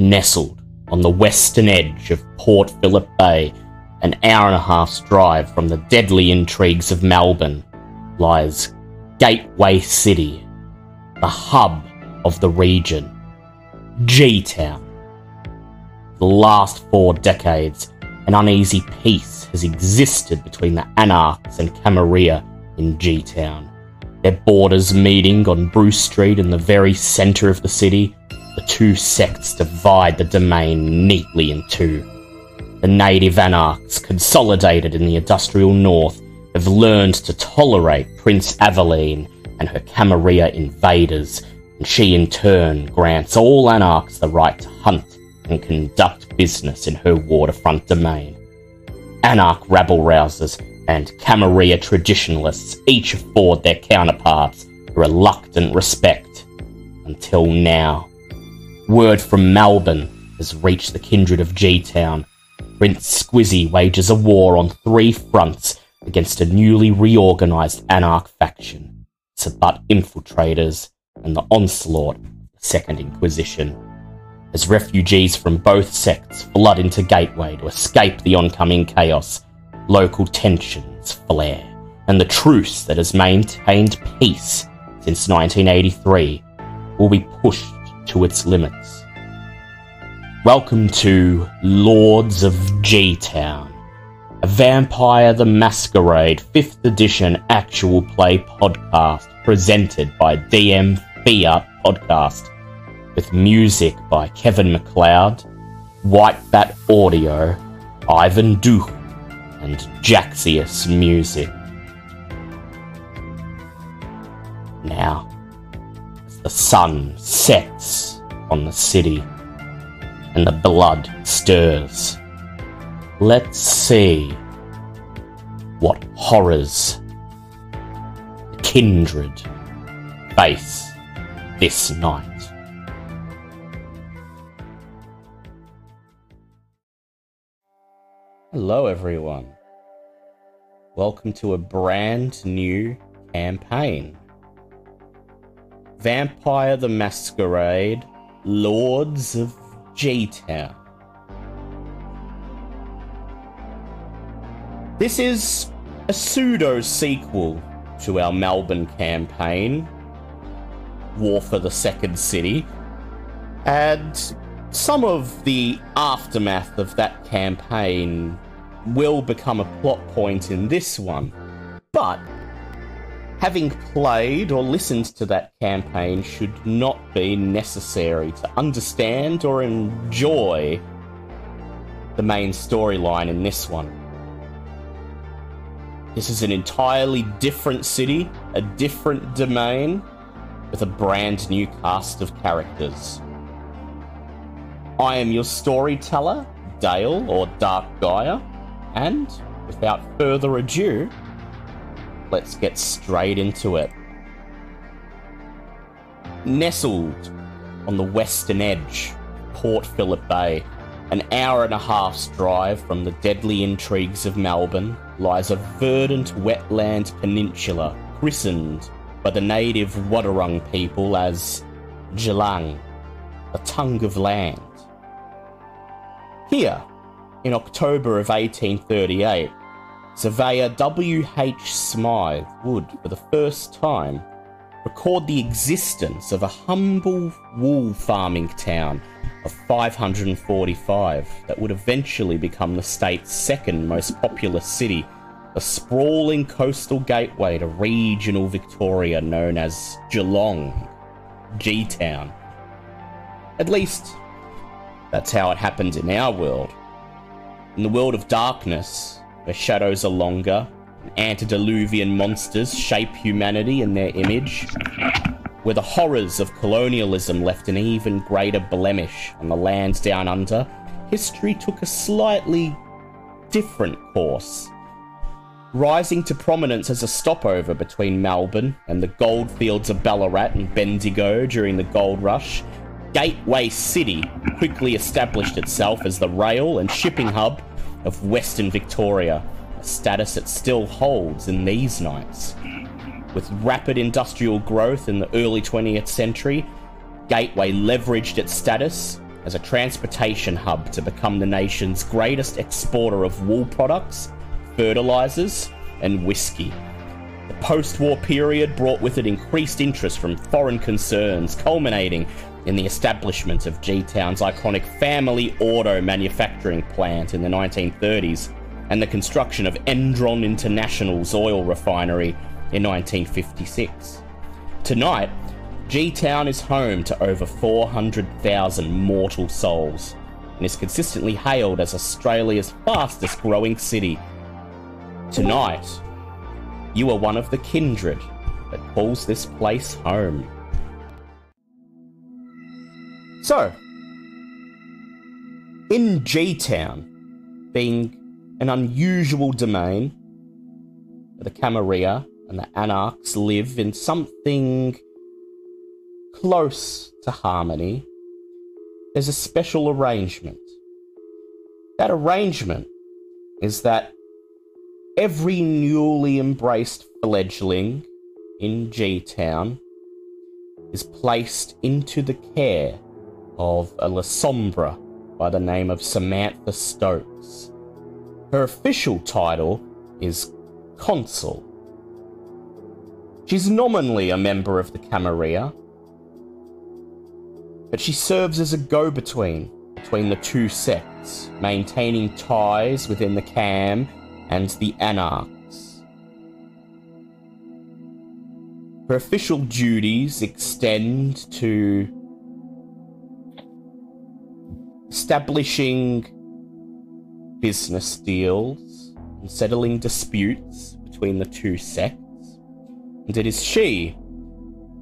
Nestled on the western edge of Port Phillip Bay, an hour and a half's drive from the deadly intrigues of Melbourne, lies Gateway City, the hub of the region, G Town. For the last four decades, an uneasy peace has existed between the Anarchs and Camarilla in G Town. Their borders meeting on Bruce Street in the very centre of the city, the two sects divide the domain neatly in two. The native anarchs, consolidated in the industrial north, have learned to tolerate Prince Aveline and her Camarilla invaders, and she in turn grants all anarchs the right to hunt and conduct business in her waterfront domain. Anarch rabble rousers and Camarilla traditionalists each afford their counterparts reluctant respect. Until now. Word from Melbourne has reached the kindred of G Town. Prince Squizzy wages a war on three fronts against a newly reorganised Anarch faction, Sabbat infiltrators, and the onslaught of the Second Inquisition. As refugees from both sects flood into Gateway to escape the oncoming chaos, local tensions flare, and the truce that has maintained peace since 1983 will be pushed to its limits. Welcome to Lords of G Town, a Vampire the Masquerade 5th edition actual play podcast presented by DM Fiat Podcast, with music by Kevin MacLeod, White Bat Audio, Ivan Duch, and Jaxius Music. Now, the sun sets on the city and the blood stirs, let's see what horrors the kindred face this night. Hello, everyone. Welcome to a brand new campaign Vampire the Masquerade Lords of G Town. This is a pseudo sequel to our Melbourne campaign, War for the Second City, and some of the aftermath of that campaign will become a plot point in this one. But having played or listened to that campaign should not be necessary to understand or enjoy the main storyline in this one. This is an entirely different city, a different domain, with a brand new cast of characters. I am your storyteller, Dale or Dark Gaia, and without further ado, let's get straight into it. Nestled on the western edge, Port Phillip Bay, an hour and a half's drive from the deadly intrigues of Melbourne, lies a verdant wetland peninsula christened by the native Wadawurrung people as Geelong, the tongue of land. Here, in October of 1838, surveyor W.H. Smythe would, for the first time, record the existence of a humble wool farming town of 545 that would eventually become the state's second most populous city, a sprawling coastal gateway to regional Victoria known as Geelong, G Town. At least, that's how it happened in our world. In the world of darkness, where shadows are longer, antediluvian monsters shape humanity in their image, where the horrors of colonialism left an even greater blemish on the lands down under, history took a slightly different course. Rising to prominence as a stopover between Melbourne and the goldfields of Ballarat and Bendigo during the gold rush, Gateway City quickly established itself as the rail and shipping hub of Western Victoria, a status it still holds in these nights. With rapid industrial growth in the early 20th century, Gateway leveraged its status as a transportation hub to become the nation's greatest exporter of wool products, fertilizers, and whiskey. The post war period brought with it increased interest from foreign concerns, culminating in the establishment of G Town's iconic family auto manufacturing plant in the 1930s and the construction of Endron International's oil refinery in 1956. Tonight, G Town is home to over 400,000 mortal souls and is consistently hailed as Australia's fastest growing city. Tonight, you are one of the kindred that calls this place home. So, in G Town, being an unusual domain, the Camarilla and the Anarchs live in something close to harmony. There's a special arrangement. That arrangement is that every newly embraced fledgling in G Town is placed into the care of a Lasombra by the name of Samantha Stokes. Her official title is Consul. She's nominally a member of the Camarilla, but she serves as a go between between the two sects, maintaining ties within the Cam and the Anarchs. Her official duties extend to establishing business deals and settling disputes between the two sects. And it is she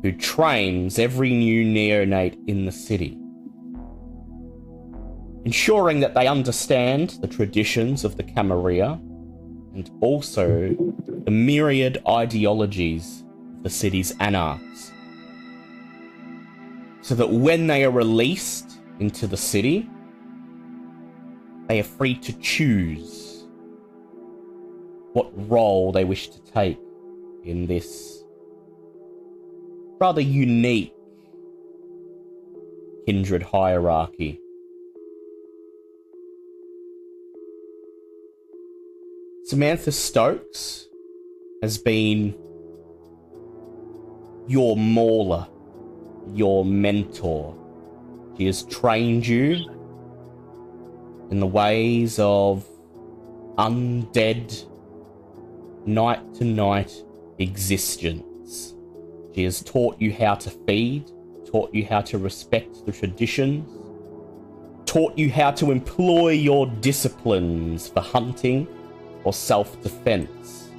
who trains every new neonate in the city, ensuring that they understand the traditions of the Camarilla and also the myriad ideologies of the city's anarchs. So that when they are released into the city, they are free to choose what role they wish to take in this rather unique kindred hierarchy. Samantha Stokes has been your mawla, your mentor. She has trained you in the ways of undead, night to night existence. She has taught you how to feed, taught you how to respect the traditions, taught you how to employ your disciplines for hunting or self defense.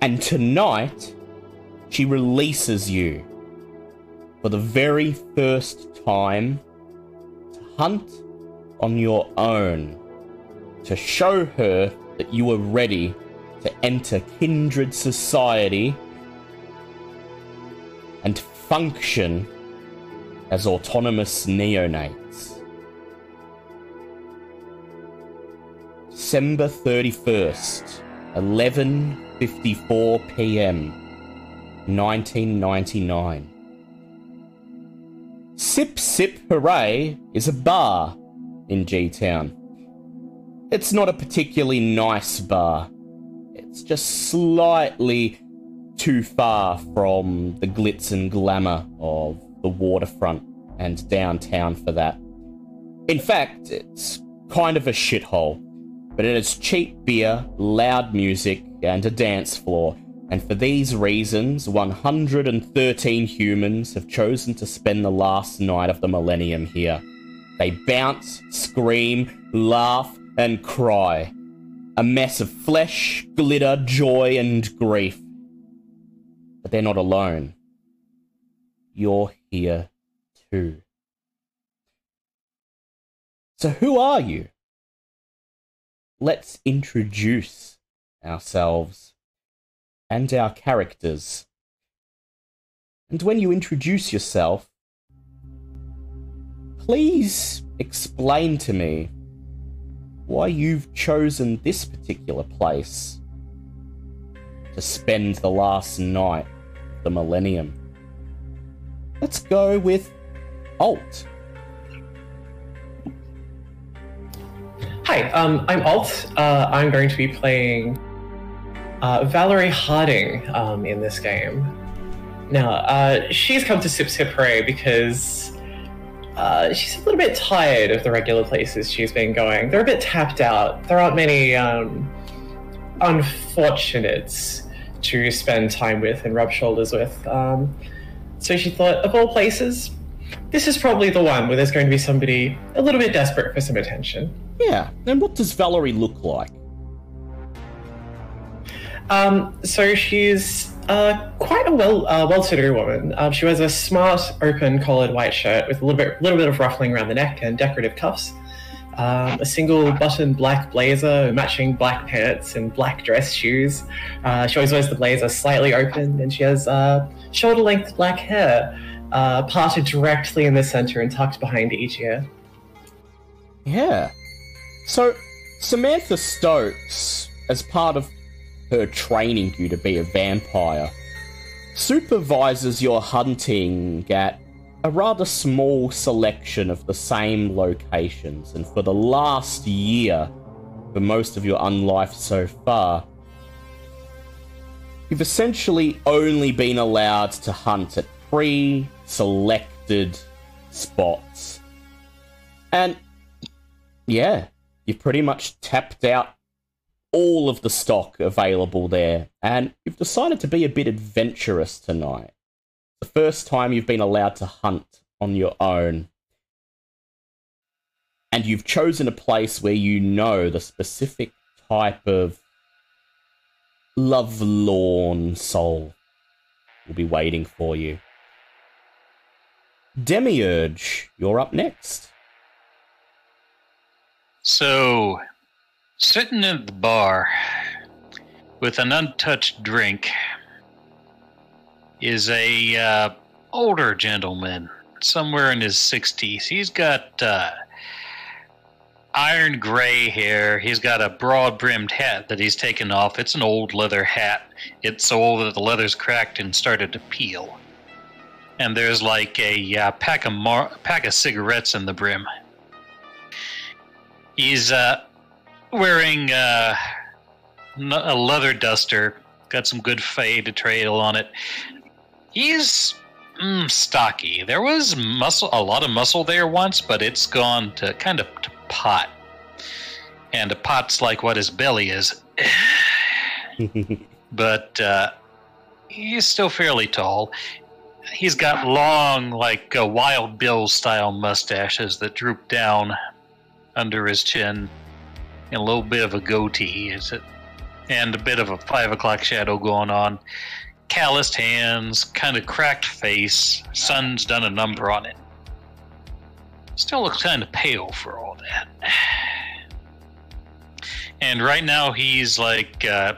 And tonight, she releases you for the very first time to hunt on your own to show her that you are ready to enter kindred society and function as autonomous neonates. December 31st, 11:54 p.m. 1999. Sip Sip Hooray is a bar in G Town. It's not a particularly nice bar. It's just slightly too far from the glitz and glamour of the waterfront and downtown for that. In fact, it's kind of a shithole, but it has cheap beer, loud music, and a dance floor. And for these reasons, 113 humans have chosen to spend the last night of the millennium here. They bounce, scream, laugh, and cry. A mess of flesh, glitter, joy, and grief. But they're not alone. You're here too. So, who are you? Let's introduce ourselves and our characters. And when you introduce yourself, please explain to me why you've chosen this particular place to spend the last night, the millennium. Let's go with Alt. Hi, um, I'm Alt. Uh, I'm going to be playing uh, Valerie Harding um, in this game. Now, uh, she's come to Sip Sip Hooray because uh, she's a little bit tired of the regular places she's been going. They're a bit tapped out. There aren't many um, unfortunates to spend time with and rub shoulders with. Um, so she thought, of all places, this is probably the one where there's going to be somebody a little bit desperate for some attention. Yeah. And what does Valerie look like? Um, so she's uh, quite a well uh, well-to-do woman. Um, she wears a smart, open collared white shirt with a little bit little bit of ruffling around the neck and decorative cuffs. Um, a single button black blazer, matching black pants and black dress shoes. Uh, she always wears the blazer slightly open, and she has uh, shoulder-length black hair, uh, parted directly in the center and tucked behind each ear. Yeah. So, Samantha Stokes, as part of her training you to be a vampire, supervises your hunting at a rather small selection of the same locations, and for the last year, for most of your unlife so far, you've essentially only been allowed to hunt at pre selected spots. And yeah, you've pretty much tapped out all of the stock available there, and you've decided to be a bit adventurous tonight. The first time you've been allowed to hunt on your own. And you've chosen a place where you know the specific type of lovelorn soul will be waiting for you. Demiurge, you're up next. So, sitting in the bar with an untouched drink is a uh, older gentleman, somewhere in his sixties. He's got uh, iron gray hair. He's got a broad brimmed hat that he's taken off. It's an old leather hat. It's so old that the leather's cracked and started to peel. And there's like a uh, pack of mar- pack of cigarettes in the brim. He's uh, wearing uh, a leather duster. Got some good fade to trail on it. He's mm, stocky. There was muscle, a lot of muscle there once, but it's gone to kind of to pot. And a pot's like what his belly is. but uh, he's still fairly tall. He's got long, like uh, Wild Bill style mustaches that droop down under his chin, a little bit of a goatee, is it? And a bit of a five o'clock shadow going on calloused hands, kind of cracked face. Sun's done a number on it. Still looks kind of pale for all that. And right now he's like uh,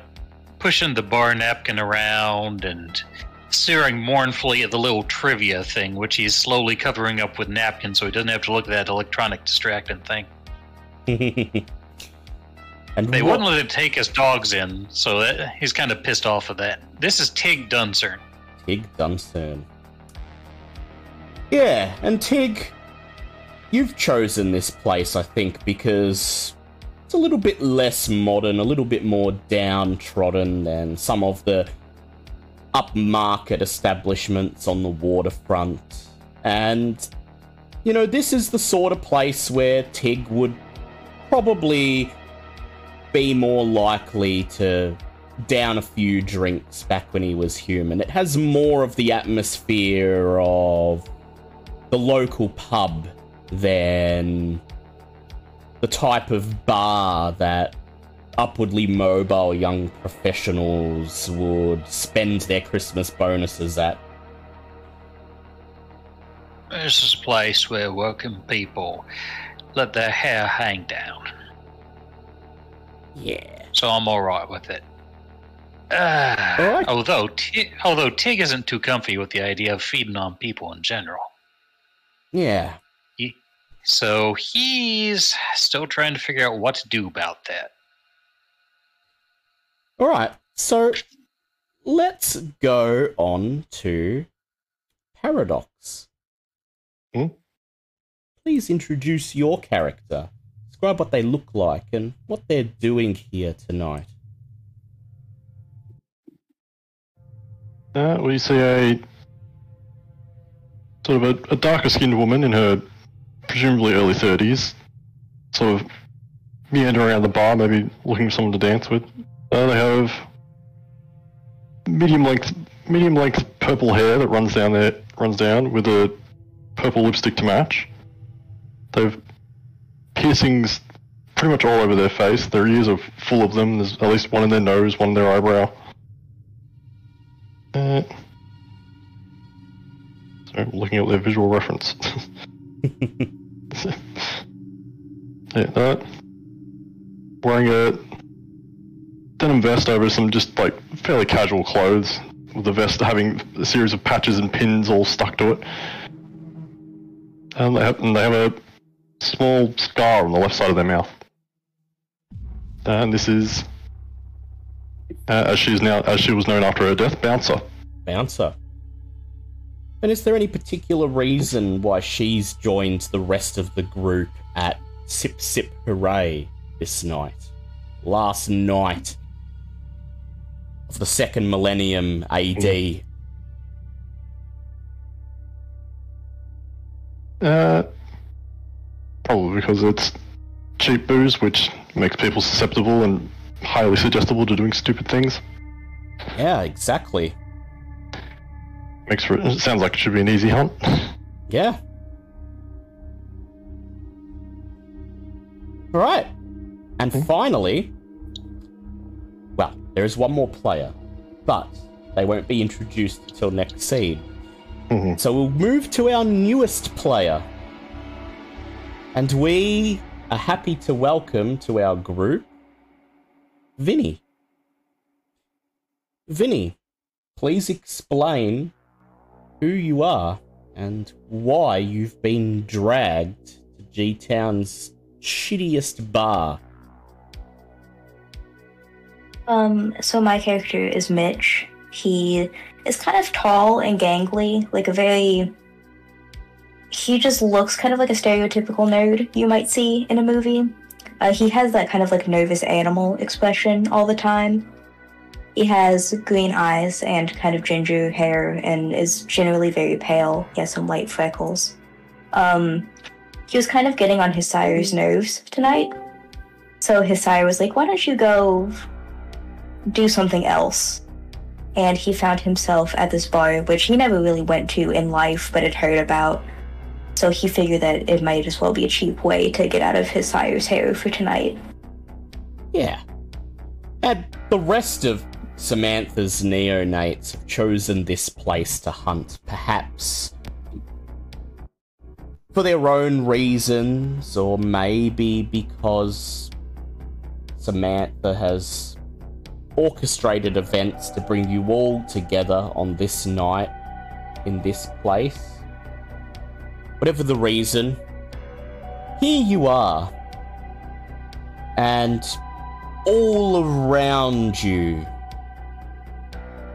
pushing the bar napkin around and staring mournfully at the little trivia thing, which he's slowly covering up with napkins so he doesn't have to look at that electronic distracting thing. and They what- wouldn't let him take his dogs in, so that, he's kind of pissed off of that. This is Tig Duncern. Tig Duncern. Yeah, and Tig, you've chosen this place, I think, because it's a little bit less modern, a little bit more downtrodden than some of the upmarket establishments on the waterfront. And, you know, this is the sort of place where Tig would probably be more likely to down a few drinks back when he was human. It has more of the atmosphere of the local pub than the type of bar that upwardly mobile young professionals would spend their Christmas bonuses at. This is a place where working people let their hair hang down, Yeah. so I'm all right with it. Uh, All right. Although, Tig, although Tig isn't too comfy with the idea of feeding on people in general, Yeah. so he's still trying to figure out what to do about that. All right. So let's go on to Paradox. Hmm? Please introduce your character. Describe what they look like and what they're doing here tonight. Uh, we see a sort of a, a darker skinned woman in her presumably early 30s, sort of meandering around the bar, maybe looking for someone to dance with. Uh, they have medium length, medium length purple hair that runs down there, runs down with a purple lipstick to match. They've piercings pretty much all over their face. Their ears are full of them. There's at least one in their nose, one in their eyebrow. Uh, looking at their visual reference. yeah, that. Wearing a denim vest over some just like fairly casual clothes, with the vest having a series of patches and pins all stuck to it. And they have, and they have a small scar on the left side of their mouth. And this is, uh, as she's now, as she was known after her death, Bouncer. Bouncer. And is there any particular reason why she's joined the rest of the group at Sip Sip Hooray this night? Last night of the second millennium AD. Uh, probably because it's cheap booze, which makes people susceptible and highly suggestible to doing stupid things. Yeah, exactly. Makes for it sounds like it should be an easy hunt. Yeah. Right. And finally, well, there is one more player, but they won't be introduced until next scene. Mhm. So we'll move to our newest player. And we are happy to welcome to our group Vinny. Vinny, please explain who you are and why you've been dragged to G Town's shittiest bar. Um, so my character is Mitch. He is kind of tall and gangly, like a very. He just looks kind of like a stereotypical nerd you might see in a movie. Uh, he has that kind of like nervous animal expression all the time. He has green eyes and kind of ginger hair and is generally very pale. He has some white freckles. Um, he was kind of getting on his sire's nerves tonight. So his sire was like, why don't you go do something else. And he found himself at this bar, which he never really went to in life, but had heard about. So he figured that it might as well be a cheap way to get out of his sire's hair for tonight. Yeah. And the rest of Samantha's neonates have chosen this place to hunt, perhaps for their own reasons, or maybe because Samantha has orchestrated events to bring you all together on this night in this place. Whatever the reason, here you are. And all around you,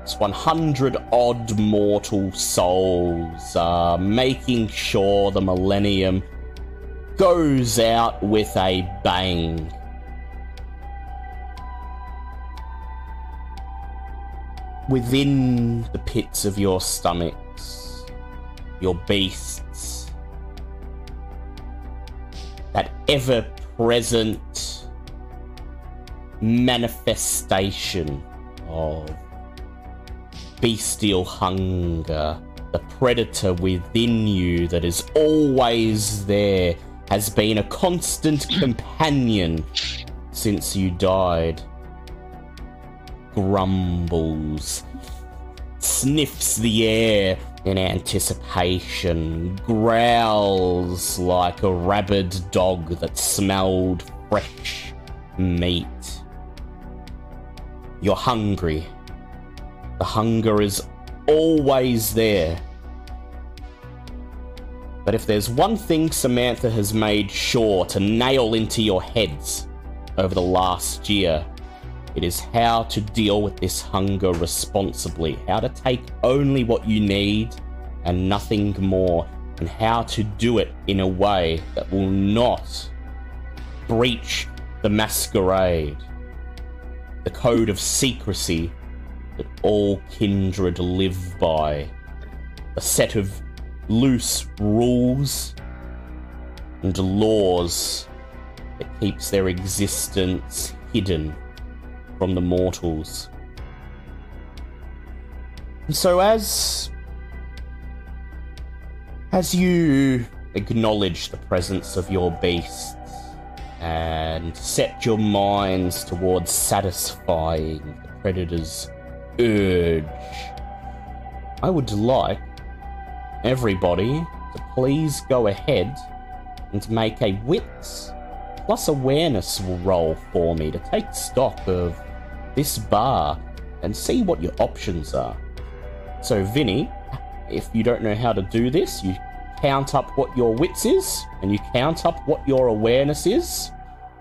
it's 100 odd mortal souls are making sure the Millennium goes out with a bang. Within the pits of your stomachs, your beasts, ever present manifestation of bestial hunger, the predator within you that is always there, has been a constant companion since you died. Grumbles, sniffs the air in anticipation, growls like a rabid dog that smelled fresh meat. You're hungry. The hunger is always there. But if there's one thing Samantha has made sure to nail into your heads over the last year, it is how to deal with this hunger responsibly, how to take only what you need and nothing more, and how to do it in a way that will not breach the masquerade, the code of secrecy that all kindred live by, a set of loose rules and laws that keeps their existence hidden from the mortals. So as as you acknowledge the presence of your beasts and set your minds towards satisfying the predator's urge, I would like everybody to please go ahead and make a wits plus awareness roll for me to take stock of this bar and see what your options are. So, Vinny, if you don't know how to do this, you count up what your wits is, and you count up what your awareness is,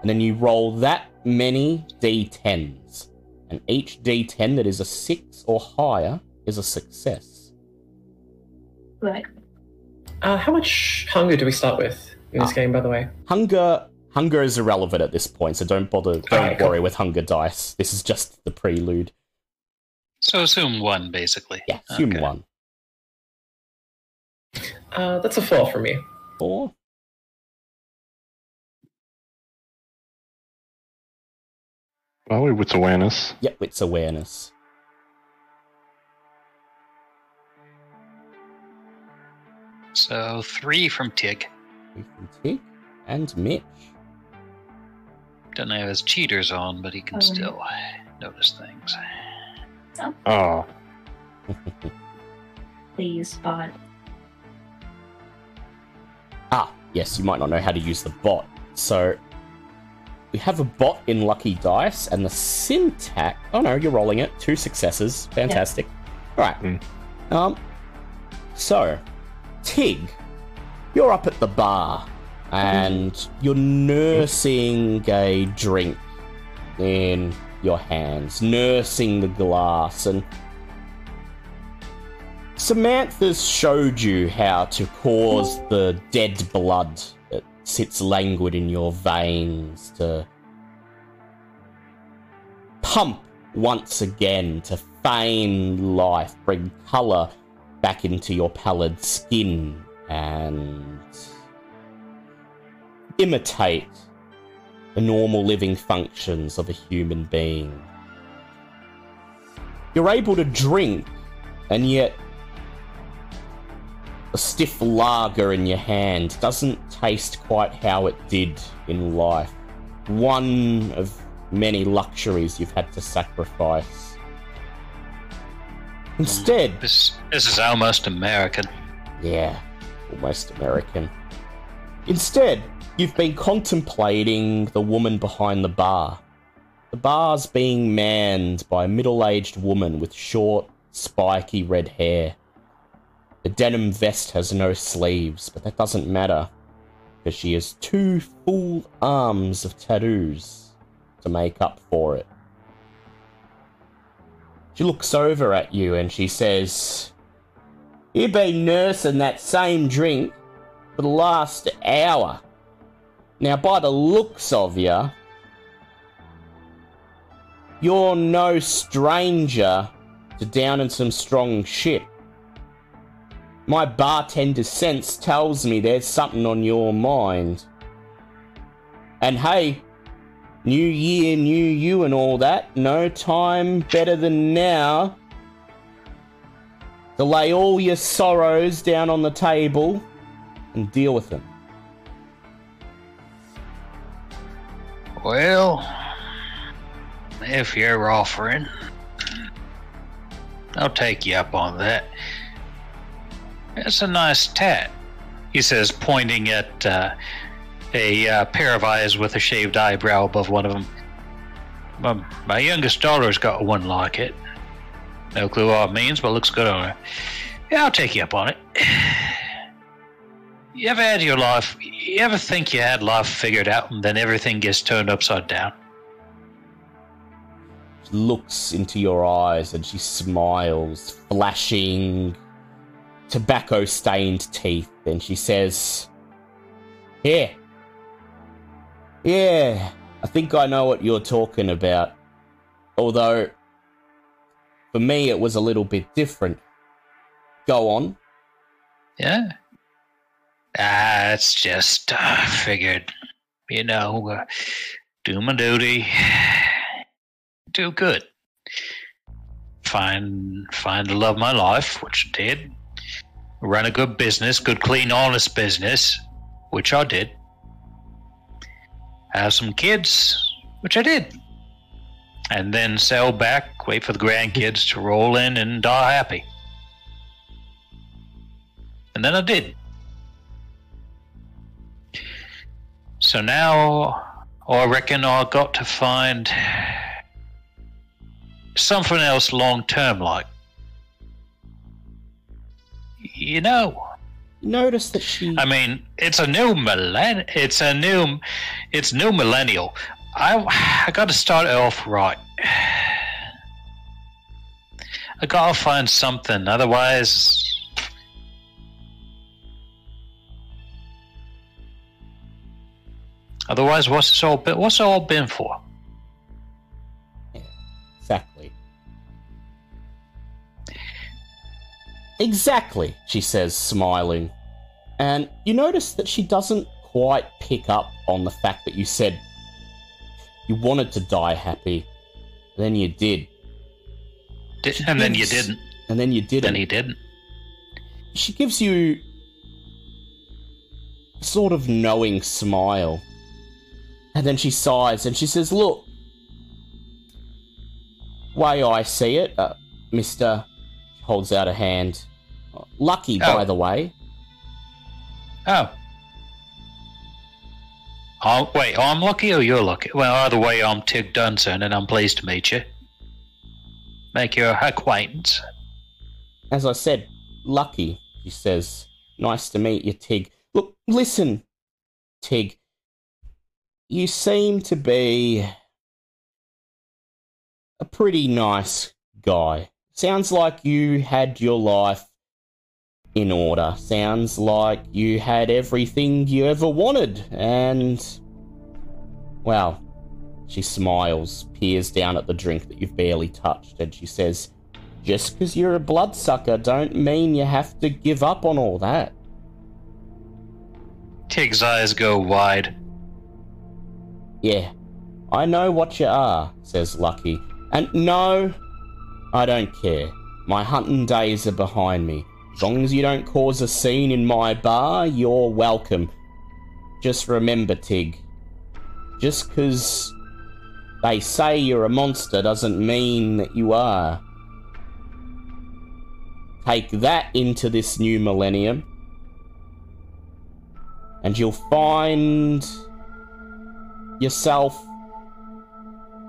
and then you roll that many d10s. And each d10 that is a 6 or higher is a success. Right. Uh, how much hunger do we start with in this Ah. game, by the way? Hunger hunger is irrelevant at this point, so don't bother don't Alright, cool. worry with hunger dice. This is just the prelude. So assume one, basically. Yeah, assume Okay. one. Uh, that's a four for me. Four. Well, we wits awareness. Yep, it's awareness. So three from Tig. We can Tig and Mitch. Doesn't have his cheaters on, but he can Um. still notice things. Oh, Please, bot. Ah, yes, you might not know how to use the bot. So we have a bot in Lucky Dice, and the syntax. Oh no, you're rolling it. Two successes. Fantastic. All right. Mm. Um. So, Tig, you're up at the bar, and you're nursing a drink in your hands, nursing the glass, and Samantha's showed you how to cause the dead blood that sits languid in your veins to pump once again to feign life, bring colour back into your pallid skin, and imitate the normal living functions of a human being. You're able to drink, and yet a stiff lager in your hand doesn't taste quite how it did in life. One of many luxuries you've had to sacrifice. Hmm. Instead, This this is almost American. yeah, almost American. Instead, you've been contemplating the woman behind the bar. The bar's being manned by a middle aged woman with short, spiky red hair. The denim vest has no sleeves, but that doesn't matter, because she has two full arms of tattoos to make up for it. She looks over at you and she says, You've been nursing that same drink for the last hour. Now, by the looks of you, you're no stranger to downing some strong shit. My bartender sense tells me there's something on your mind. And hey, new year, new you, and all that, no time better than now to lay all your sorrows down on the table and deal with them. Well, if you're offering, I'll take you up on that. It's a nice tat, he says, pointing at uh, a uh, pair of eyes with a shaved eyebrow above one of them. My, my youngest daughter's got one like it. No clue what it means, but looks good on her. Yeah, I'll take you up on it. You ever had your life? You ever think you had life figured out and then everything gets turned upside down? She looks into your eyes and she smiles, flashing tobacco stained teeth, and she says, Yeah. Yeah, I think I know what you're talking about. Although, for me, it was a little bit different. Go on. Yeah. Ah, it's just uh, figured, you know, uh, do my duty, do good, find find the love of my life, which I did, run a good business, good, clean, honest business, which I did, have some kids, which I did, and then sell back, wait for the grandkids to roll in and die happy. And then I did. So now I reckon I got to find something else long term like. You know. Notice that she. I mean, it's a new millenn it's a new it's new millennial. I I got to start it off right. I got to find something otherwise Otherwise, what's it all been, what's it all been for? Exactly. Exactly, she says, smiling. And you notice that she doesn't quite pick up on the fact that you said you wanted to die happy. Then you did. did and then you didn't. And then you didn't. Then he didn't. She gives you a sort of knowing smile. And then she sighs and she says, Look, way I see it, uh, Mr. holds out a hand. Lucky, Oh. by the way. Oh. Oh, wait, I'm lucky or you're lucky? Well, either way, I'm Tig Dunson and I'm pleased to meet you. Make your acquaintance. As I said, lucky, he says. Nice to meet you, Tig. Look, listen, Tig. You seem to be a pretty nice guy. Sounds like you had your life in order. Sounds like you had everything you ever wanted. And, well, she smiles, peers down at the drink that you've barely touched, and she says, Just because you're a bloodsucker don't mean you have to give up on all that. Tig's eyes go wide. Yeah, I know what you are, says Lucky. And no, I don't care. My hunting days are behind me. As long as you don't cause a scene in my bar, you're welcome. Just remember, Tig. Just 'cause they say you're a monster doesn't mean that you are. Take that into this new millennium, and you'll find yourself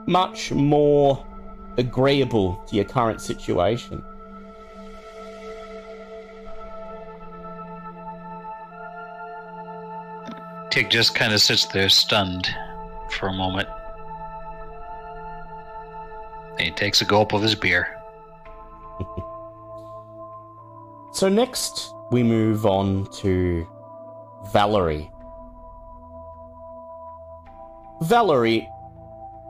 much more agreeable to your current situation. Tig just kind of sits there stunned for a moment. And he takes a gulp of his beer. So next we move on to Valerie. Valerie,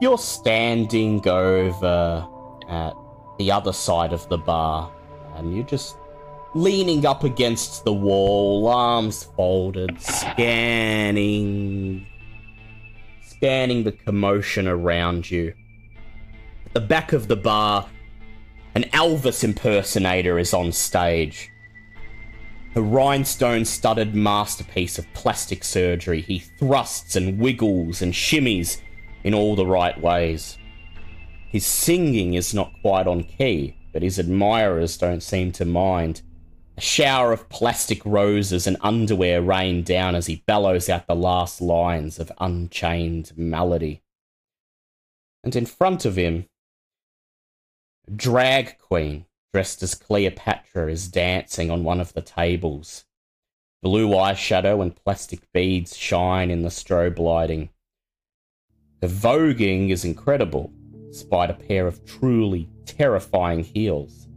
you're standing over at the other side of the bar and you're just leaning up against the wall, arms folded, scanning scanning the commotion around you. At the back of the bar, an Elvis impersonator is on stage. A rhinestone studded masterpiece of plastic surgery, he thrusts and wiggles and shimmies in all the right ways. His singing is not quite on key, but his admirers don't seem to mind. A shower of plastic roses and underwear rain down as he bellows out the last lines of Unchained Melody. And in front of him, a drag queen dressed as Cleopatra is dancing on one of the tables. Blue eyeshadow and plastic beads shine in the strobe lighting. The voguing is incredible, despite a pair of truly terrifying heels.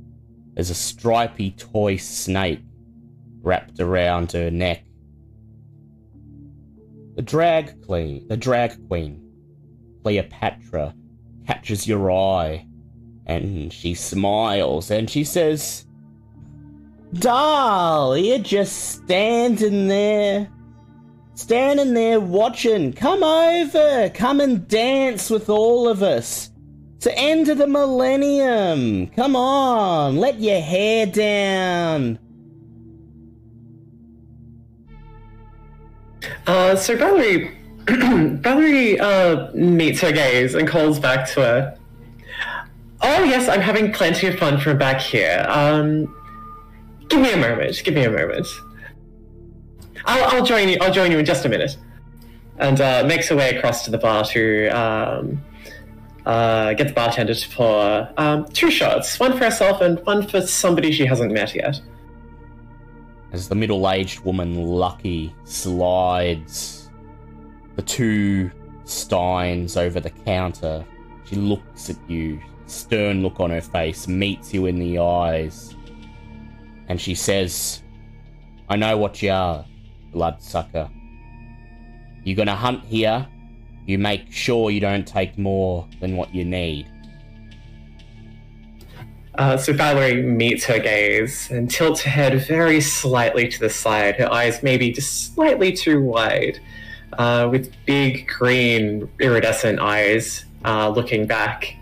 There's a stripy toy snake wrapped around her neck. The drag queen, the drag queen, Cleopatra, catches your eye and she smiles and she says, Doll, you're just standing there. Standing there watching. Come over. Come and dance with all of us. To end of the millennium. Come on. Let your hair down. Uh, so Valerie, Valerie uh, meets her gaze and calls back to her. Oh yes, I'm having plenty of fun from back here. Um, give me a moment. Give me a moment. I'll, I'll join you. I'll join you in just a minute. And uh, makes her way across to the bar to um, uh, get the bartender to pour um, two shots, one for herself and one for somebody she hasn't met yet. As the middle aged woman, Lucky, slides the two steins over the counter, she looks at you, stern look on her face, meets you in the eyes, and she says, I know what you are, bloodsucker. You're gonna hunt here, you make sure you don't take more than what you need. Uh, so Valerie meets her gaze and tilts her head very slightly to the side, her eyes maybe just slightly too wide, uh, with big green iridescent eyes uh, looking back,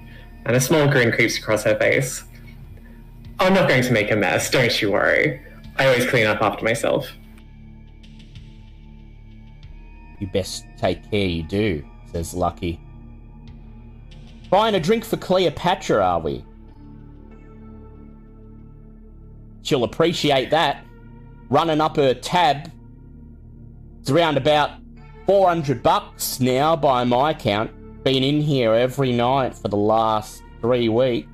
and a small grin creeps across her face. I'm not going to make a mess, don't you worry. I always clean up after myself. You best take care you do, says Lucky. Buying a drink for Cleopatra, are we? She'll appreciate that. Running up her tab. It's around about 400 bucks now by my count. Been in here every night for the last three weeks.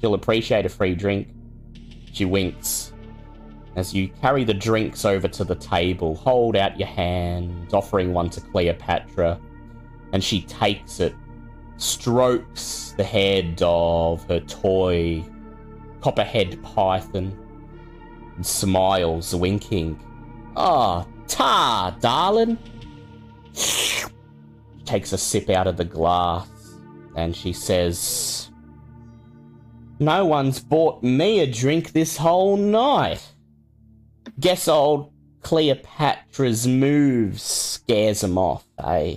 She'll appreciate a free drink. She winks. As you carry the drinks over to the table, hold out your hand, offering one to Cleopatra, and she takes it, strokes the head of her toy copperhead python, and smiles, winking. Ah, oh, ta, darling. Takes a sip out of the glass, and she says, No one's bought me a drink this whole night. Guess old Cleopatra's moves scares him off, eh?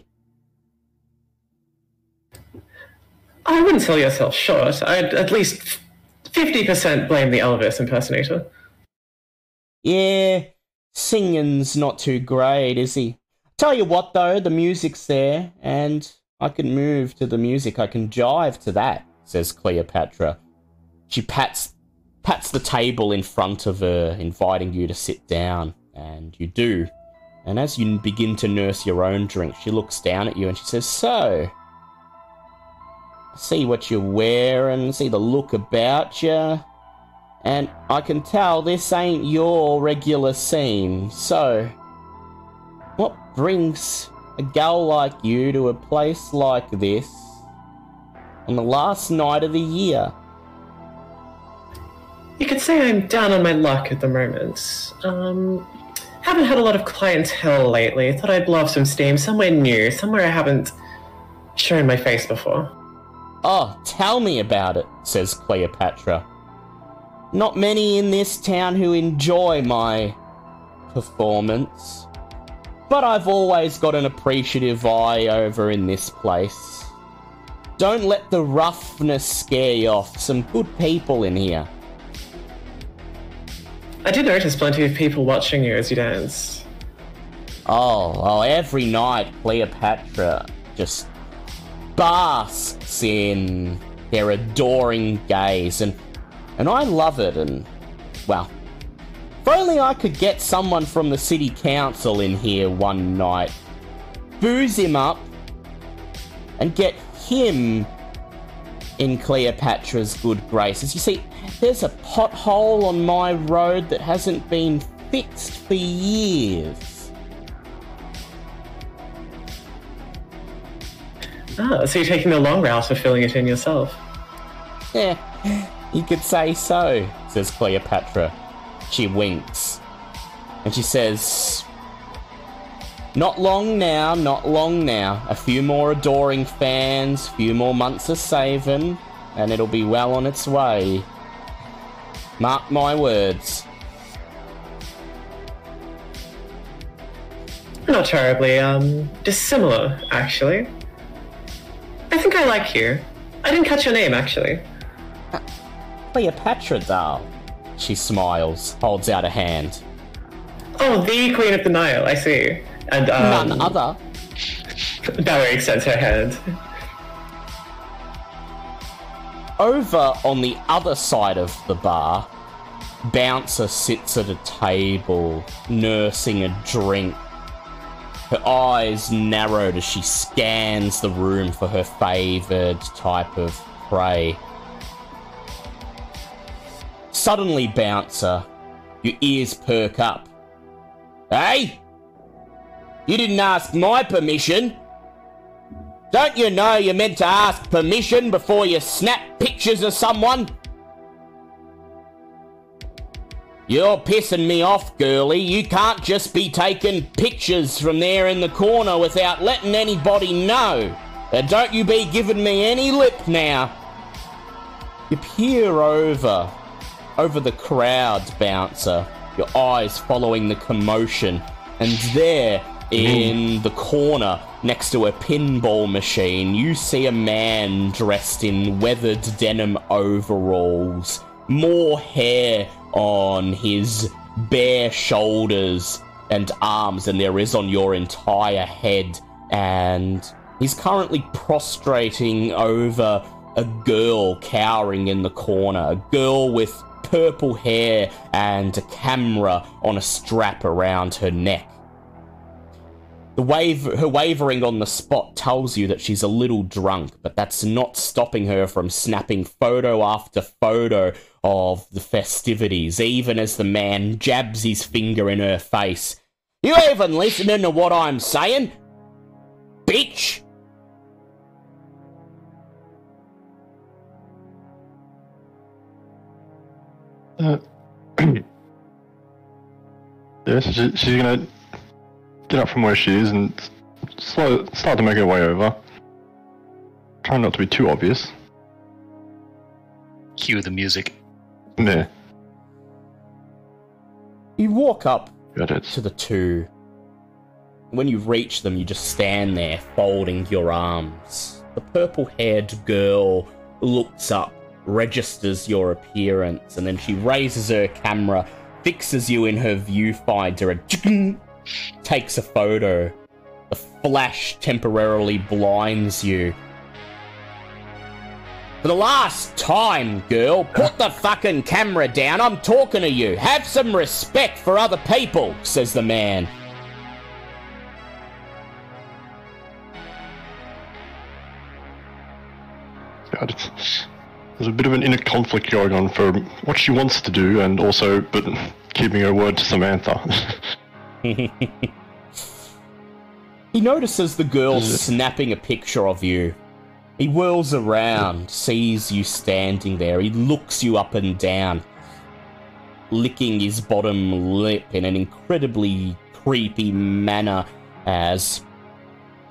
I wouldn't sell yourself short. I'd at least 50% blame the Elvis impersonator. Yeah, singing's not too great, is he? Tell you what, though, the music's there, and I can move to the music. I can jive to that, says Cleopatra. She pats pats the table in front of her, inviting you to sit down, and you do. And as you begin to nurse your own drink, she looks down at you and she says, So, see what you're wearing, see the look about you, and I can tell this ain't your regular scene. So, brings a gal like you to a place like this on the last night of the year? You could say I'm down on my luck at the moment. Um, haven't had a lot of clientele lately. Thought I'd blow off some steam somewhere new, somewhere I haven't shown my face before. Oh, tell me about it, says Cleopatra. Not many in this town who enjoy my performance, but I've always got an appreciative eye over in this place. Don't let the roughness scare you off. Some good people in here. I did notice plenty of people watching you as you danced. Oh, oh, every night Cleopatra just basks in their adoring gaze, and and I love it. And well, if only I could get someone from the city council in here one night, booze him up, and get him in Cleopatra's good graces. You see, there's a pothole on my road that hasn't been fixed for years. Ah, so you're taking the long route of filling it in yourself. Yeah, you could say so, says Cleopatra. She winks. And she says, Not long now, not long now. A few more adoring fans, few more months of saving, and it'll be well on its way. Mark my words. Not terribly, um, dissimilar, actually. I think I like you. I didn't catch your name, actually. Cleopatra, doll. She smiles, holds out a hand. Oh, the Queen of the Nile, I see. And, um, None other. Valerie extends her hand. Over on the other side of the bar, Bouncer sits at a table, nursing a drink. Her eyes narrowed as she scans the room for her favoured type of prey. Suddenly, Bouncer, your ears perk up. Hey? You didn't ask my permission. Don't you know you're meant to ask permission before you snap pictures of someone? You're pissing me off, girlie. You can't just be taking pictures from there in the corner without letting anybody know. And don't you be giving me any lip now. You peer over, over the crowd, bouncer, your eyes following the commotion, and there, in the corner, next to a pinball machine, you see a man dressed in weathered denim overalls, more hair on his bare shoulders and arms than there is on your entire head, and he's currently prostrating over a girl cowering in the corner, a girl with purple hair and a camera on a strap around her neck. The wave, her wavering on the spot tells you that she's a little drunk, but that's not stopping her from snapping photo after photo of the festivities, even as the man jabs his finger in her face. You even listening to what I'm saying? Bitch! Uh, yeah, so she, she's gonna get up from where she is and slow, start to make her way over. Try not to be too obvious. Cue the music. Yeah, You walk up got it. to the two. When you reach them, you just stand there, folding your arms. The purple haired girl looks up, registers your appearance, and then she raises her camera, fixes you in her viewfinder, and takes a photo. The flash temporarily blinds you. For the last time, girl, put the fucking camera down. I'm talking to you. Have some respect for other people, says the man. God, there's a bit of an inner conflict going on for what she wants to do and also, but keeping her word to Samantha. He notices the girl snapping a picture of you. He whirls around, sees you standing there. He looks you up and down, licking his bottom lip in an incredibly creepy manner as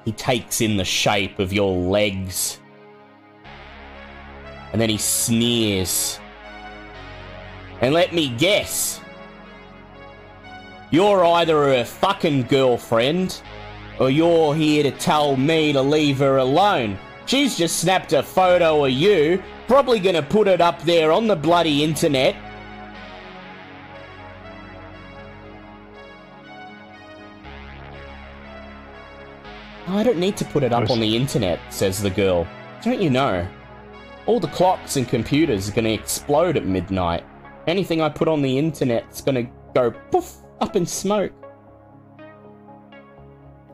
he takes in the shape of your legs. And then he sneers. And let me guess. You're either her fucking girlfriend, or you're here to tell me to leave her alone. She's just snapped a photo of you, probably gonna put it up there on the bloody internet. I don't need to put it up on the internet, says the girl. Don't you know? All the clocks and computers are gonna explode at midnight. Anything I put on the internet's gonna go poof up in smoke.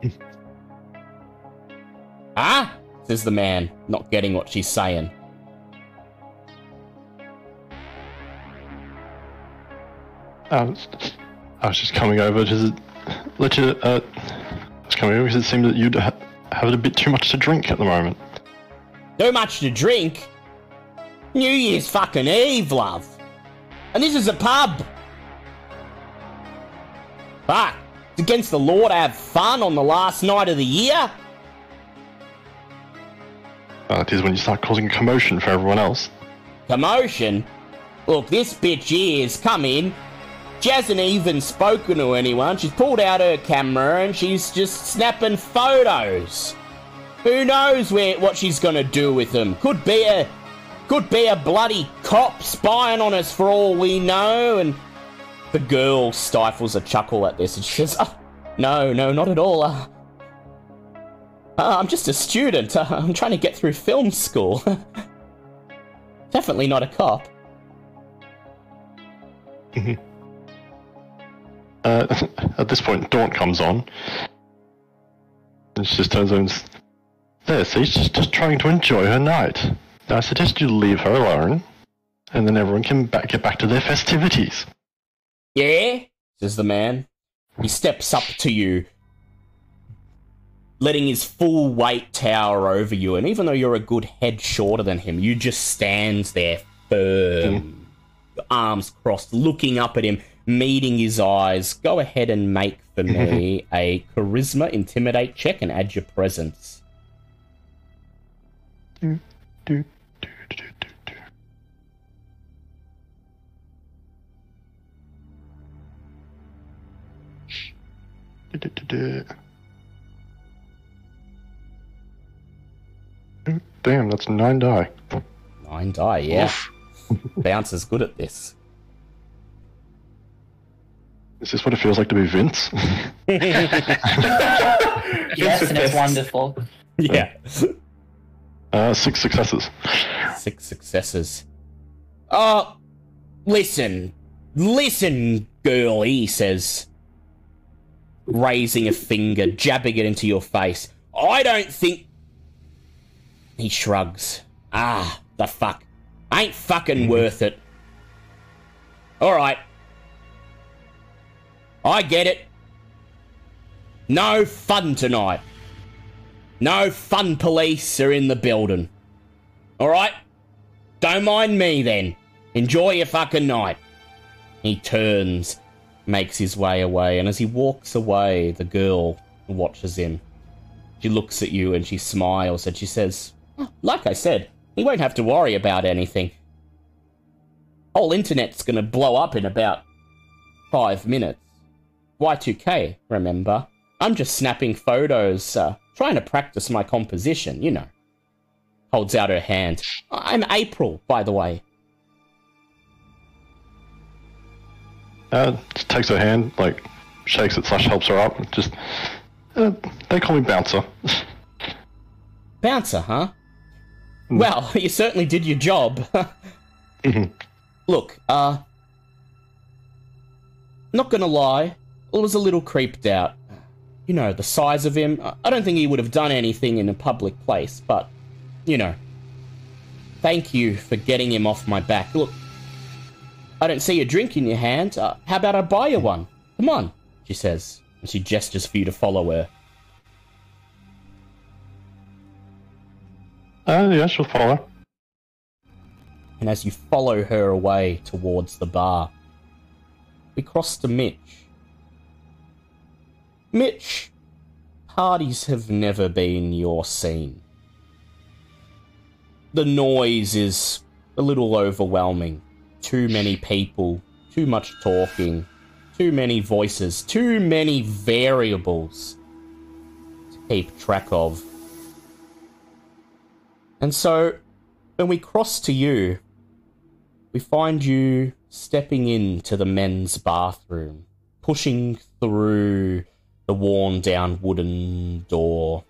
ah? says the man, not getting what she's saying. I was, I was just coming over to let you. Uh, I was coming over because it seemed that you'd ha- have a bit too much to drink at the moment. Too much to drink? New Year's fucking Eve, love. And this is a pub. Fuck. It's against the law to have fun on the last night of the year. Uh, it is when you start causing a commotion for everyone else. Commotion? Look, this bitch has come in. She hasn't even spoken to anyone. She's pulled out her camera and she's just snapping photos. Who knows where what she's gonna do with them? Could be a could be a bloody cop spying on us for all we know. And the girl stifles a chuckle at this and she says, oh, "No, no, not at all. Uh, uh, I'm just a student. Uh, I'm trying to get through film school. Definitely not a cop." Uh, at this point, Daunt comes on. And she just turns around and says, There, see, she's just trying to enjoy her night. I suggest you leave her alone, and then everyone can back, get back to their festivities. Yeah? says the man. He steps up to you, letting his full weight tower over you, and even though you're a good head shorter than him, you just stand there firm, mm. arms crossed, looking up at him, meeting his eyes. Go ahead and make for me a charisma intimidate check and add your presence. Do, do, Damn, that's nine die. Nine die, yeah. Oof. Bounce is good at this. Is this what it feels like to be Vince? Yes, and it's wonderful. Yeah. uh, six successes. Six successes. Oh, listen. Listen, girl, he says, raising a finger, jabbing it into your face. I don't think. He shrugs. Ah, the fuck. Ain't fucking worth it. Alright. I get it. No fun tonight. No fun police are in the building. Alright? Don't mind me then. Enjoy your fucking night. He turns, makes his way away, and as he walks away, the girl watches him. She looks at you and she smiles and she says, "Oh, Like I said, you won't have to worry about anything. Whole internet's gonna blow up in about five minutes. Y2K, remember? I'm just snapping photos, uh, trying to practice my composition, you know. Holds out her hand. I'm April, by the way. Uh, just takes her hand, like, shakes it slash helps her up. Just, uh, they call me Bouncer. Bouncer, huh? Well, you certainly did your job. Mhm. Look, uh. Not gonna lie, I was a little creeped out. You know, the size of him. I- I don't think he would have done anything in a public place, but, you know. Thank you for getting him off my back. Look, I don't see a drink in your hand. Uh, how about I buy you one? Come on, she says, and she gestures for you to follow her. Uh, yeah, she'll follow. and as you follow her away towards the bar, we cross to Mitch. Mitch, parties have never been your scene. The noise is a little overwhelming. Too many people, too much talking, too many voices, too many variables to keep track of. And so, when we cross to you, we find you stepping into the men's bathroom, pushing through the worn down wooden door,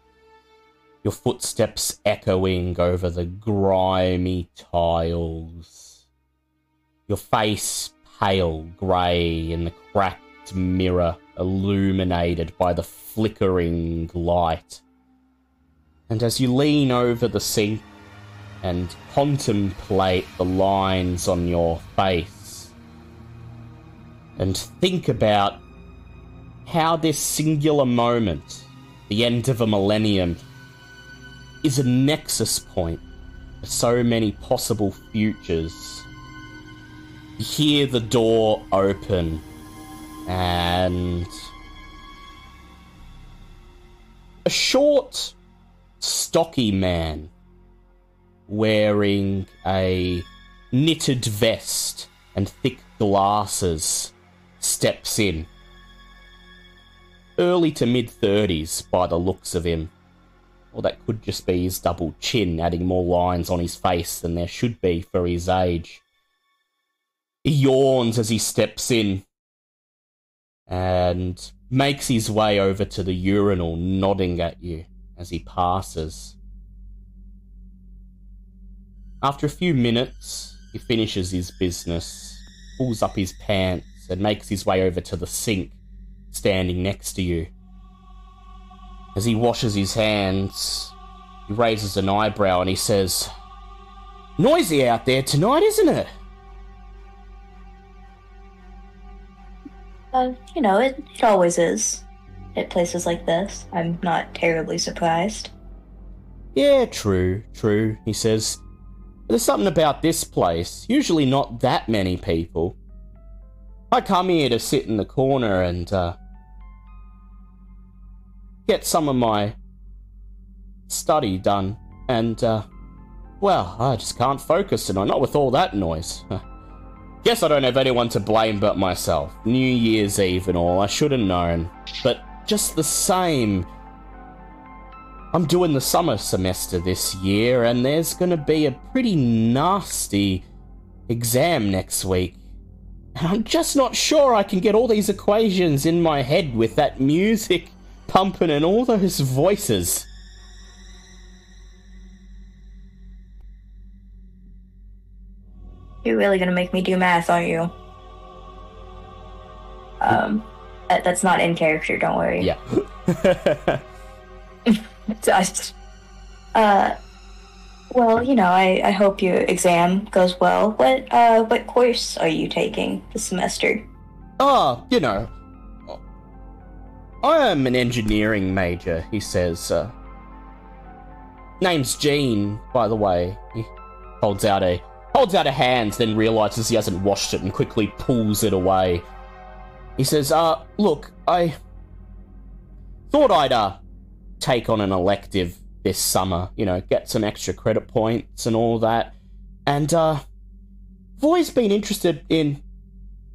your footsteps echoing over the grimy tiles, your face pale grey in the cracked mirror illuminated by the flickering light. And as you lean over the sink and contemplate the lines on your face and think about how this singular moment, the end of a millennium, is a nexus point for so many possible futures. Hear the door open and a short, stocky man wearing a knitted vest and thick glasses steps in. Early to mid 30s by the looks of him. Or that could just be his double chin, adding more lines on his face than there should be for his age. He yawns as he steps in and makes his way over to the urinal, nodding at you as he passes. After a few minutes, he finishes his business, pulls up his pants, and makes his way over to the sink, standing next to you. As he washes his hands, he raises an eyebrow and he says, Noisy out there tonight, isn't it? Uh, you know, it, it always is. At places like this, I'm not terribly surprised. Yeah, true, true, he says. There's something about this place. Usually not that many people. I come here to sit in the corner and uh, get some of my study done. And, uh, well, I just can't focus tonight, not with all that noise. Guess I don't have anyone to blame but myself. New Year's Eve and all, I should have known. But just the same, I'm doing the summer semester this year, and there's gonna be a pretty nasty exam next week. And I'm just not sure I can get all these equations in my head with that music pumping and all those voices. You're really gonna make me do math, aren't you? Um, that, that's not in character. Don't worry. Yeah. Just, uh, well, you know, I, I hope your exam goes well. What uh what course are you taking this semester? Ah, you know, I am an engineering major. He says. Uh, name's Gene, by the way. He holds out a holds out a hand, then realizes he hasn't washed it and quickly pulls it away. He says, "Uh, look, I thought I'd uh take on an elective this summer, you know, get some extra credit points and all that. And uh I've always been interested in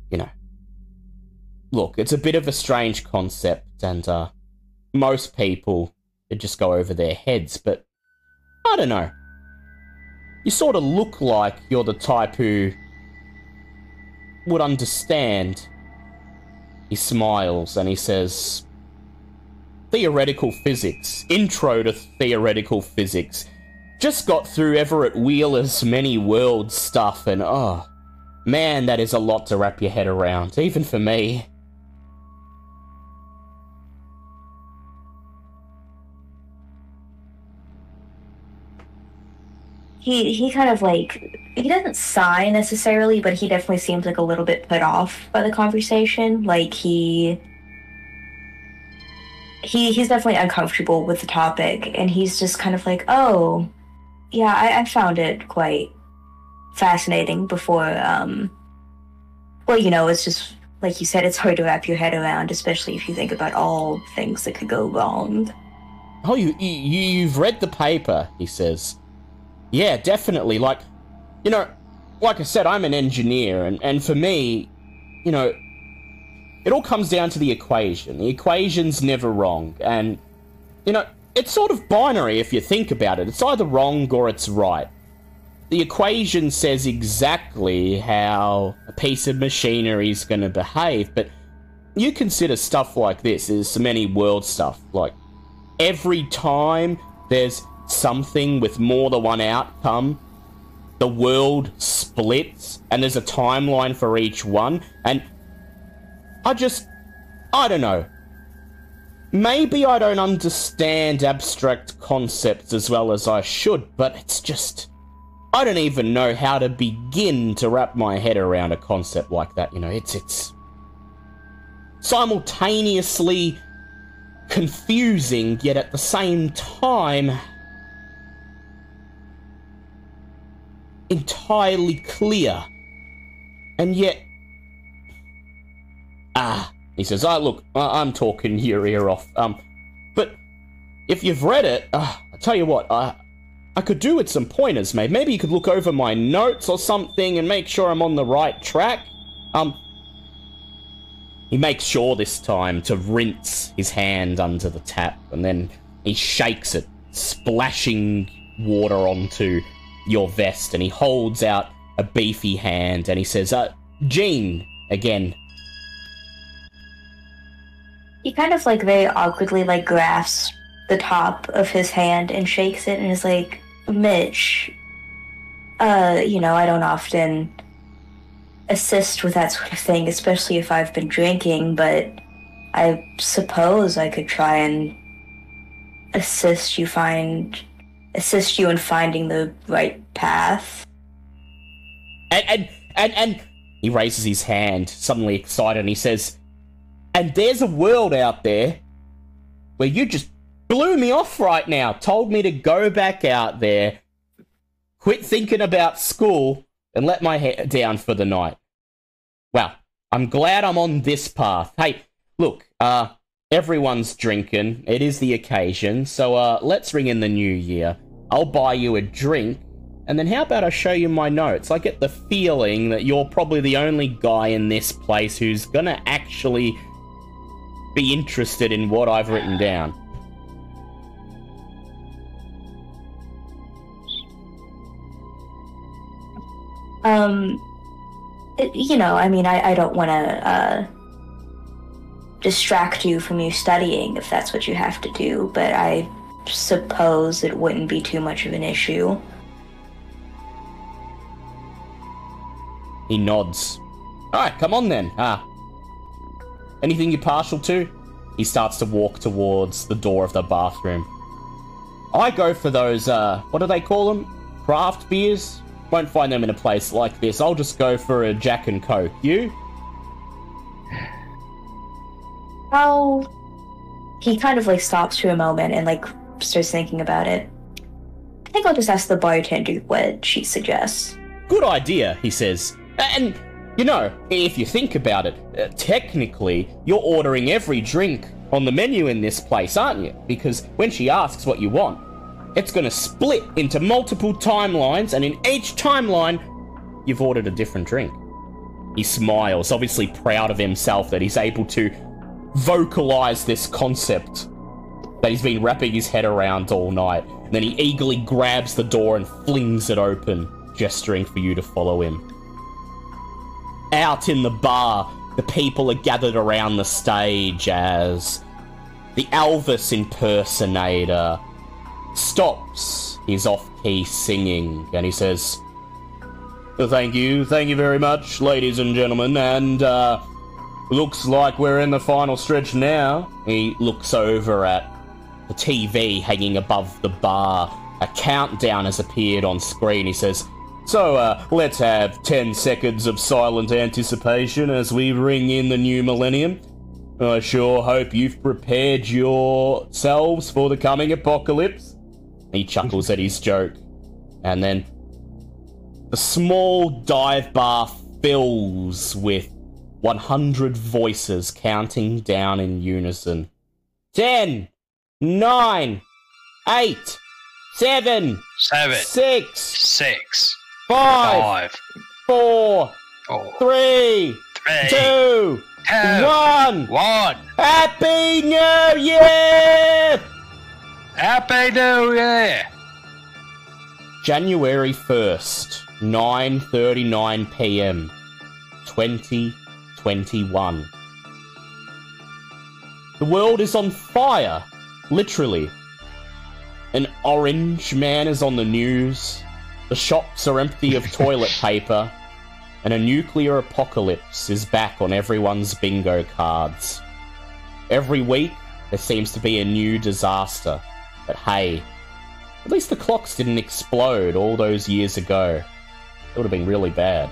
you know. Look, it's a bit of a strange concept and uh most people just go over their heads, but I don't know. You sort of look like you're the type who would understand. He smiles and he says, Theoretical Physics. Intro to Theoretical Physics. Just got through Everett Wheeler's Many Worlds stuff, and oh, man, that is a lot to wrap your head around, even for me. He he kind of like he doesn't sigh necessarily, but he definitely seems like a little bit put off by the conversation. Like he he he's definitely uncomfortable with the topic, and he's just kind of like, oh, yeah, I, I found it quite fascinating before. Um, well, you know, it's just like you said, it's hard to wrap your head around, especially if you think about all things that could go wrong. Oh, you, you you've read the paper, he says. Yeah, definitely. Like, you know, like I said, I'm an engineer, and, and for me, you know, it all comes down to the equation. The equation's never wrong, and, you know, it's sort of binary if you think about it. It's either wrong or it's right. The equation says exactly how a piece of machinery is going to behave, but you consider stuff like this as some many world stuff. Like, every time there's something with more than one outcome, the world splits, and there's a timeline for each one, and I just. I don't know. Maybe I don't understand abstract concepts as well as I should, but it's just. I don't even know how to begin to wrap my head around a concept like that, you know, it's it's simultaneously confusing yet at the same time entirely clear. And yet. Ah, he says, ah, look, I- I'm talking your ear off. Um, but if you've read it, uh, I tell you what, I I could do with some pointers, mate. Maybe you could look over my notes or something and make sure I'm on the right track. Um, he makes sure this time to rinse his hand under the tap, and then he shakes it, splashing water onto your vest, and he holds out a beefy hand, and he says, uh, Gene, again. He kind of like very awkwardly like grasps the top of his hand and shakes it and is like, Mitch, uh, you know, I don't often assist with that sort of thing, especially if I've been drinking, but I suppose I could try and assist you find assist you in finding the right path. And and and and he raises his hand, suddenly excited, and he says, And there's a world out there where you just blew me off right now, told me to go back out there, quit thinking about school, and let my head down for the night. Well, I'm glad I'm on this path. Hey, look, uh, everyone's drinking. It is the occasion, so uh, let's ring in the new year. I'll buy you a drink, and then how about I show you my notes? I get the feeling that you're probably the only guy in this place who's gonna actually be interested in what I've written down. Um, you know, I mean, I, I don't want to uh, distract you from you studying if that's what you have to do, but I suppose it wouldn't be too much of an issue. He nods. Alright, come on then. Ah. Anything you're partial to? He starts to walk towards the door of the bathroom. I go for those, uh, what do they call them? Craft beers? Won't find them in a place like this. I'll just go for a Jack and Coke. You? How? He kind of like stops for a moment and like starts thinking about it. I think I'll just ask the bartender what she suggests. Good idea, he says. And, you know, if you think about it, uh, technically, you're ordering every drink on the menu in this place, aren't you? Because when she asks what you want, it's going to split into multiple timelines, and in each timeline, you've ordered a different drink. He smiles, obviously proud of himself that he's able to vocalize this concept that he's been wrapping his head around all night. And then he eagerly grabs the door and flings it open, gesturing for you to follow him. Out in the bar, the people are gathered around the stage as the Elvis impersonator stops his off-key singing and he says, Thank you, thank you very much, ladies and gentlemen, and uh, looks like we're in the final stretch now. He looks over at the TV hanging above the bar. A countdown has appeared on screen. He says, So, uh, let's have 10 seconds of silent anticipation as we ring in the new millennium. I sure hope you've prepared yourselves for the coming apocalypse. He chuckles at his joke. And then the small dive bar fills with 100 voices counting down in unison. 10, 9, 8, 7, 7, 6, 6, 5, 5, 4, 4, 3, 3, 2, 2, 1. 1. Happy New Year! Happy New Year! January 1st, 9:39 p.m. 2021. The world is on fire, literally. An orange man is on the news. The shops are empty of toilet paper, and a nuclear apocalypse is back on everyone's bingo cards. Every week, there seems to be a new disaster. But hey, at least the clocks didn't explode all those years ago. It would have been really bad.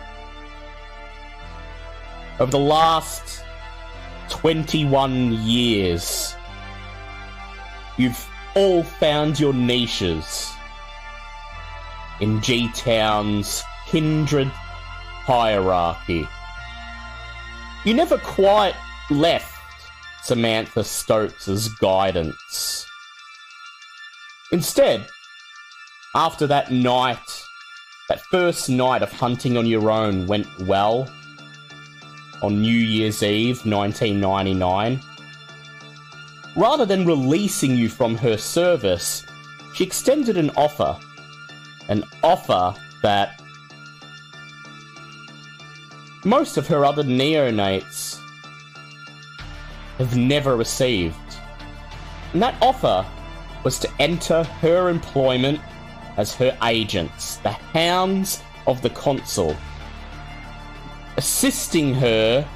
Over the last 21 years, you've all found your niches in G Town's kindred hierarchy. You never quite left Samantha Stokes's guidance. Instead, after that night, that first night of hunting on your own went well on New Year's Eve 1999, rather than releasing you from her service, she extended an offer. An offer that most of her other neonates have never received. And that offer was to enter her employment as her agents, the hounds of the consul, assisting her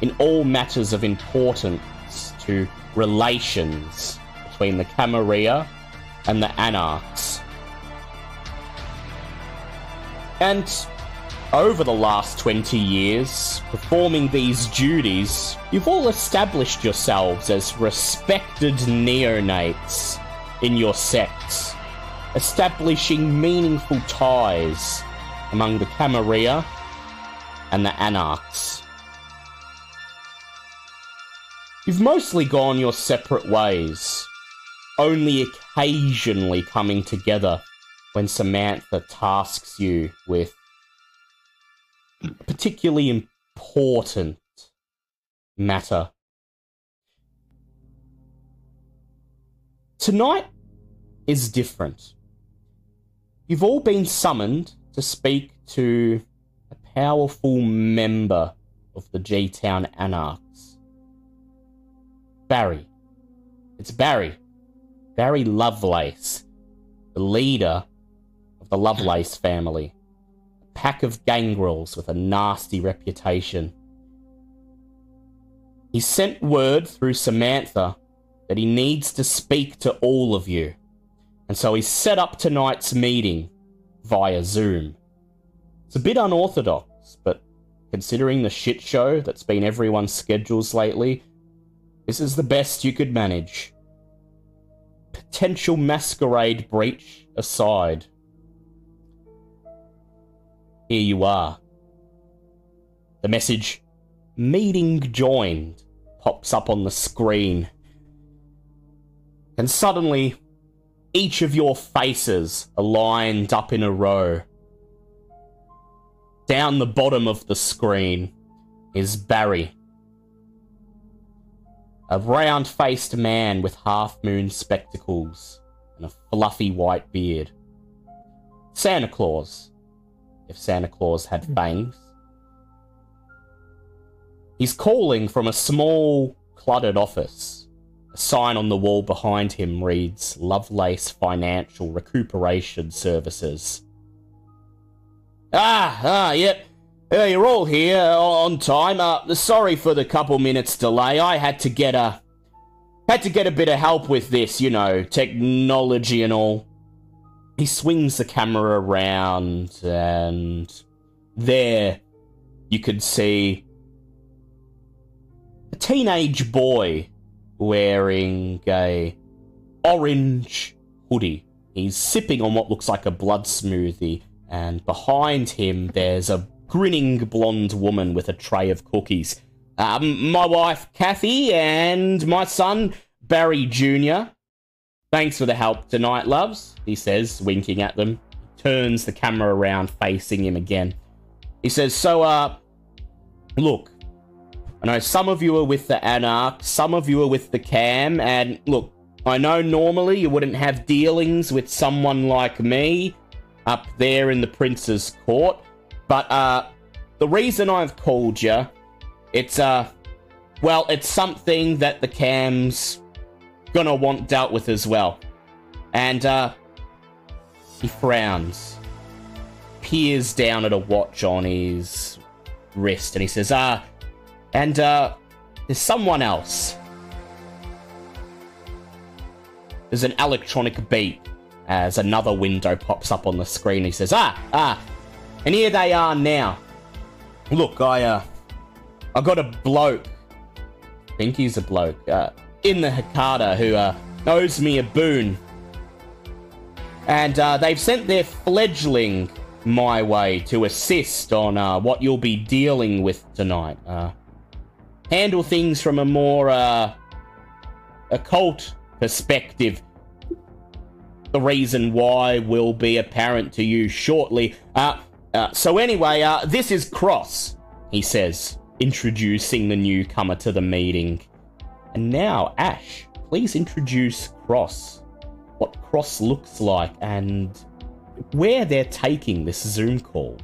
in all matters of importance to relations between the Camarilla and the Anarchs. And over the last 20 years, performing these duties, you've all established yourselves as respected neonates in your sects, establishing meaningful ties among the Camarilla and the Anarchs. You've mostly gone your separate ways, only occasionally coming together when Samantha tasks you with particularly important matter. Tonight is different. You've all been summoned to speak to a powerful member of the G Town Anarchs. Barry. It's Barry. Barry Lovelace, the leader of the Lovelace family A pack of gangrels with a nasty reputation. He sent word through Samantha that he needs to speak to all of you, and so he set up tonight's meeting via Zoom. It's a bit unorthodox, but considering the shit show that's been everyone's schedules lately, this is the best you could manage. Potential masquerade breach aside, here you are. The message, meeting joined, pops up on the screen. And suddenly, each of your faces are lined up in a row. Down the bottom of the screen is Barry. A round faced man with half moon spectacles and a fluffy white beard. Santa Claus, if Santa Claus had fangs. He's calling from a small, cluttered office. A sign on the wall behind him reads Lovelace Financial Recuperation Services. Ah, ah, yep. Yeah, you're all here on time. Uh, sorry for the couple minutes delay. I had to get a had to get a bit of help with this, you know, technology and all he swings the camera around, and there you could see a teenage boy wearing a orange hoodie. He's sipping on what looks like a blood smoothie, and behind him there's a grinning blonde woman with a tray of cookies. Um, my wife Kathy and my son Barry Jr. Thanks for the help tonight, loves, he says, winking at them. Turns the camera around, facing him again. He says, So, uh, look, I know some of you are with the Anarch, some of you are with the Cam, and look, I know normally you wouldn't have dealings with someone like me up there in the Prince's Court, but, uh, the reason I've called you, it's, uh, well, it's something that the Cams gonna want dealt with as well. And uh, he frowns, peers down at a watch on his wrist, and he says, "Ah, and uh, there's someone else." There's an electronic beep as another window pops up on the screen. He says, "Ah, ah, and here they are now. Look, I uh, I got a bloke. I think he's a bloke. Uh, in the Hecata who uh, owes me a boon. And uh, they've sent their fledgling my way to assist on uh, what you'll be dealing with tonight. Uh, handle things from a more uh, occult perspective. the reason why will be apparent to you shortly. Uh, uh, so anyway, uh, this is Cross, he says, introducing the newcomer to the meeting. And now, Ash, please introduce Cross, what Cross looks like, and where they're taking this Zoom call.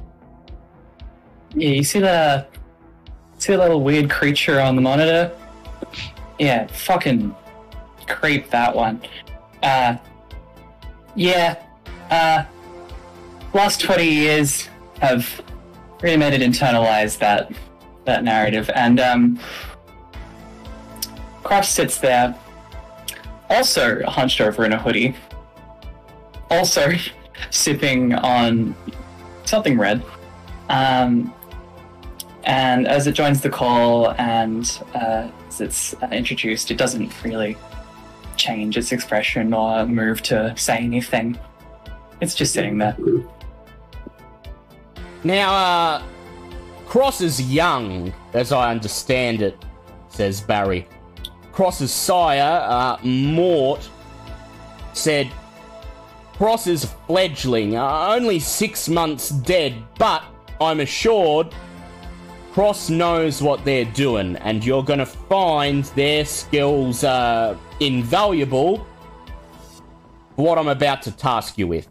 Yeah, you see the see the little weird creature on the monitor? Yeah, fucking creep that one. Uh yeah. Uh last twenty years have really made it internalize that that narrative and um sits there also hunched over in a hoodie. Also sipping on something red. Um, and as it joins the call and uh, as it's uh, introduced, it doesn't really change its expression or move to say anything. It's just sitting there. Now, uh, Cross is young, as I understand it, says Barry. Cross's sire, uh, Mort, said Cross is fledgling, uh, only six months dead, but I'm assured Cross knows what they're doing, and you're gonna find their skills uh, invaluable what I'm about to task you with.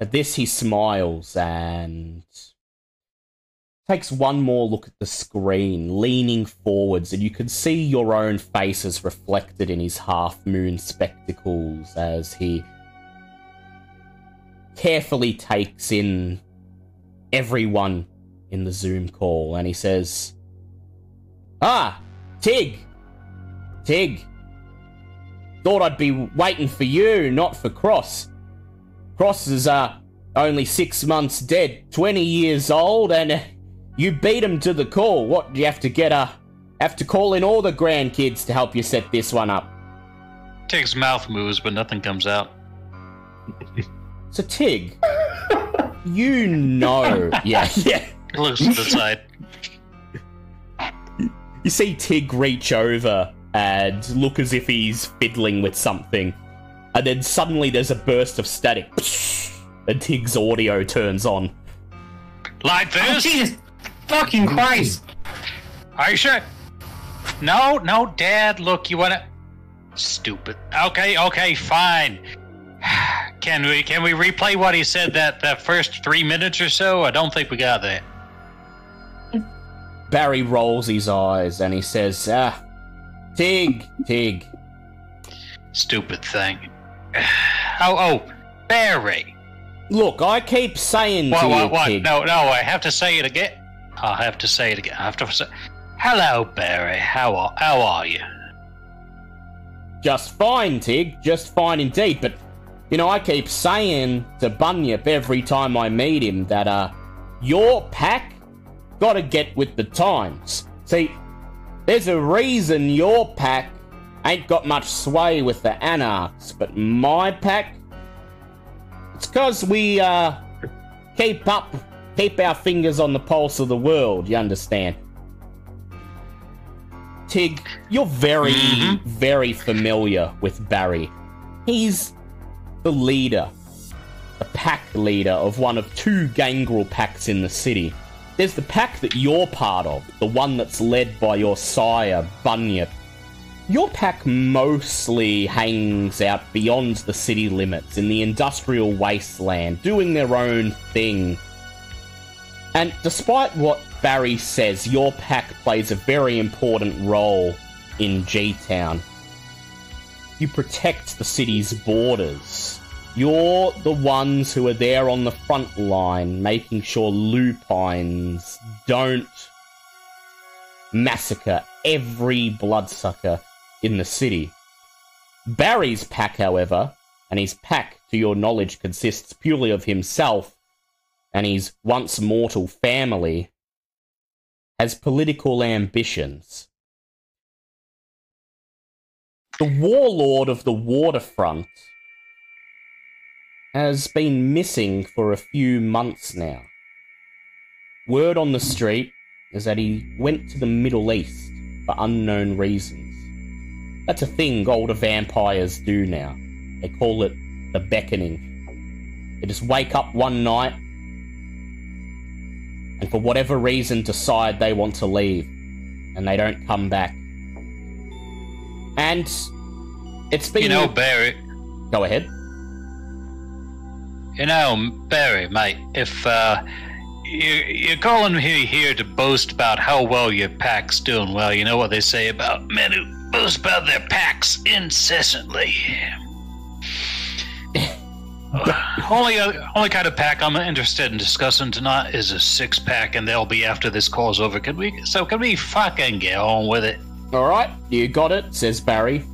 At this, he smiles and takes one more look at the screen, leaning forwards, and you can see your own faces reflected in his half moon spectacles as he carefully takes in everyone in the Zoom call and he says, Ah, Tig! Tig! Thought I'd be waiting for you, not for Cross. Cross is uh, only six months dead, 20 years old, and uh, you beat him to the call. What, do you have to get uh, have to call in all the grandkids to help you set this one up? Tig's mouth moves, but nothing comes out. So Tig, you know, yeah, yeah. Looks to the side. You see Tig reach over and look as if he's fiddling with something, and then suddenly there's a burst of static, and Tig's audio turns on. Like this? Oh. Jesus fucking Christ! Are you sure? No, no, Dad. Look, you wanna? Stupid. Okay, okay, fine. Can we can we replay what he said that that first three minutes or so? I don't think we got that. Barry rolls his eyes and he says, "Ah, Tig, Tig, Stupid thing. Oh, oh, Barry. look, I keep saying What, to you, what, what? No, no, I have to say it again. I'll have to say it again. I have to say. Hello, Barry. How are how are you? just fine, Tig, just fine indeed. But you know, I keep saying to Bunyip every time I meet him that uh, your pack gotta get with the times. See, there's a reason your pack ain't got much sway with the Anarchs, but my pack, it's cause we uh keep up, keep our fingers on the pulse of the world. You understand? Tig, you're very, Mhm. very familiar with Barry. He's the leader, the pack leader of one of two gangrel packs in the city. There's the pack that you're part of, the one that's led by your sire, Bunyip. Your pack mostly hangs out beyond the city limits in the industrial wasteland, doing their own thing. And despite what Barry says, your pack plays a very important role in G Town. You protect the city's borders. You're the ones who are there on the front line, making sure lupines don't massacre every bloodsucker in the city. Barry's pack, however, and his pack, to your knowledge, consists purely of himself and his once mortal family, has political ambitions. The warlord of the waterfront has been missing for a few months now. Word on the street is that he went to the Middle East for unknown reasons. That's a thing older vampires do now. They call it the beckoning. They just wake up one night and for whatever reason decide they want to leave and they don't come back. And it's been You know, Barry. Go ahead. You know, Barry, mate. If uh, you, you're calling me here to boast about how well your pack's doing, well, you know what they say about men who boast about their packs incessantly. only uh, only kind of pack I'm interested in discussing tonight is a six pack, and they'll be after this call's over. Can we? So can we fucking get on with it? All right, you got it, says Barry.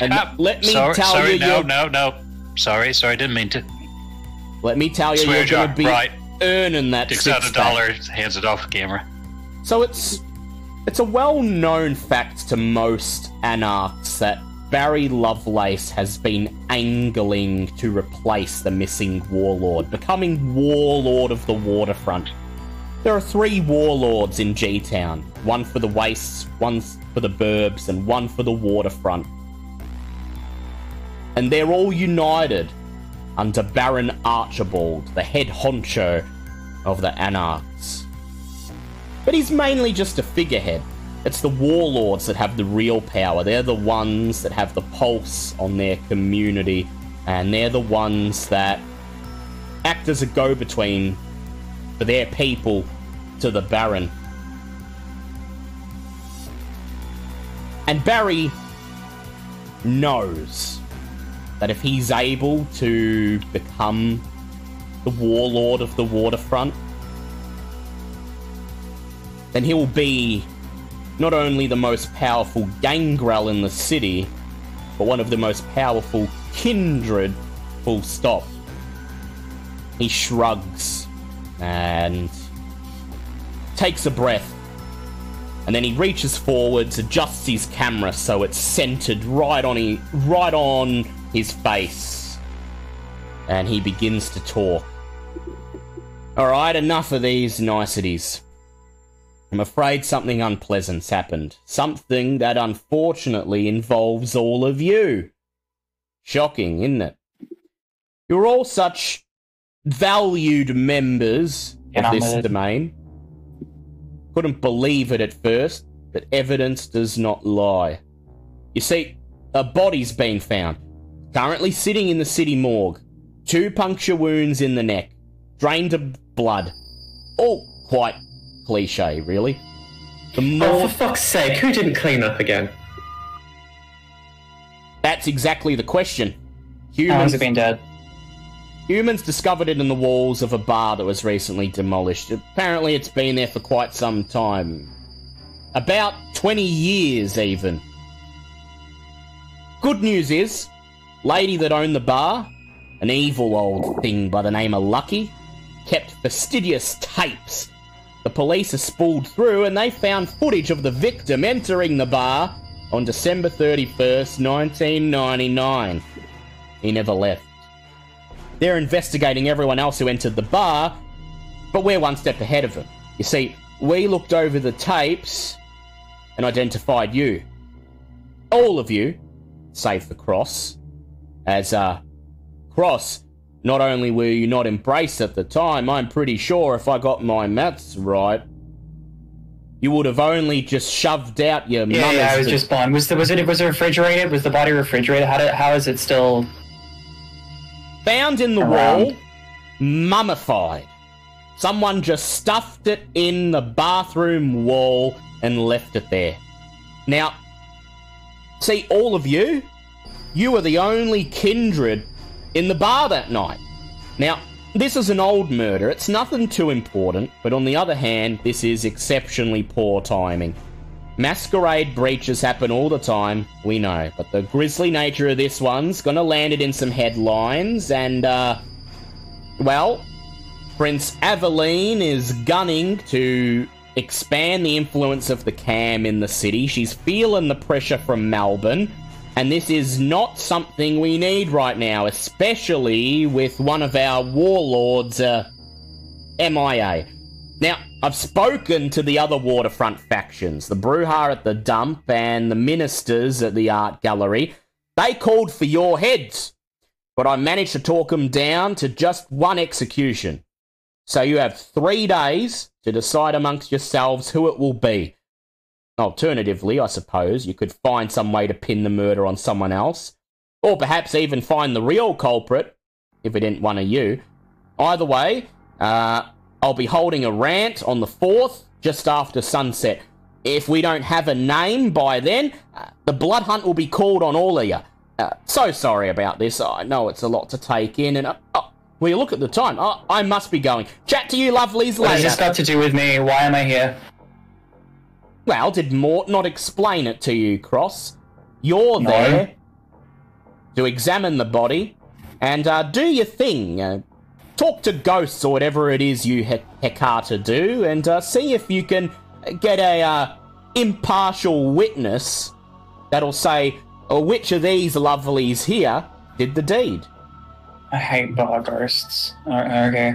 And Ah, let me sorry, tell sorry, you, no, you're- no, no. Sorry, sorry, didn't mean to. let me tell you, Swear you're going to be right. earning that Takes six out a pack. dollar, hands it off camera. So it's it's a well-known fact to most anarchs that Barry Lovelace has been angling to replace the missing warlord, becoming warlord of the waterfront. There are three warlords in G-Town. One for the wastes, one for the burbs, and one for the waterfront. And they're all united under Baron Archibald, the head honcho of the Anarchs. But he's mainly just a figurehead. It's the warlords that have the real power. They're the ones that have the pulse on their community, and they're the ones that act as a go between for their people to the Baron. And Barry knows that if he's able to become the warlord of the waterfront, then he will be not only the most powerful gangrel in the city, but one of the most powerful kindred, full stop. He shrugs and takes a breath. And then he reaches forwards, adjusts his camera so it's centered right on he, right on his face. And he begins to talk. Alright, enough of these niceties. I'm afraid something unpleasant's happened. Something that unfortunately involves all of you. Shocking, isn't it? You're all such valued members of this domain. Couldn't believe it at first, but evidence does not lie. You see, a body's been found, currently sitting in the city morgue. Two puncture wounds in the neck, drained of blood. All quite cliche, really. The Oh, for fuck's sake, who didn't clean up again? that's exactly the question. How long Humans, has it been dead? humans discovered it in the walls of a bar that was recently demolished. Apparently, it's been there for quite some time. About 20 years, even. Good news is, lady that owned the bar, an evil old thing by the name of Lucky, kept fastidious tapes. The police are spooled through and they found footage of the victim entering the bar on December 31st, 1999. He never left. They're investigating everyone else who entered the bar, but we're one step ahead of them. You see, we looked over the tapes and identified you. All of you, save for Cross, as, uh, Cross, not only were you not embraced at the time, I'm pretty sure if I got my maths right, you would have only just shoved out your Yeah, yeah, I was just blind. Was the was it was it refrigerated? Was the body refrigerated? How did, how is it still? found in the Around. wall, mummified. Someone just stuffed it in the bathroom wall and left it there. Now, see, all of you, you are the only kindred in the bar that night. Now, this is an old murder. It's nothing too important, but on the other hand, this is exceptionally poor timing. Masquerade breaches happen all the time, we know, but the grisly nature of this one's gonna land it in some headlines, and, uh, well, Prince Aveline is gunning to expand the influence of the cam in the city. She's feeling the pressure from Melbourne, and this is not something we need right now, especially with one of our warlords, uh, MIA. Now, I've spoken to the other waterfront factions, the Brujah at the dump and the ministers at the art gallery. They called for your heads, but I managed to talk them down to just one execution. So you have three days to decide amongst yourselves who it will be. Alternatively, I suppose, you could find some way to pin the murder on someone else, or perhaps even find the real culprit, if it ain't one of you. Either way, uh, I'll be holding a rant on the 4th, just after sunset. If we don't have a name by then, uh, the blood hunt will be called on all of you. Uh, so sorry about this. I know it's a lot to take in, and uh, oh, well, you look at the time. Oh, I must be going. Chat to you, lovelies, What has this got to do with me? Why am I here? Well, did Mort not explain it to you, Cross? You're No. there to examine the body and uh, do your thing. Uh, talk to ghosts or whatever it is you he- Hecata do, and uh, see if you can get a uh, impartial witness that'll say oh, which of these lovelies here did the deed. I hate bar ghosts. Okay.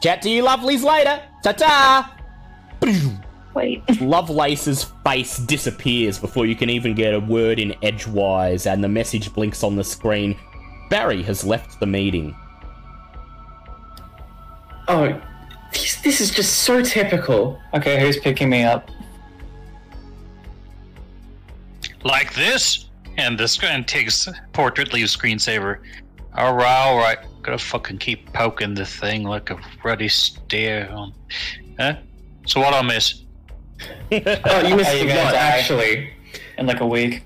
Chat to you, lovelies, later. Ta ta. Wait. Lovelace's face disappears before you can even get a word in edgewise, and the message blinks on the screen. Barry has left the meeting. Oh, this, this is just so typical. Okay, who's picking me up? Like this? And the screen takes portrait leaves screensaver. Alright, alright. Gotta fucking keep poking the thing like a ruddy stare on. Huh? So what I miss? Oh, you missed Are you a gonna lot, die? actually. In like a week.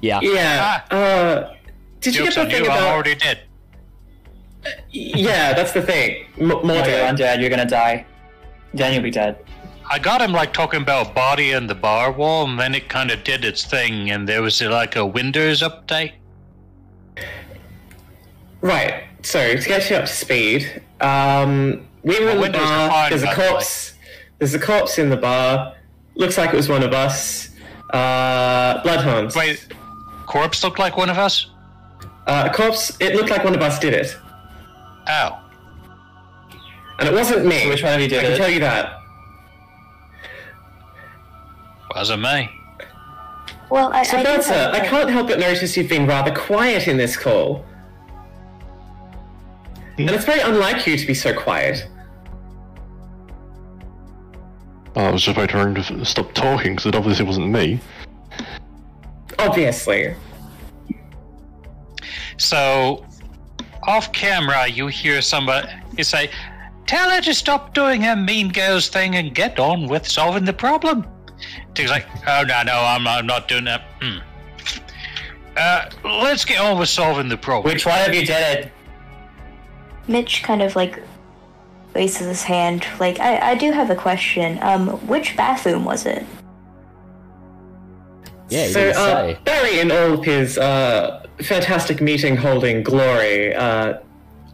Yeah. Yeah. Uh, did you get on the thing you, I'm about? already dead. Yeah, that's the thing. M- more No, you're dead. undead. You're gonna die. Then you'll be dead. I got him like talking about body and the bar wall, and then it kind of did its thing, and there was like a Windows update. Right. So to get you up to speed, um, we were Well, in the windows bar. There's a by way. corpse. There's a corpse in the bar. Looks like it was one of us. Uh, bloodhounds. Wait, corpse looked like one of us? Uh, a corpse. It looked like one of us did it, Ow. and it wasn't me. So which one of you did it. I can tell you that. Wasn't me. Well, I, So I do Bertha, have I a- can't help but notice you've been rather quiet in this call. And it's very unlike you to be so quiet. I was just waiting for him to stop talking because it obviously wasn't me. Obviously. So, off camera, you hear somebody you say, "Tell her to stop doing her mean girls thing and get on with solving the problem." She's like, "Oh no, no, I'm not, I'm not doing that." Hmm. Uh, let's get on with solving the problem. Which one of you did it? Mitch kind of like raises his hand. Like, I, I do have a question. Um, which bathroom was it? Yeah, you so uh, say. Barry, in all of his uh, fantastic meeting holding glory, uh,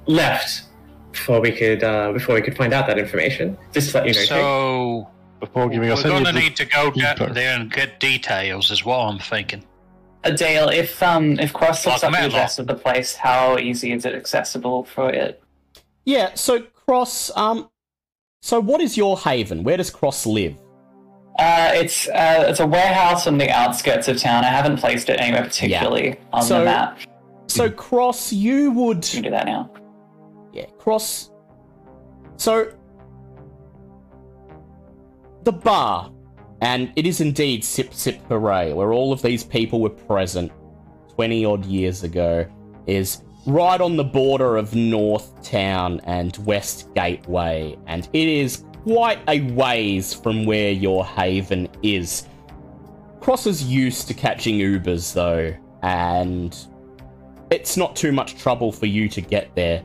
left before we could uh, before we could find out that information. Just to let you know. Jake. So Before giving us, we're going to need to go info. down there and get details, is what I'm thinking. Uh, Dale, if um if Cross looks Lock up the address of the place, how easy is it accessible for it? Yeah, so Cross, um, so what is your haven? Where does Cross live? Uh, it's uh, it's a warehouse on the outskirts of town. I haven't placed it anywhere particularly on So- the map. So Cross, you would You can do that now. Yeah, cross. So, the bar, and it is indeed Sip Sip Hooray, where all of these people were present 20 odd years ago, is right on the border of North Town and West Gateway, and it is quite a ways from where your haven is. Cross is used to catching Ubers, though, and it's not too much trouble for you to get there.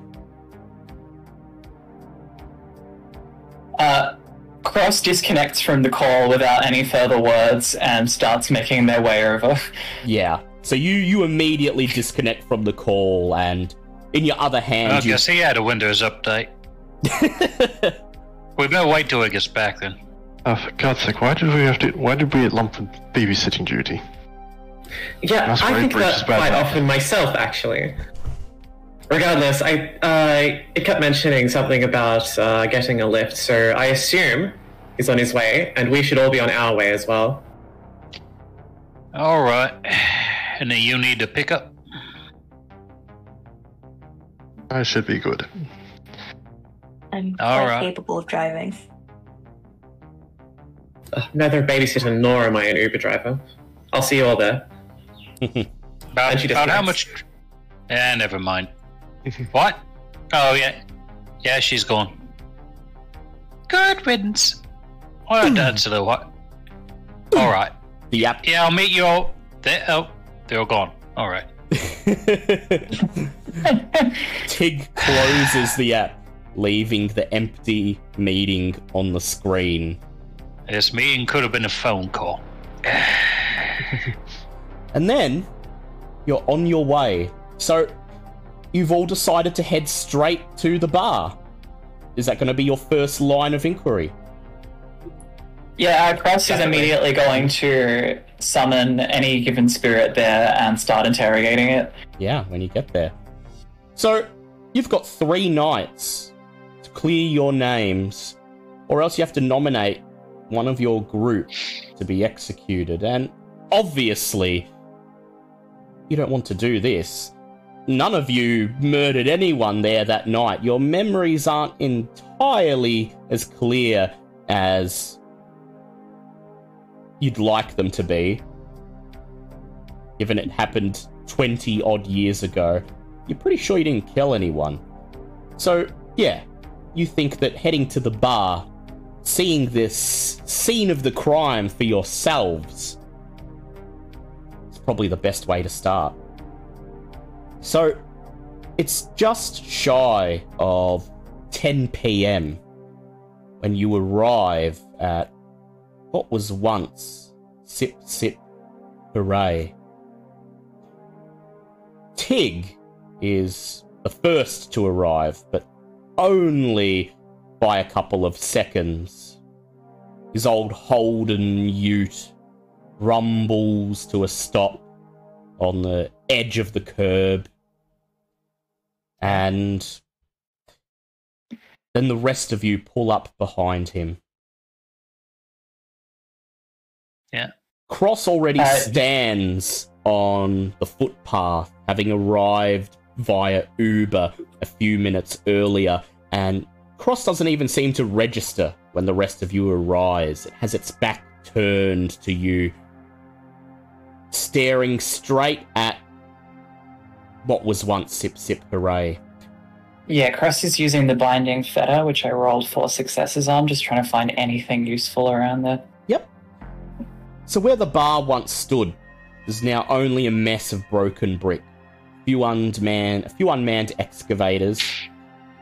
Uh, Cross disconnects from the call without any further words and starts making their way over. Yeah. So you you immediately disconnect from the call, and in your other I hand, you guess he had a Windows update. We better wait till he gets back then. Oh, for God's sake, why did we have to? Why did we get lumped with babysitting duty? yeah, That's I very think British that about quite that. often myself, actually. regardless, I uh, it kept mentioning something about uh, getting a lift, so I assume he's on his way, and we should all be on our way as well. All right. And then you need to pick up. I should be good. I'm All quite right. capable of driving. Uh, neither a babysitter nor am I an Uber driver. I'll see you all there. About, And she about how much? Eh, never mind. what? Oh yeah, yeah, she's gone. Good riddance. Well, that's a little what? All right. Yep. Yeah, I'll meet you all. there. oh, they're all gone. All right. Tig closes the app, leaving the empty meeting on the screen. This meeting could have been a phone call. And then you're on your way. So you've all decided to head straight to the bar. Is that going to be your first line of inquiry? Yeah, Cross is Definitely. immediately going to summon any given spirit there and start interrogating it. Yeah, when you get there. So you've got three nights to clear your names, or else you have to nominate one of your group to be executed. And obviously, you don't want to do this. None of you murdered anyone there that night. Your memories aren't entirely as clear as you'd like them to be, given it happened 20 odd years ago. You're pretty sure you didn't kill anyone. So, yeah, you think that heading to the bar, seeing this scene of the crime for yourselves, is probably the best way to start. So, it's just shy of 10 pm when you arrive at what was once Sip Sip Hooray. Tig is the first to arrive, but only by a couple of seconds. His old Holden ute rumbles to a stop on the edge of the curb. And then the rest of you pull up behind him. Yeah. Cross already Uh, stands on the footpath, having arrived via Uber a few minutes earlier, and Cross doesn't even seem to register when the rest of you arise. It has its back turned to you, staring straight at what was once Sip Sip Hooray. Yeah, Cross is using the binding fetter, which I rolled four successes on, just trying to find anything useful around there. So where the bar once stood, there's now only a mess of broken brick, a few unmanned, a few unmanned excavators,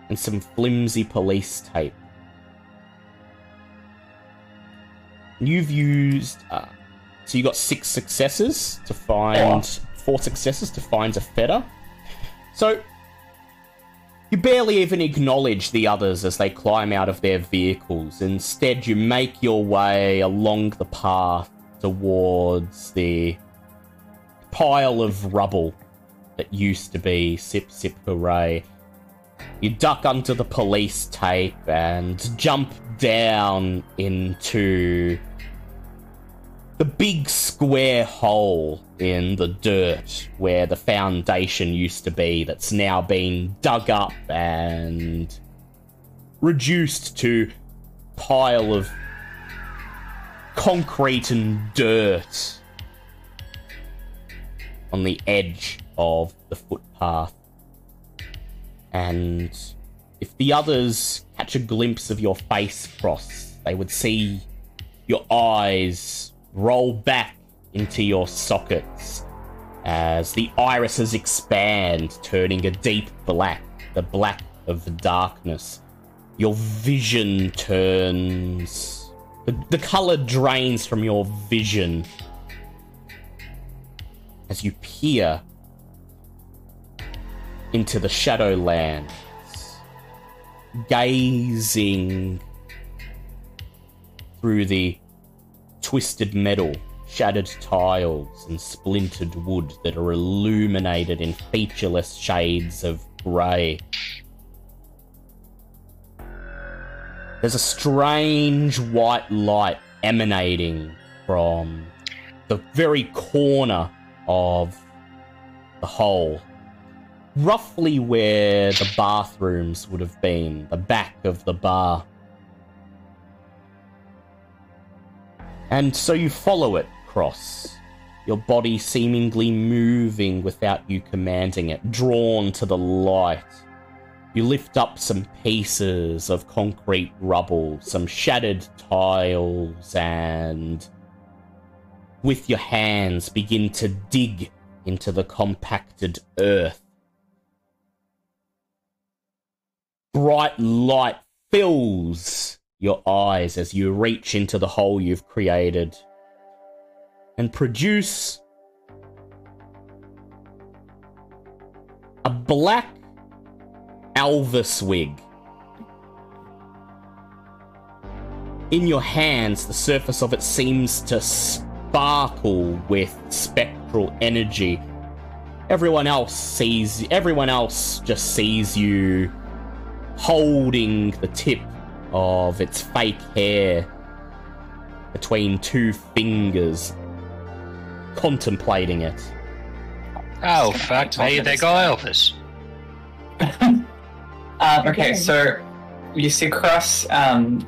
and some flimsy police tape. You've used, uh, so you got six successes to find four successes to find a fetter. So you barely even acknowledge the others as they climb out of their vehicles. Instead, you make your way along the path towards the pile of rubble that used to be Sip Sip Hooray. You duck under the police tape and jump down into the big square hole in the dirt where the foundation used to be that's now been dug up and reduced to pile of concrete and dirt on the edge of the footpath. And if the others catch a glimpse of your face cross, they would see your eyes roll back into your sockets as the irises expand, turning a deep black, the black of the darkness. Your vision turns. The, the color drains from your vision as you peer into the Shadowlands, gazing through the twisted metal, shattered tiles, and splintered wood that are illuminated in featureless shades of Ray. There's a strange white light emanating from the very corner of the hole. Roughly where the bathrooms would have been, the back of the bar. And so you follow it, Cross. Your body seemingly moving without you commanding it, drawn to the light. You lift up some pieces of concrete rubble, some shattered tiles, and with your hands begin to dig into the compacted earth. Bright light fills your eyes as you reach into the hole you've created and produce a black Elvis wig. In your hands, the surface of it seems to sparkle with spectral energy. Everyone else sees everyone else just sees you holding the tip of its fake hair between two fingers, contemplating it. Oh, fuck me, they go Elvis. Uh, okay, so you see Cross, um,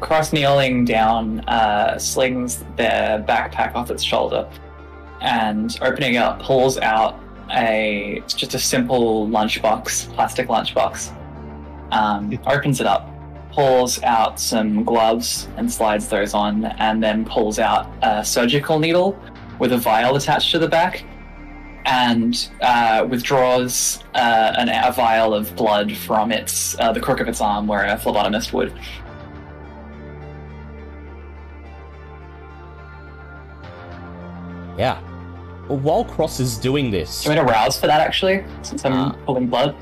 Cross kneeling down, uh, slings their backpack off its shoulder, and opening it up, pulls out a it's just a simple lunchbox, plastic lunchbox. Um, opens it up, pulls out some gloves and slides those on, and then pulls out a surgical needle with a vial attached to the back and uh, withdraws uh, an, a vial of blood from its uh, the crook of its arm, where a phlebotomist would. Yeah. While Cross is doing this. Do you want to rouse for that actually, since I'm Uh, pulling blood?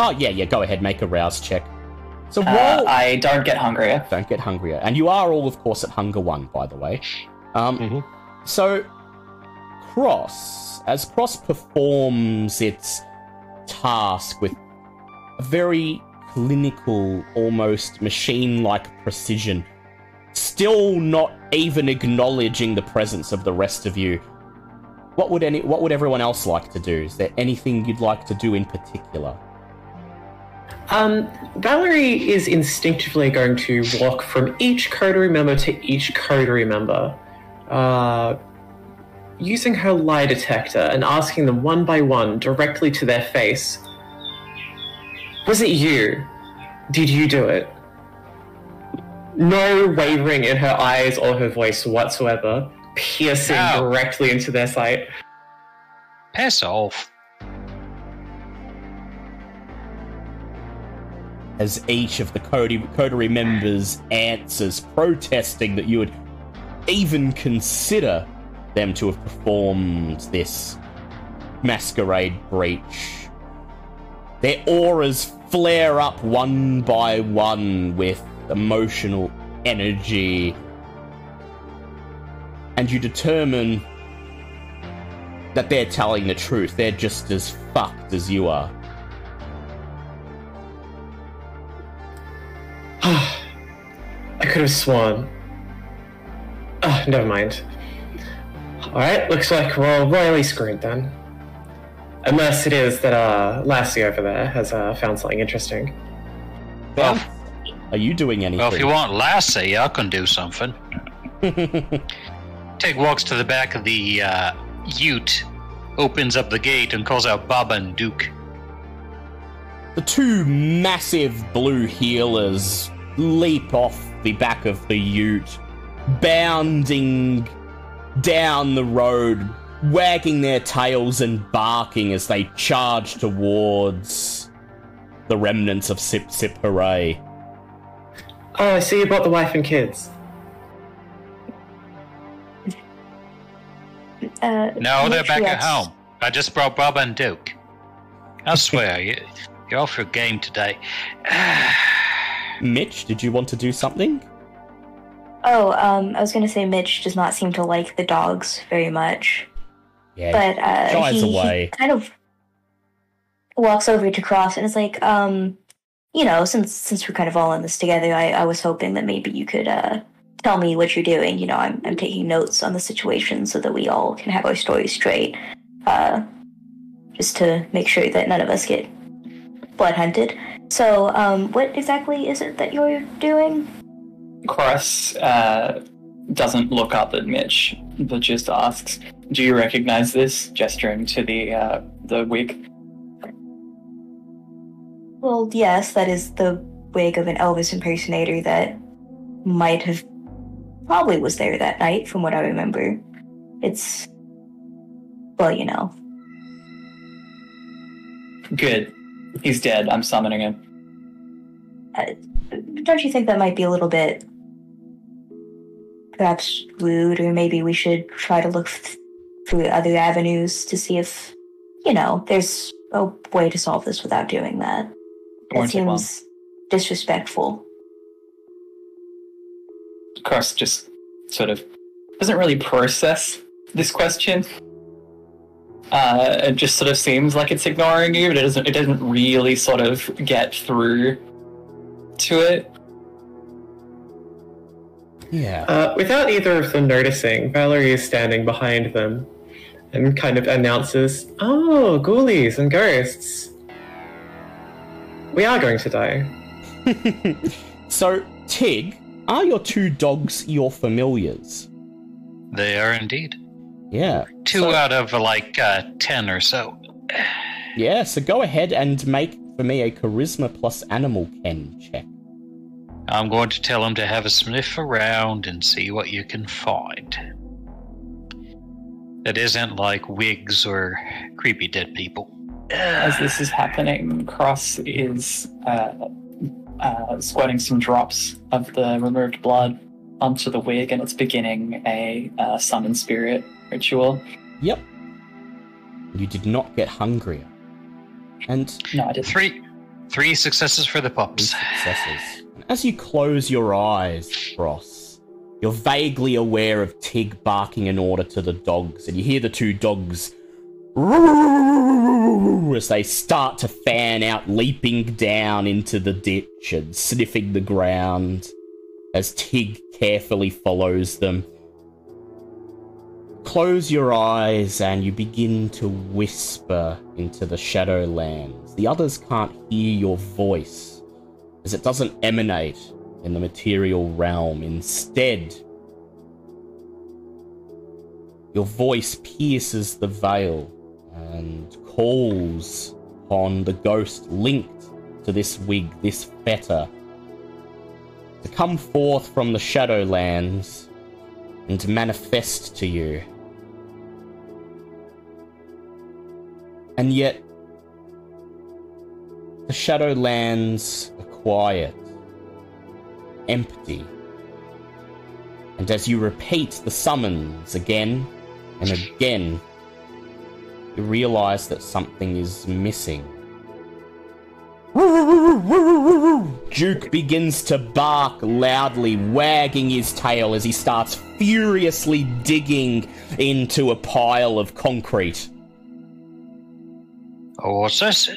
Oh, yeah, yeah, go ahead, make a rouse check. So Uh, while. I don't get hungrier. Don't get hungrier. And you are all, of course, at Hunger 1, by the way. Um, Mhm. So, Cross, as Cross performs its task with a very clinical, almost machine like precision, still not even acknowledging the presence of the rest of you. What would any what would everyone else like to do? Is there anything you'd like to do in particular? Um, Valerie is instinctively going to walk from each coterie member to each coterie member, uh, using her lie detector and asking them one by one directly to their face Was it you? Did you do it? No wavering in her eyes or her voice whatsoever, piercing Ow. directly into their sight. Piss off. as each of the coterie, coterie members answers, protesting that you would even consider them to have performed this masquerade breach. Their auras flare up one by one with emotional energy, and you determine that they're telling the truth. They're just as fucked as you are. I could have sworn. Oh, never mind. Alright, looks like we're all royally screwed then. Unless it is that uh, Lassie over there has uh, found something interesting. Well, are you doing anything? Well, if you want Lassie, I can do something. Take walks to the back of the uh, ute, opens up the gate, and calls out Baba and Duke. The two massive blue heelers leap off the back of the ute, bounding down the road, wagging their tails and barking as they charge towards the remnants of Sip Sip Hooray. Oh, I see you brought the wife and kids. Uh, No, they're back at home. I just brought Bob and Duke. I swear, you, you're off your game today. Mitch, did you want to do something? Oh, um, I was gonna say Mitch does not seem to like the dogs very much, Yeah, but uh, he, he kind of walks over to Cross and is like, um, you know, since since we're kind of all in this together, I, I was hoping that maybe you could uh, tell me what you're doing. You know, I'm I'm taking notes on the situation so that we all can have our stories straight. Uh, just to make sure that none of us get blood hunted. So, um, what exactly is it that you're doing? Cross uh, doesn't look up at Mitch, but just asks, "Do you recognize this?" Gesturing to the uh, the wig. Well, yes, that is the wig of an Elvis impersonator that might have probably was there that night, from what I remember. It's well, you know. Good. He's dead. I'm summoning him. Don't you think that might be a little bit perhaps rude, or maybe we should try to look th- through other avenues to see if, you know, there's a way to solve this without doing that. That Won't take long. seems disrespectful. Cross just sort of doesn't really process this question. Uh, it just sort of seems like it's ignoring you, but it doesn't. It doesn't really sort of get through to it. Yeah. Uh, without either of them noticing, Valerie is standing behind them and kind of announces, Oh, ghoulies and ghosts. We are going to die. so, Tig, are your two dogs your familiars? They are indeed. Yeah. Two So- out of like uh, ten or so. Yeah, so go ahead and make for me a charisma plus animal ken check. I'm going to tell him to have a sniff around and see what you can find. That isn't like wigs or creepy dead people. As this is happening, Cross is uh, uh, squirting some drops of the removed blood onto the wig, and it's beginning a uh, summon spirit ritual. Yep. You did not get hungrier. And No, I didn't. Three, three successes for the three successes. As you close your eyes, Cross, you're vaguely aware of Tig barking an order to the dogs, and you hear the two dogs as they start to fan out, leaping down into the ditch and sniffing the ground as Tig carefully follows them. Close your eyes and you begin to whisper into the Shadowlands. The others can't hear your voice as it doesn't emanate in the material realm. Instead, your voice pierces the veil and calls upon the ghost linked to this wig, this fetter, to come forth from the Shadowlands and to manifest to you. And yet, the Shadowlands quiet, empty. And as you repeat the summons again and again, you realize that something is missing. Duke begins to bark loudly, wagging his tail as he starts furiously digging into a pile of concrete. Oh, what's this?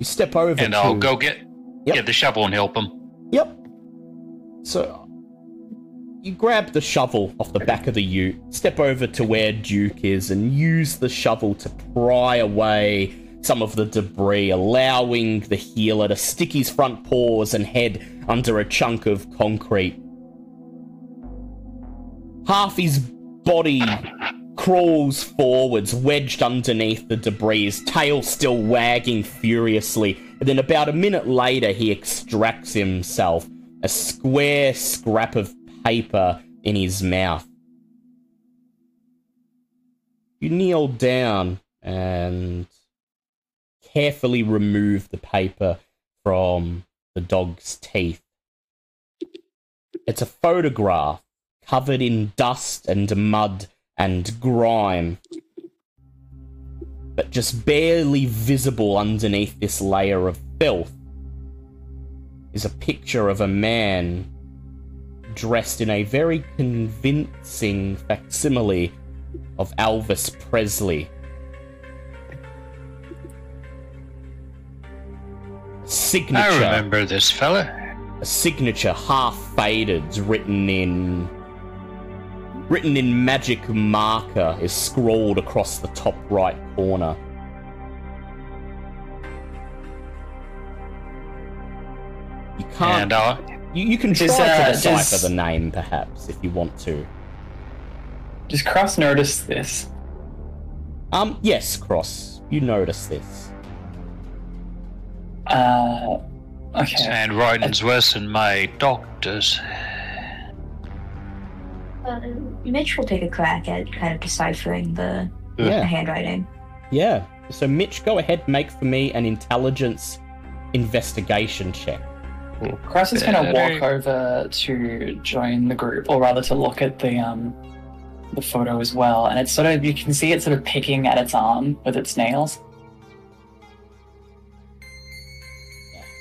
You step over And to... I'll go get Yep. get the shovel and help him. Yep. So you grab the shovel off the back of the ute, step over to where Duke is, and use the shovel to pry away some of the debris, allowing the heeler to stick his front paws and head under a chunk of concrete. Half his body crawls forwards, wedged underneath the debris, tail still wagging furiously. And then about a minute later, he extracts himself a square scrap of paper in his mouth. You kneel down and carefully remove the paper from the dog's teeth. It's a photograph covered in dust and mud and grime, but just barely visible underneath this layer of filth is a picture of a man dressed in a very convincing facsimile of Elvis Presley. Signature. I remember this fella. A signature half faded, written in written in magic marker is scrawled across the top right corner you can't And uh, you, you can try Does, to uh, decipher does- the name perhaps if you want to Does Cross notice this? um yes cross you notice this Uh, okay. his handwriting's worse than my doctor's. Uh, Mitch will take a crack at kind of deciphering the, the yeah handwriting. yeah so mitch go ahead make for me an intelligence investigation check Cross is going to walk over to join the group, or rather to look at the um the photo as well. And it's sort of you can see it sort of picking at its arm with its nails.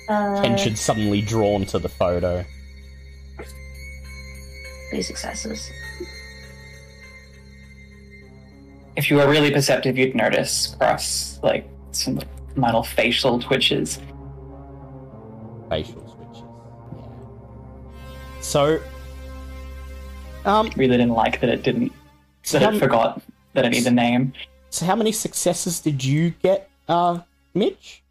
Uh, attention suddenly drawn to the photo three successes. If you were really perceptive, you'd notice Cross like some little facial twitches. facial switches. So, um, Really didn't like that it didn't so that how, it forgot that it needed a name. so how many successes did you get, uh, Mitch?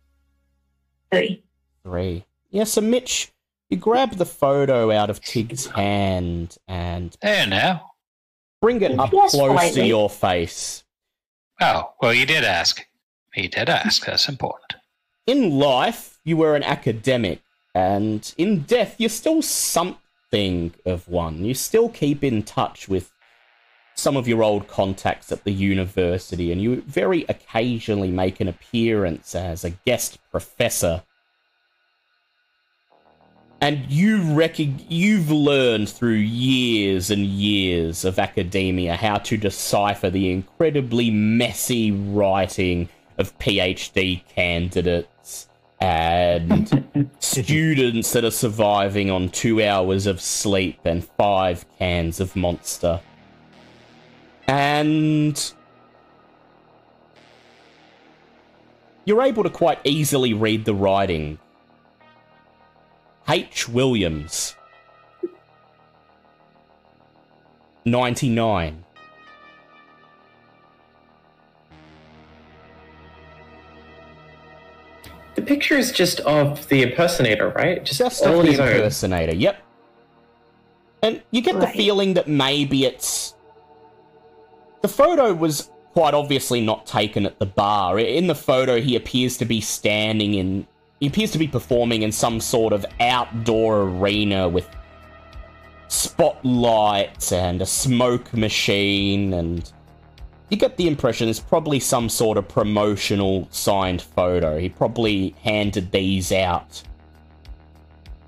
Three. Three. Yeah, so Mitch, you grab the photo out of Tig's hand and There now. bring it up Yes, close to your face. Oh, well, you did ask. He did ask. That's important. In life, you were an academic, and in death, you're still something of one. You still keep in touch with some of your old contacts at the university, and you very occasionally make an appearance as a guest professor. And you recog- you've learned through years and years of academia how to decipher the incredibly messy writing of PhD candidates and students that are surviving on two hours of sleep and five cans of monster. And you're able to quite easily read the writing. H. Williams. 99. The picture is just of the impersonator, right? Just, Just all of the his own. impersonator, yep. And you get the feeling that maybe it's. The photo was quite obviously not taken at the bar. In the photo, he appears to be standing in. He appears to be performing in some sort of outdoor arena with spotlights and a smoke machine, and you get the impression it's probably some sort of promotional signed photo. He probably handed these out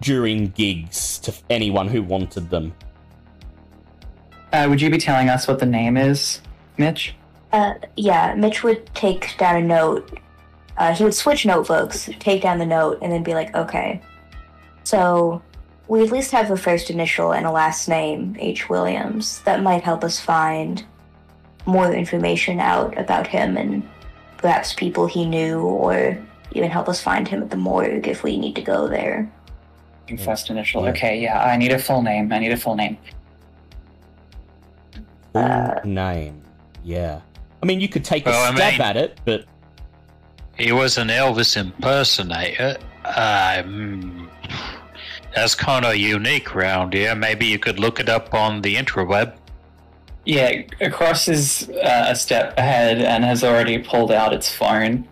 during gigs to anyone who wanted them. Uh, would you be telling us what the name is, Mitch? Uh, yeah, Mitch would take down a note. Uh, he would switch notebooks, take down the note, and then be like, okay. So, we at least have a first initial and a last name, H. Williams. That might help us find more information out about him and perhaps people he knew, or even help us find him at the morgue if we need to go there. First initial. Okay, yeah. I need a full name. I need a full name. Full Uh, name. Yeah. I mean, you could take a Well, I stab mean- at it, but He was an Elvis impersonator. Um, that's kind of unique around here. Maybe you could look it up on the interweb. Yeah, Across is uh, a step ahead and has already pulled out its phone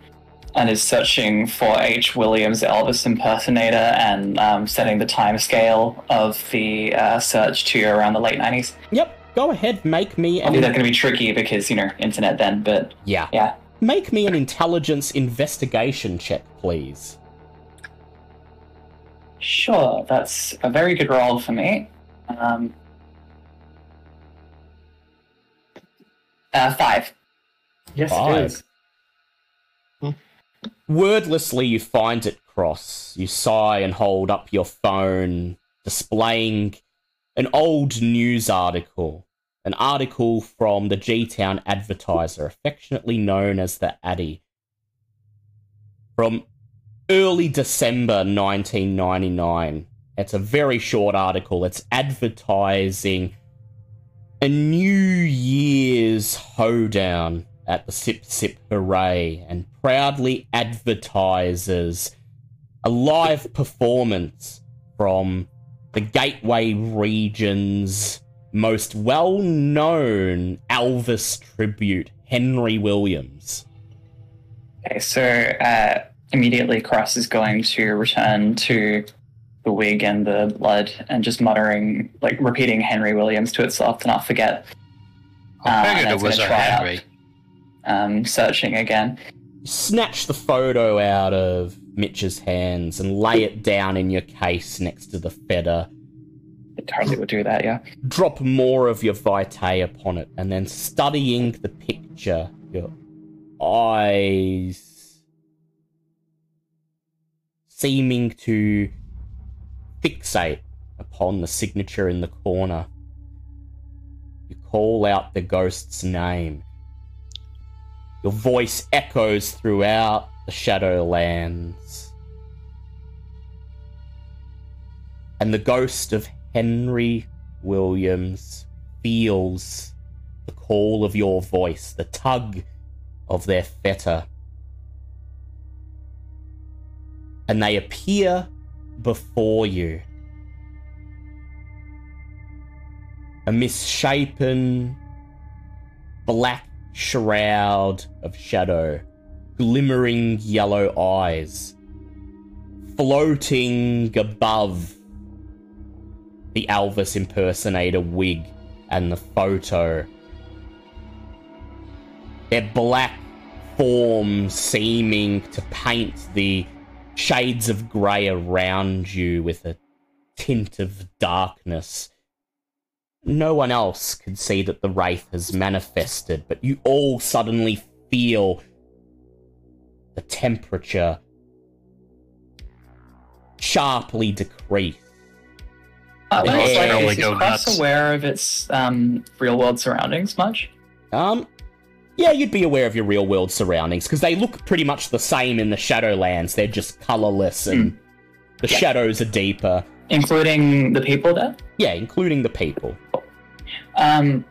and is searching for H. Williams Elvis impersonator and um, setting the timescale of the uh, search to around the late 90s. yep. Go ahead, make me an Obviously, that's going to be tricky because, you know, internet then, but yeah. yeah. Make me an intelligence investigation check, please. Sure, that's a very good roll for me. Um, uh, five. Yes, Five. it is. Wordlessly, you find it cross. You sigh and hold up your phone, displaying an old news article. An article from the G Town Advertiser, affectionately known as the Addy. From early December 1999. It's a very short article. It's advertising a New Year's hoedown at the Sip Sip Hooray and proudly advertises a live performance from the Gateway region's most well known Elvis tribute, Henry Williams. Okay, so uh, immediately Cross is going to return to the wig and the blood and just muttering, like repeating Henry Williams to itself to not forget. I Uh, figured that's it was gonna a try out. Um, searching again. Snatch the photo out of Mitch's hands and lay it down in your case next to the feather. Totally would do that, yeah. drop more of your vitae upon it, and then studying the picture, your eyes seeming to fixate upon the signature in the corner. You call out the ghost's name. Your voice echoes throughout the Shadowlands. And the ghost of Henry Williams feels the call of your voice, the tug of their fetter. And they appear before you. A misshapen black shroud of shadow, glimmering yellow eyes, floating above the Elvis impersonator wig and the photo. Their black forms seeming to paint the shades of grey around you with a tint of darkness. No one else could see that the Wraith has manifested, but you all suddenly feel the temperature sharply decrease. Uh, Yeah. let Probably is go Cross nuts. aware of its um, real world surroundings much? Um, yeah, you'd be aware of your real world surroundings because they look pretty much the same in the Shadowlands. They're just colorless and the Yeah. shadows are deeper. Including the people there? Yeah, including the people. Um,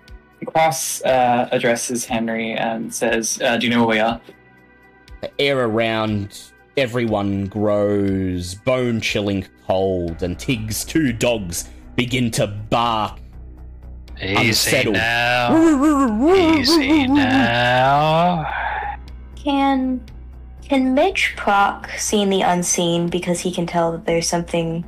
Cross uh, addresses Henry and says, uh, Do you know where we are? The air around everyone grows bone chilling cold, and Tig's two dogs begin to bark. Easy Unsettled. now. Easy now. Can can Mitch proc seeing the unseen because he can tell that there's something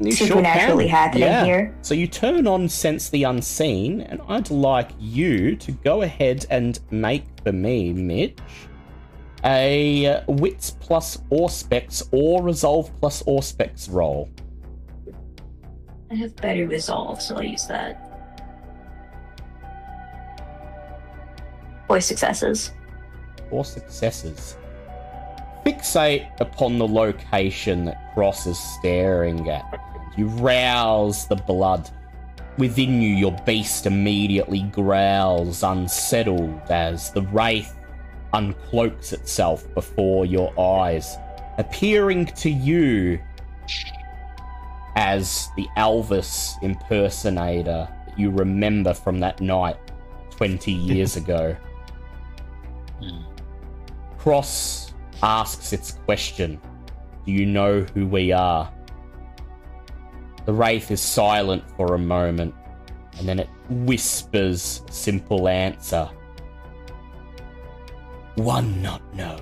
You supernaturally can. happening Yeah. here? So you turn on Sense the Unseen, and I'd like you to go ahead and make for me, Mitch, a Wits plus Auspex or Resolve plus Auspex roll. I have better resolve, so I'll use that. Four successes. Four successes. Fixate upon the location that Cross is staring at. You rouse the blood. Within you, your beast immediately growls, unsettled, as the wraith uncloaks itself before your eyes, appearing to you as the Elvis impersonator that you remember from that night 20 years ago. Cross asks its question Do you know who we are? The Wraith is silent for a moment, and then it whispers simple answer. One not known.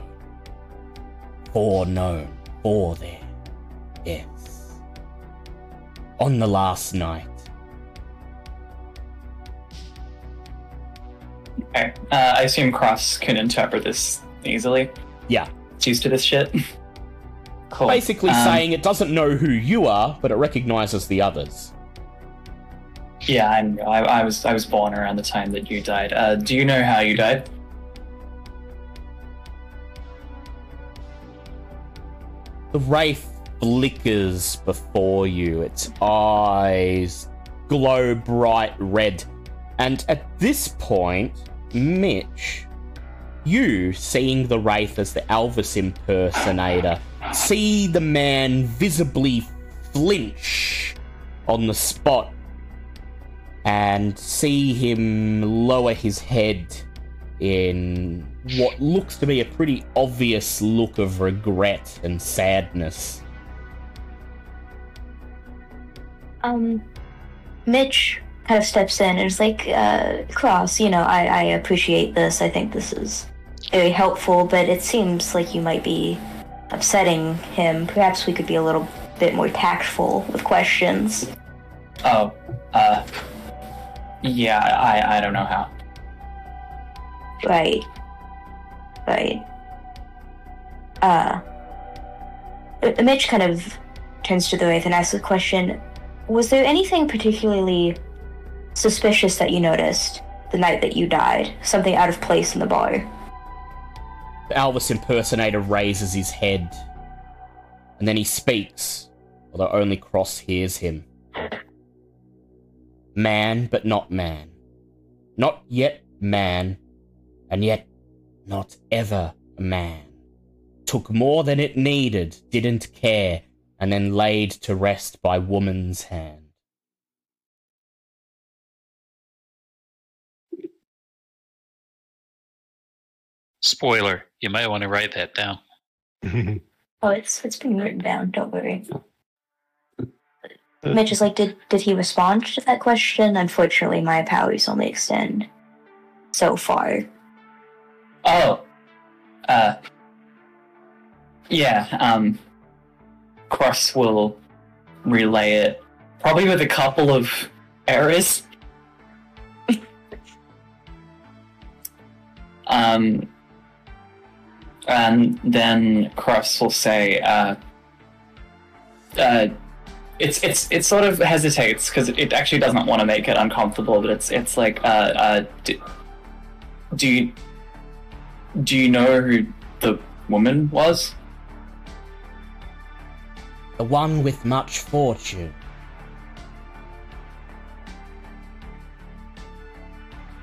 Four known. Four there. Yes. On the last night. Okay. Uh, I assume Cross can interpret this easily. Yeah. It's used to this shit. cool. Basically Um, saying it doesn't know who you are, but it recognizes the others. Yeah, I. I, I was I was born around the time that you died. Uh, do you know how you died? The wraith flickers before you, its eyes glow bright red. And at this point, Mitch, you, seeing the Wraith as the Elvis impersonator, see the man visibly flinch on the spot and see him lower his head in what looks to be a pretty obvious look of regret and sadness. Um, Mitch kind of steps in and is like, uh, Cross, you know, I, I appreciate this. I think this is very helpful, but it seems like you might be upsetting him. Perhaps we could be a little bit more tactful with questions. Oh, uh, yeah, I, I don't know how. Right. Right. Uh, Mitch kind of turns to the Wraith and asks a question. Was there anything particularly suspicious that you noticed the night that you died? Something out of place in the bar? The Elvis impersonator raises his head, and then he speaks, although only Cross hears him. Man, but not man. Not yet man, and yet not ever a man. Took more than it needed, didn't care, and then laid to rest by woman's hand. Spoiler, you might want to write that down. Oh, it's it's been written down. Don't worry. Uh. Mitch is like, did did he respond to that question? Unfortunately, my powers only extend so far. Oh, uh, yeah, um, Cross will relay it, probably with a couple of errors. um, and then Cross will say, uh, uh, it's it's it sort of hesitates because it actually doesn't want to make it uncomfortable, but it's it's like, uh, uh, do, do you do you know who the woman was? The one with much fortune.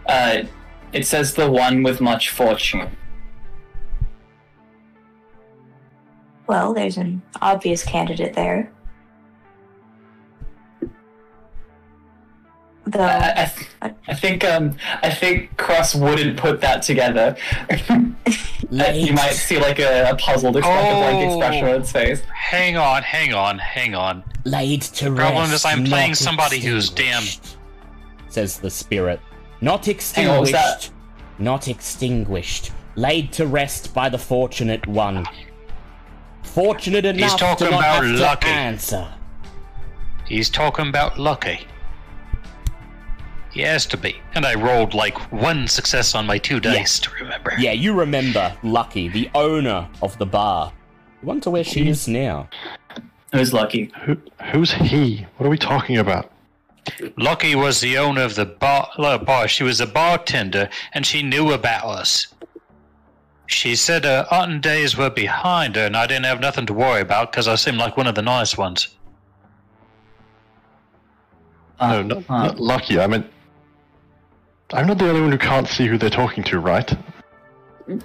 Uh, it says the one with much fortune. Well, there's an obvious candidate there. Though, I, I, th- I think um I think Cross wouldn't put that together. Uh, you might see like a, a puzzled expression, blank Oh. expression on its face. Hang on, hang on, hang on. Laid to rest. Problem is I'm playing somebody who's damn- Says the spirit. Not Hang on, extinguished. that- Not extinguished. Laid to rest by the fortunate one. Fortunate enough to talking not about have lucky. to answer. He's talking about lucky. He has to be. And I rolled like one success on my two dice to remember. Yeah, you remember Lucky, the owner of the bar. I wonder where she is now. Who's lucky? Who, who's he? What are we talking about? Lucky was the owner of the bar, uh, bar. She was a bartender, and she knew about us. She said her autumn days were behind her, and I didn't have nothing to worry about because I seemed like one of the nice ones. Uh, no, not, uh, not lucky. I mean, I'm not the only one who can't see who they're talking to, right?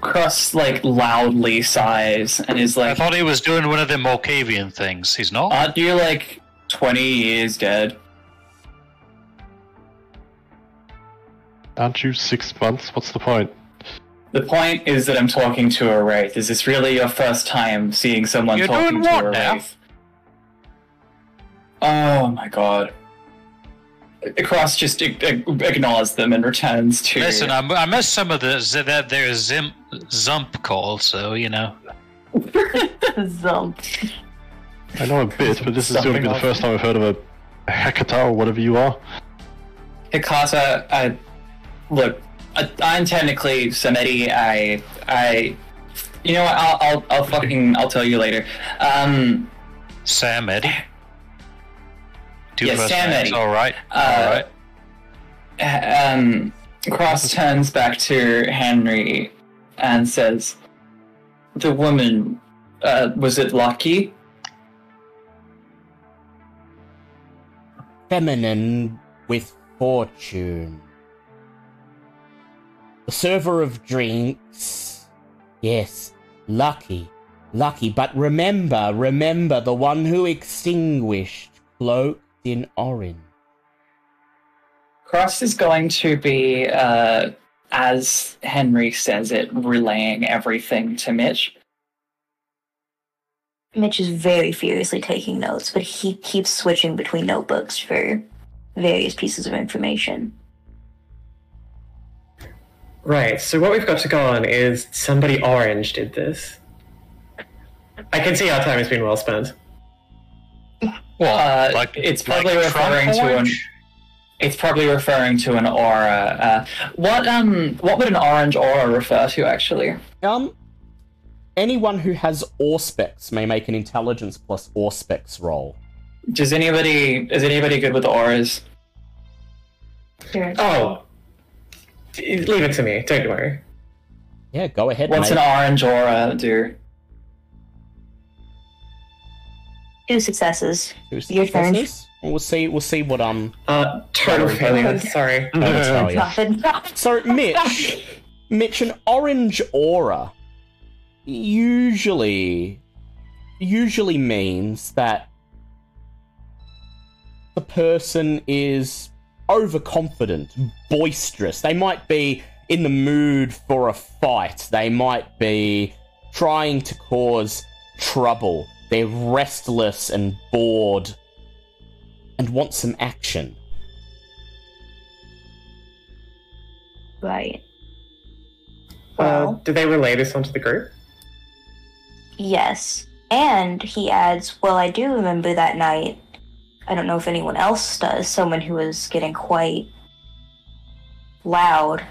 Cross like loudly sighs and is like, I thought he was doing one of them Malkavian things. He's not. "Aren't you like twenty years dead?" Aren't you six months? What's the point? The point is that I'm talking to a wraith. Is this really your first time seeing someone You're talking doing to what a now? wraith? Oh my god. Cross just ig- ig- ignores them and returns to. Listen, I, I missed some of the z- that their zim, zump call, so you know. Zump. I know a bit, but this is going to be the first time I've heard of a Hecata or whatever you are. Hikata, I look. I, I'm technically Samedi. I, I, you know what? I'll, I'll, I'll fucking, I'll tell you later. Um, Sam Eddie. Two Yeah, first Sam Eddie. All right. Uh, all right. um, Cross turns back to Henry and says, "The woman, uh, was it Lucky?" Feminine with fortune. The server of drinks Yes, lucky, lucky. But remember, remember the one who extinguished, cloaked in orange. Cross is going to be, uh, as Henry says it, relaying everything to Mitch. Mitch is very furiously taking notes, but he keeps switching between notebooks for various pieces of information. Right, so what we've got to go on is somebody orange did this. I can see our time has been well spent. Well, Uh, like it's like probably referring to an. It's probably referring to an aura. Uh, what um, what would an orange aura refer to actually? Um, anyone who has Auspex may make an intelligence plus Auspex roll. Does anybody is anybody good with auras? Sure. Oh, leave it to me. Don't worry. Yeah, go ahead. What's mate. an orange aura do? Two successes. Two your turn. successes? We'll see. We'll see what um. Uh, total failure. Sorry. I'll tell So, Mitch, Mitch, an orange aura usually usually means that the person is overconfident, boisterous. They might be in the mood for a fight. They might be trying to cause trouble. They're restless and bored and want some action. Right. Uh, Well, did they relay this onto the group? yes. And he adds, Well, I do remember that night. I don't know if anyone else does. Someone who was getting quite loud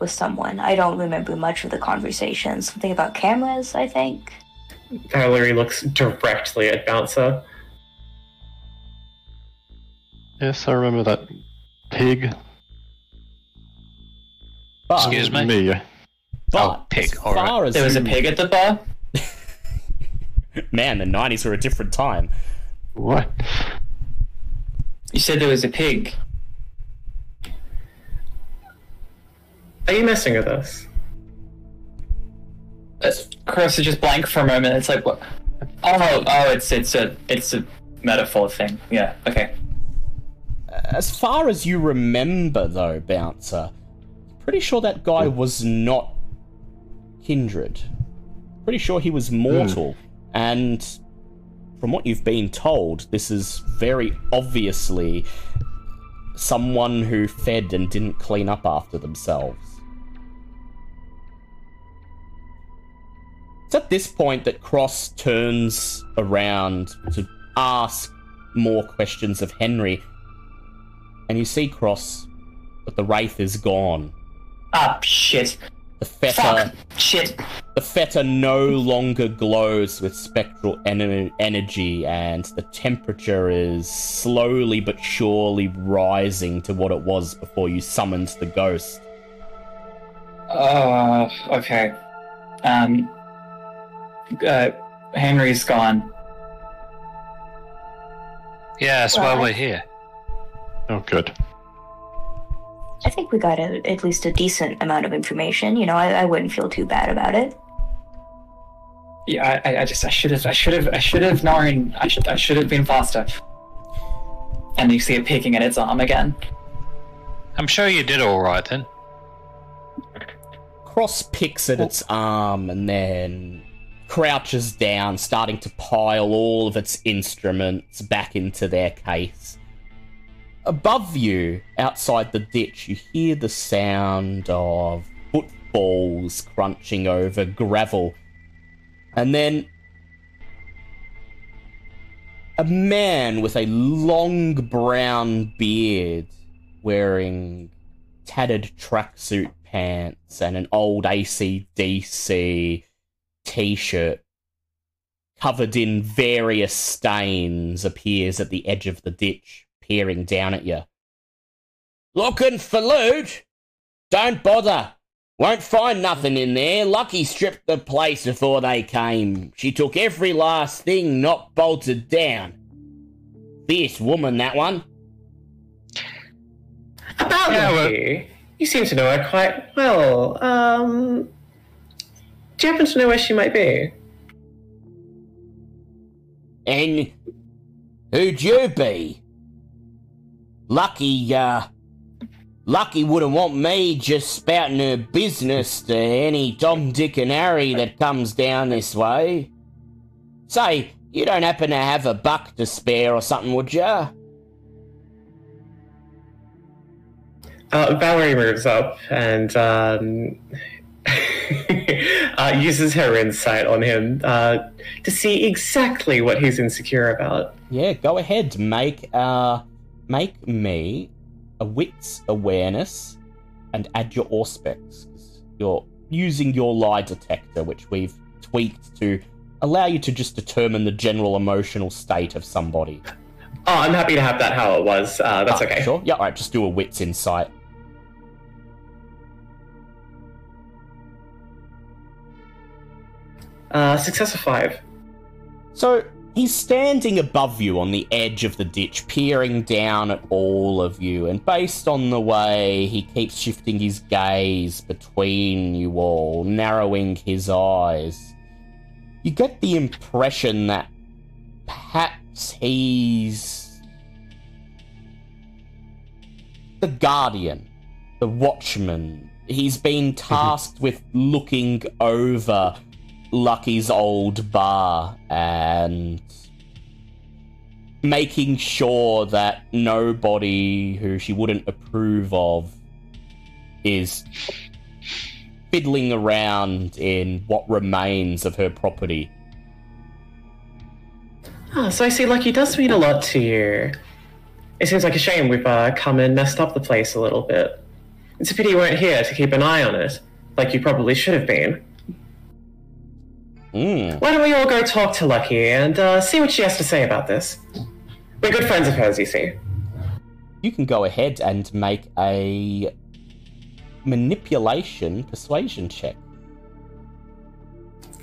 with someone. I don't remember much of the conversation. Something about cameras, I think. Valerie looks directly at Bouncer. Yes, I remember that pig. But, Excuse me? Me. But Oh, pig, as alright. as There was a pig at the bar. Man, the nineties were a different time. What? You said there was a pig. Are you messing with us? Cross is just blank for a moment. It's like what? Oh, oh, it's it's a it's a metaphor thing. Yeah. Okay. As far as you remember, though, Bouncer, pretty sure that guy hmm. was not kindred. Pretty sure he was mortal. Hmm. And from what you've been told, this is very obviously someone who fed and didn't clean up after themselves. It's at this point that Cross turns around to ask more questions of Henry, and you see Cross, but the wraith is gone. Ah, shit. The fetter, Fuck. Shit. the fetter no longer glows with spectral en- energy, and the temperature is slowly but surely rising to what it was before you summoned the ghost. Uh, okay. Um, uh, Henry's gone. Yes, that's Well, why I- we're here. Oh, good. I think we got a, at least a decent amount of information. You know, I, I wouldn't feel too bad about it. Yeah, I, I- I just, I should have, I should have, I should have known. I should, I should have been faster. And you see it picking at its arm again. I'm sure you did all right then. Cross picks at its arm and then crouches down, starting to pile all of its instruments back into their case. Above you, outside the ditch, you hear the sound of footfalls crunching over gravel. And then a man with a long brown beard wearing tattered tracksuit pants and an old ACDC t shirt covered in various stains appears at the edge of the ditch, peering down at you. Looking for loot? Don't bother. Won't find nothing in there. Lucky stripped the place before they came. She took every last thing not bolted down. Fierce woman, that one. About Yeah, well- You seem to know her quite well. Um, Do you happen to know where she might be? And who'd you be? Lucky, uh, Lucky wouldn't want me just spouting her business to any Tom, Dick, and Harry that comes down this way. Say, you don't happen to have a buck to spare or something, would ya? Uh, Valerie moves up and um, uh, uses her insight on him uh, to see exactly what he's insecure about. Yeah, go ahead. Make uh, make me a wits awareness and add your auspex. 'cause You're using your lie detector, which we've tweaked to allow you to just determine the general emotional state of somebody. Oh, I'm happy to have that how it was. Uh, that's Ah, okay. Sure. Yeah. All right. Just do a wits insight. Uh, success of five. So he's standing above you on the edge of the ditch, peering down at all of you, and based on the way he keeps shifting his gaze between you all, narrowing his eyes, you get the impression that perhaps he's the guardian, the watchman. He's been tasked with looking over Lucky's old bar and making sure that nobody who she wouldn't approve of is fiddling around in what remains of her property. Ah, so I see Lucky does mean a lot to you. It seems like a shame we've uh, come and messed up the place a little bit. It's a pity you weren't here to keep an eye on it, like you probably should have been. Mm. Why don't we all go talk to Lucky and uh, see what she has to say about this? We're good friends of hers, you see. You can go ahead and make a manipulation persuasion check.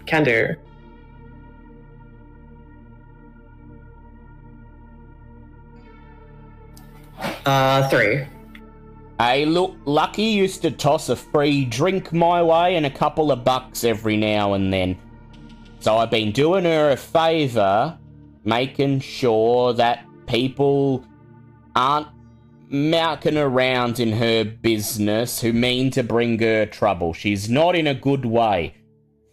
Can do. Uh, three. Hey, look, Lucky used to toss a free drink my way and a couple of bucks every now and then. So I've been doing her a favour, making sure that people aren't mouking around in her business who mean to bring her trouble. She's not in a good way.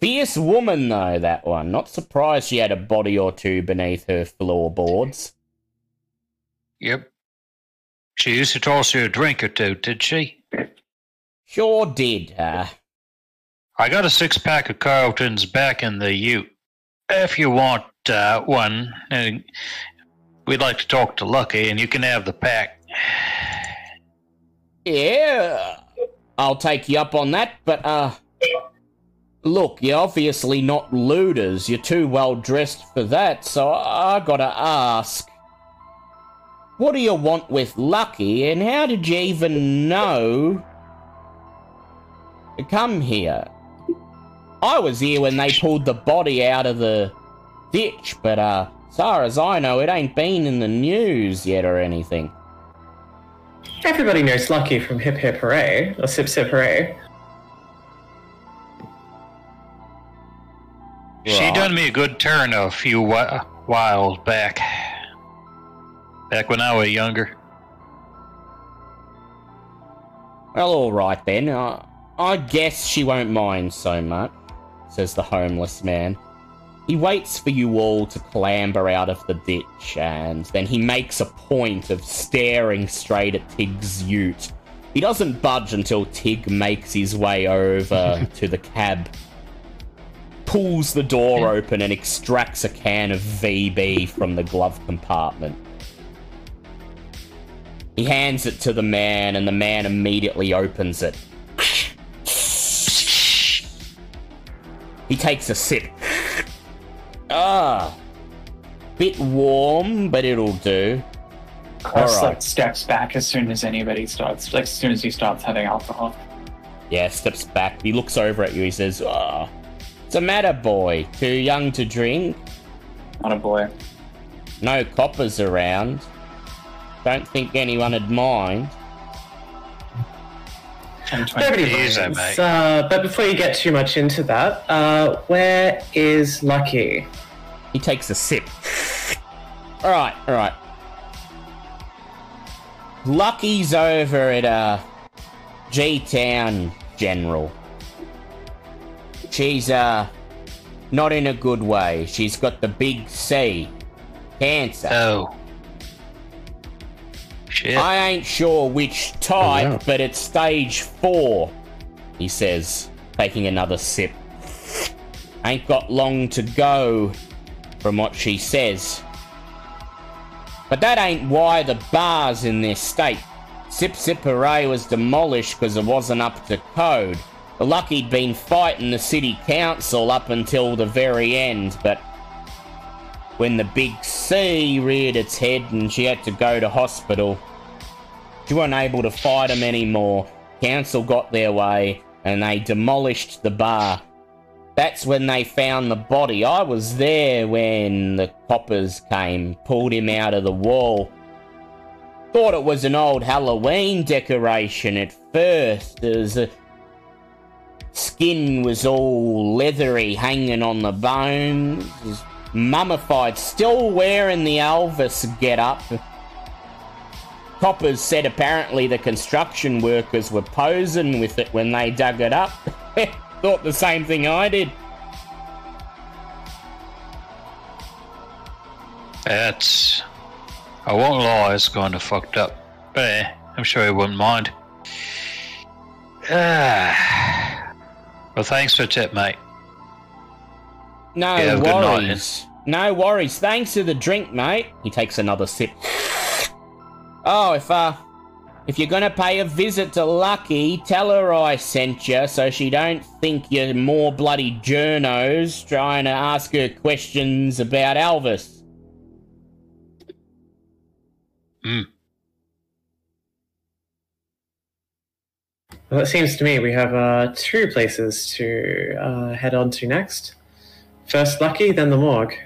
Fierce woman, though, that one. Not surprised she had a body or two beneath her floorboards. Yep. She used to toss you a drink or two, did she? Sure did, uh, I got a six pack of Carlton's back in the ute. If you want uh, one, and we'd like to talk to Lucky, and you can have the pack. Yeah, I'll take you up on that, but, uh, look, you're obviously not looters. You're too well dressed for that, so I, I gotta ask. What do you want with Lucky, and how did you even know to come here? I was here when they pulled the body out of the ditch, but, uh, as far as I know, it ain't been in the news yet or anything. Everybody knows Lucky from Hip Hip Hooray, or Sip Sip Hooray. She Right. done me a good turn a few whi- whiles back. Back when I was younger. Well, all right then. Uh, I guess she won't mind so much, says the homeless man. He waits for you all to clamber out of the ditch, and then he makes a point of staring straight at Tig's ute. He doesn't budge until Tig makes his way over to the cab, pulls the door open, and extracts a can of VB from the glove compartment. He hands it to the man, and the man immediately opens it. He takes a sip. Ah, bit warm, but it'll do. Quest Alright. like steps back as soon as anybody starts, like as soon as he starts having alcohol. Yeah, steps back. He looks over at you. He says, "Ah, what's the matter, boy? Too young to drink? Not a boy. No coppers around. Don't think anyone'd mind." Nobody minds. Uh, but before you get too much into that, uh, where is Lucky? He takes a sip. All right, all right. Lucky's over at uh, G Town General. She's uh not in a good way. She's got the big C, cancer. Oh. Shit. I ain't sure which type, but it's stage four. He says, taking another sip. Ain't got long to go, from what she says. But that ain't why the bar's in this state. Sip Sip Hooray was demolished because it wasn't up to code. The Lucky'd been fighting the city council up until the very end, but when the big C reared its head and she had to go to hospital, she wasn't able to fight him anymore. Council got their way and they demolished the bar. That's when they found the body. I was there when the coppers came, pulled him out of the wall. Thought it was an old Halloween decoration at first. A skin was all leathery, hanging on the bones. Mummified, still wearing the Elvis get-up. Coppers said apparently the construction workers were posing with it when they dug it up. Thought the same thing I did. That's. I won't lie, it's kind of fucked up. But eh, I'm sure he wouldn't mind. Ah. Well, thanks for the tip, mate. No Yeah, have good night, worries. No worries. Thanks for the drink, mate. He takes another sip. Oh, if uh, if you're gonna pay a visit to Lucky, tell her I sent you, so she don't think you're more bloody journos trying to ask her questions about Elvis. Hmm. Well, it seems to me we have uh, two places to uh, head on to next. First Lucky, then the morgue.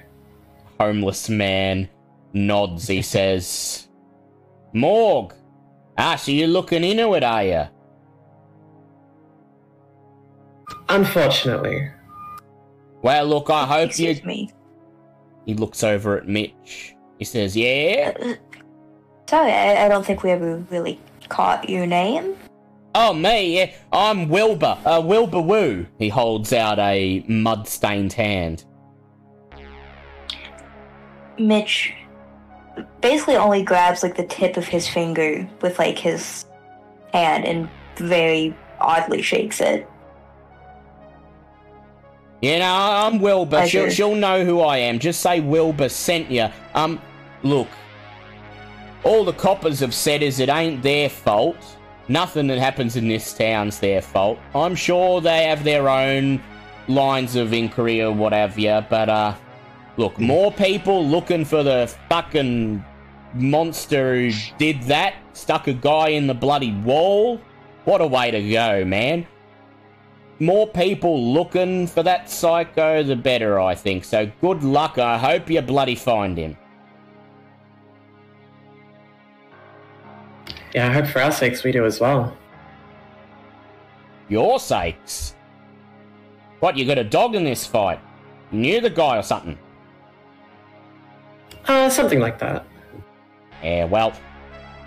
Homeless man nods. He says, "Morg, ah, so you're looking into it, are you?" Unfortunately. Well, look, I hope you. Me. He looks over at Mitch. He says, "Yeah." Uh, sorry, I, I don't think we ever really caught your name. Oh, me, yeah. I'm Wilbur. Uh, Wilbur Woo. He holds out a mud stained hand. Mitch basically only grabs like the tip of his finger with like his hand and very oddly shakes it. You know, I'm Wilbur. She'll, she'll know who I am. Just say Wilbur sent you. Um, look. All the coppers have said is it ain't their fault. Nothing that happens in this town's their fault. I'm sure they have their own lines of inquiry or what have you, but, uh, look, more people looking for the fucking monster who did that, stuck a guy in the bloody wall. What a way to go, man more people looking for that psycho, the better, I think. So good luck. I hope you bloody find him. Yeah, I hope for our sakes we do as well. Your sakes. What, you got a dog in this fight? You knew the guy or something? Uh, something like that. Yeah, well,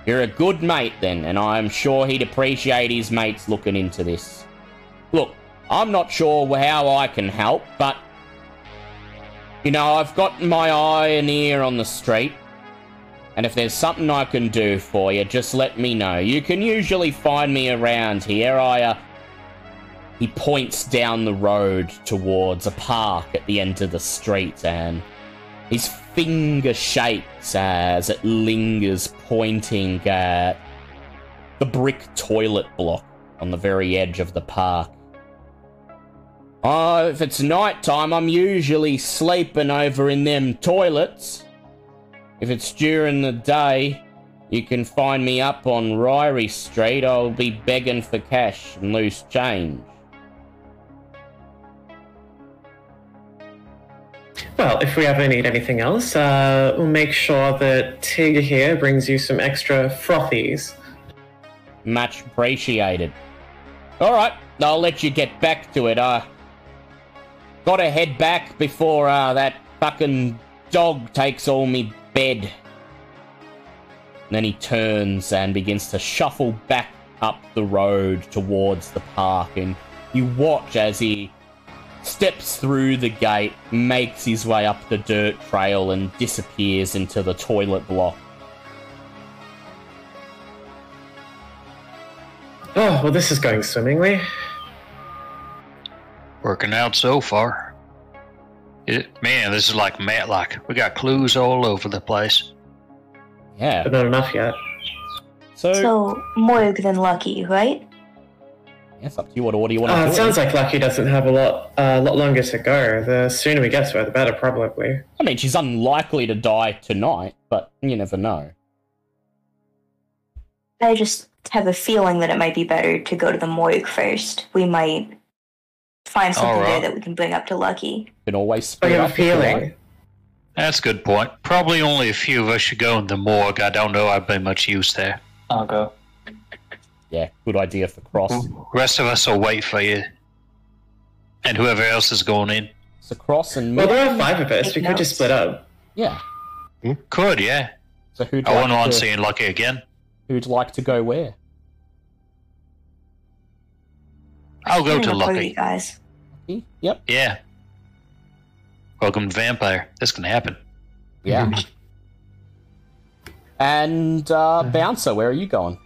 you're a good mate then, and I'm sure he'd appreciate his mates looking into this. Look, I'm not sure how I can help, but. You know, I've got my eye and ear on the street. And if there's something I can do for you, just let me know. You can usually find me around here. I, uh. He points down the road towards a park at the end of the street, and his finger shakes as it lingers, pointing at the brick toilet block on the very edge of the park. Oh, if it's night time, I'm usually sleeping over in them toilets. If it's during the day, you can find me up on Ryrie Street. I'll be begging for cash and loose change. Well, if we ever need anything else, uh, we'll make sure that Tig here brings you some extra frothies. Much appreciated. All right, I'll let you get back to it. Uh, gotta head back before uh, that fucking dog takes all me bed. And then he turns and begins to shuffle back up the road towards the park, and you watch as he steps through the gate, makes his way up the dirt trail, and disappears into the toilet block. Oh, well, this is going swimmingly. Working out so far. It, man, this is like Matlock. We got clues all over the place. Yeah. But not enough yet. So, So more than lucky, right? Yeah, it's up to you. What order you want to Uh, do it it sounds in. like Lucky doesn't have a lot, a lot longer to go. The sooner we get to her, the better, probably. I mean, she's unlikely to die tonight, but you never know. I just have a feeling that it might be better to go to the morgue first. We might find something Alright. there that we can bring up to Lucky. Can always I split have a up if feeling. That's a good point. Probably only a few of us should go in the morgue. I don't know I'd be much use there. I'll go. Yeah, good idea for Cross. rest of us will wait for you. And whoever else is going in. So Cross and Well, there are five of us. We could just split up. Yeah. Could, yeah. So who'd I like, wouldn't want to, seeing Lucky again. who'd like to go where? I'll go to a party, Lucky. guys. Lucky? Yep. Yeah. Welcome to Vampire. This can happen. Yeah. and uh, Bouncer, where are you going?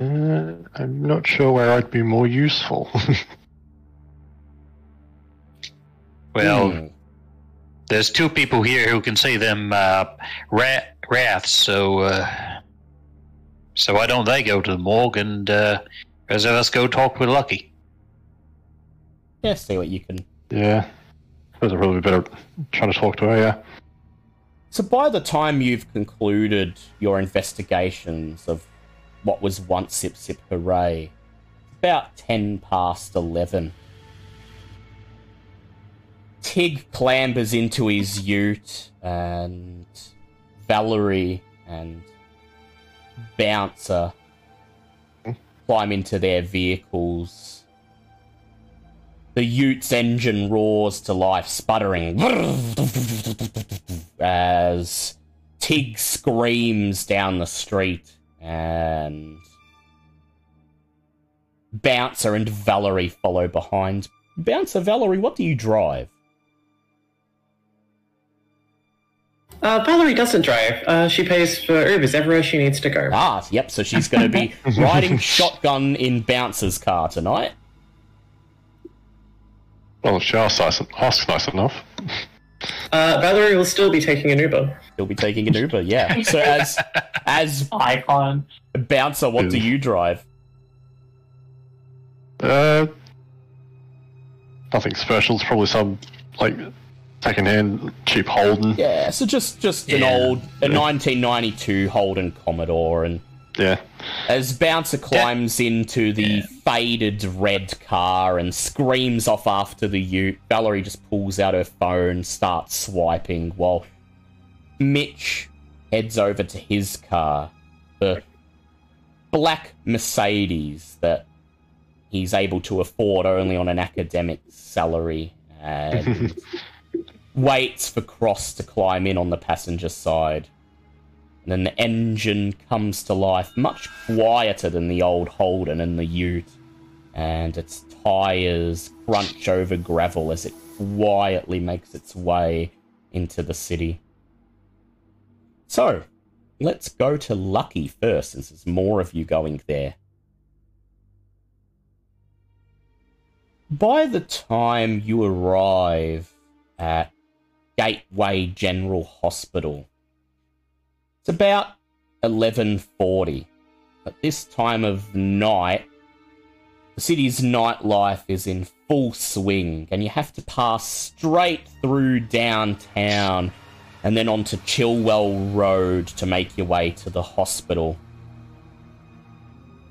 Uh, I'm not sure where I'd be more useful. Well, Hmm. there's two people here who can see them uh, rat wraiths, so uh, so why don't they go to the morgue and uh, rest of us go talk with Lucky? Yeah, see what you can. yeah. Suppose I'd probably be better trying to talk to her, yeah. So by the time you've concluded your investigations of what was once Sip Sip Hooray, about 10 past 11. Tig clambers into his ute, and Valerie and Bouncer climb into their vehicles. The ute's engine roars to life, sputtering as Tig screams down the street, and Bouncer and Valerie follow behind. Bouncer, Valerie, what do you drive? Uh, Valerie doesn't drive. Uh, she pays for Ubers everywhere she needs to go. Ah, yep, so she's going to be riding shotgun in Bouncer's car tonight. Well, she asks nice, asks nice enough. Uh, Valerie will still be taking an Uber. He'll be taking an Uber, yeah. So as as Icon. Bouncer, what do you drive? Uh, nothing special. It's probably some, like, second-hand cheap Holden. Yeah, so just just an old a 1992 Holden Commodore, and Yeah. as Bouncer climbs into the faded red car and screams off after the Ute, Valerie just pulls out her phone, starts swiping, while Mitch heads over to his car, the black Mercedes that he's able to afford only on an academic salary, and waits for Cross to climb in on the passenger side. And then the engine comes to life, much quieter than the old Holden and the Ute. And its tires crunch over gravel as it quietly makes its way into the city. So, let's go to Lucky first, since there's more of you going there. By the time you arrive at Gateway General Hospital, it's about 11:40. At this time of night, the city's nightlife is in full swing, and you have to pass straight through downtown and then onto Chillwell Road to make your way to the hospital.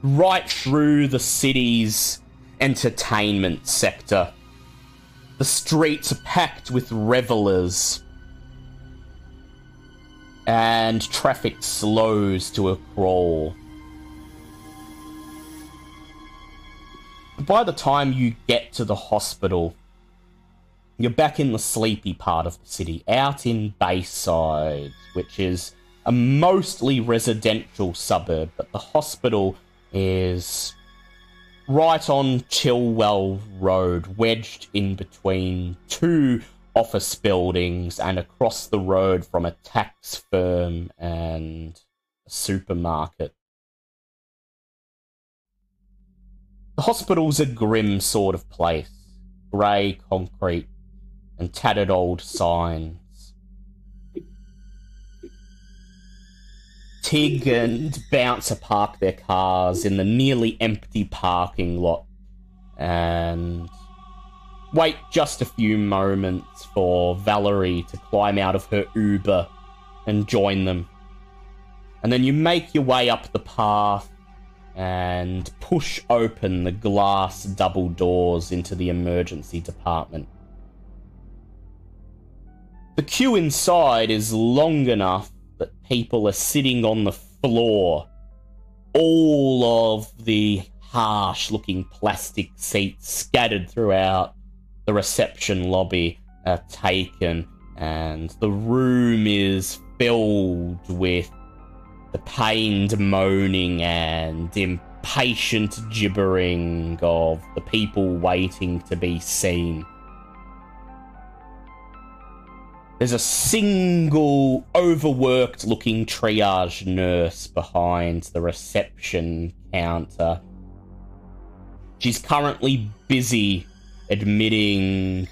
Right through the city's entertainment sector. The streets are packed with revelers. And traffic slows to a crawl. By the time you get to the hospital, you're back in the sleepy part of the city, out in Bayside, which is a mostly residential suburb, but the hospital is right on Chilwell Road, wedged in between two office buildings and across the road from a tax firm and a supermarket. The hospital's a grim sort of place. Grey concrete and tattered old signs. Tig and Bouncer park their cars in the nearly empty parking lot and wait just a few moments for Valerie to climb out of her Uber and join them. And then you make your way up the path and push open the glass double doors into the emergency department. The queue inside is long enough that people are sitting on the floor. All of the harsh looking plastic seats scattered throughout the reception lobby are taken, and the room is filled with the pained moaning and impatient gibbering of the people waiting to be seen. There's a single overworked looking triage nurse behind the reception counter. She's currently busy admitting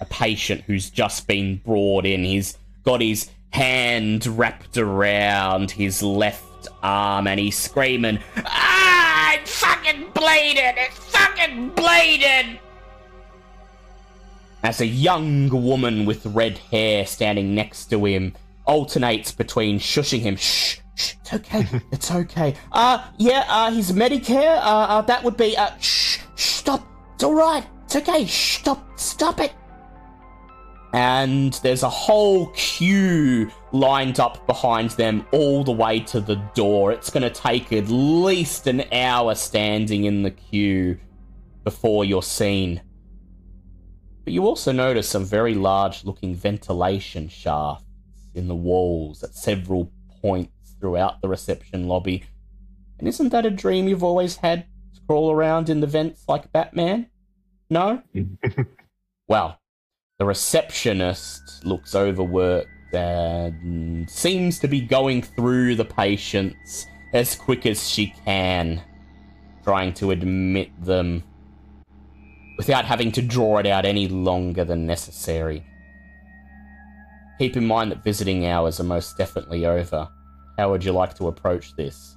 a patient who's just been brought in. He's got his hand wrapped around his left arm and he's screaming, Ah, it's fucking bleeding! It's fucking bleeding! As a young woman with red hair standing next to him alternates between shushing him, shh, shh, it's okay, it's okay. Uh, yeah, uh, his Medicare, uh, uh that would be, uh, shh, shh, stop, it's alright, it's okay, shh, stop, stop it and there's a whole queue lined up behind them all the way to the door. It's going to take at least an hour standing in the queue before you're seen. But you also notice some very large looking ventilation shafts in the walls at several points throughout the reception lobby. And isn't that a dream you've always had to crawl around in the vents like Batman? No? well, the receptionist looks overworked and seems to be going through the patients as quick as she can, trying to admit them without having to draw it out any longer than necessary. Keep in mind that visiting hours are most definitely over. How would you like to approach this?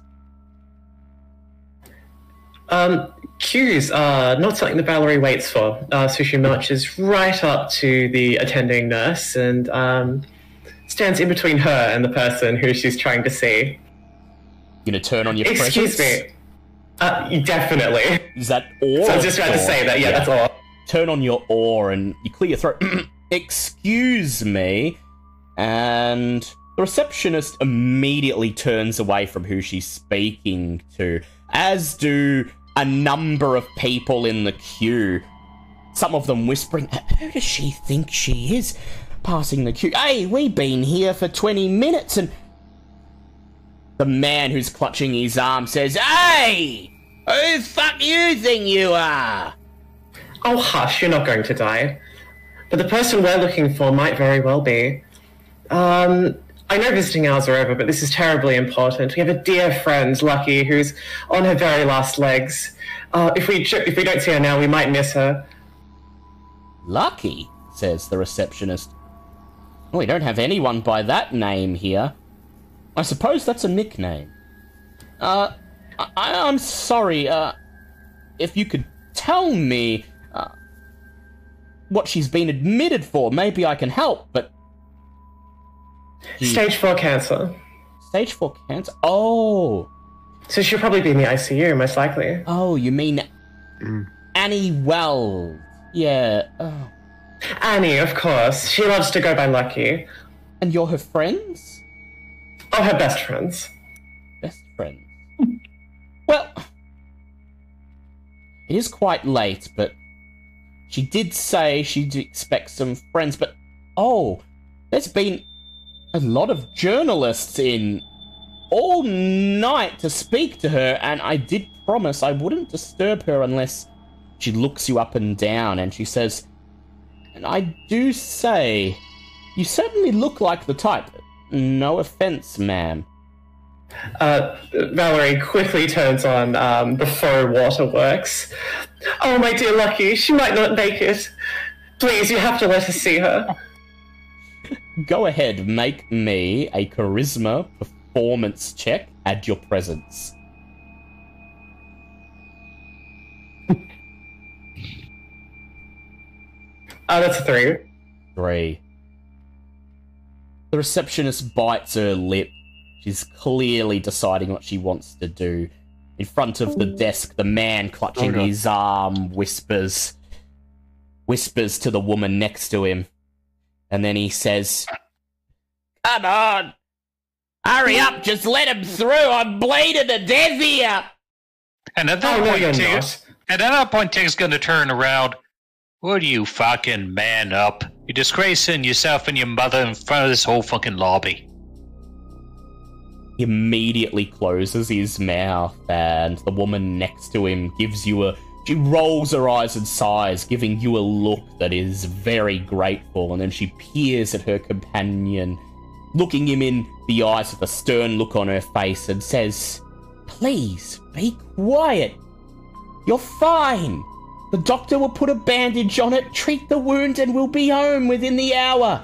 Um, queues are not something that Valerie waits for. Uh, so she marches right up to the attending nurse and um, stands in between her and the person who she's trying to see. You're gonna turn on your Excuse presence? me. Uh, definitely. Is that or? So I was just about to say that. Yeah, that's all. Turn on your oar and you clear your throat. Excuse me. And the receptionist immediately turns away from who she's speaking to, as do a number of people in the queue. Some of them whispering, Who does she think she is? Passing the queue. Hey, we've been here for 20 minutes and. The man who's clutching his arm says, Hey! Who fuck you think you are? Oh, hush, you're not going to die. But the person we're looking for might very well be. Um, I know visiting hours are over, but this is terribly important. We have a dear friend, Lucky, who's on her very last legs. Uh, if we if we don't see her now, we might miss her. Lucky, says the receptionist. We don't have anyone by that name here. I suppose that's a nickname. Uh, I- I'm sorry, uh, if you could tell me, uh, what she's been admitted for, maybe I can help, but. Stage four cancer. Stage 4 cancer? Oh! So she'll probably be in the ICU, most likely. Oh, you mean Annie Wells? Yeah. Oh. Annie, of course. She loves to go by Lucky. And you're her friends? Oh, her best friends. Best friends. well, It is quite late, but she did say she'd expect some friends, but oh, there's been a lot of journalists in all night to speak to her, and I did promise I wouldn't disturb her unless she looks you up and down, and she says, and I do say, you certainly look like the type. No offense, ma'am. Uh, Valerie quickly turns on um, the faux waterworks. Oh, my dear Lucky, she might not make it. Please, you have to let us see her. Go ahead, make me a charisma performance check. Add your presence. Oh, that's a three. Three. The receptionist bites her lip. She's clearly deciding what she wants to do. In front of the desk, the man clutching Oh, his arm whispers whispers to the woman next to him. And then he says, Come on! Hurry up, just let him through! I'm bleeding to death here! And at that Oh, point, you're Tig's, and at that point, Tig's going to turn around. Would you fucking man up? You're disgracing yourself and your mother in front of this whole fucking lobby. He immediately closes his mouth, and the woman next to him gives you a. She rolls her eyes and sighs, giving you a look that is very grateful, and then she peers at her companion, looking him in the eyes with a stern look on her face, and says, Please, be quiet. You're fine. The doctor will put a bandage on it, treat the wound, and we'll be home within the hour.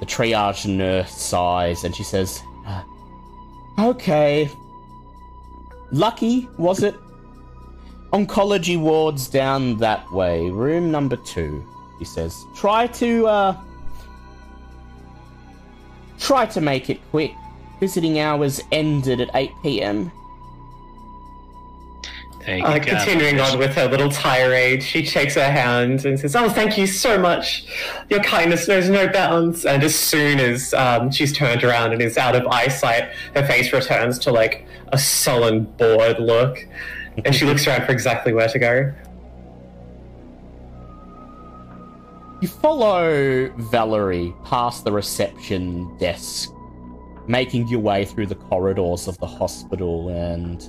The triage nurse sighs and she says, "Uh, Okay. Lucky, was it? Oncology wards down that way. Room number two, he says. Try to, uh. Try to make it quick. Visiting hours ended at 8 pm. Thank Uh, you, God. continuing on with her little tirade, she shakes her hand and says, "Oh, thank you so much. Your kindness knows no bounds." And as soon as um, she's turned around and is out of eyesight, her face returns to like a sullen, bored look, and she looks around for exactly where to go. You follow Valerie past the reception desk, making your way through the corridors of the hospital, and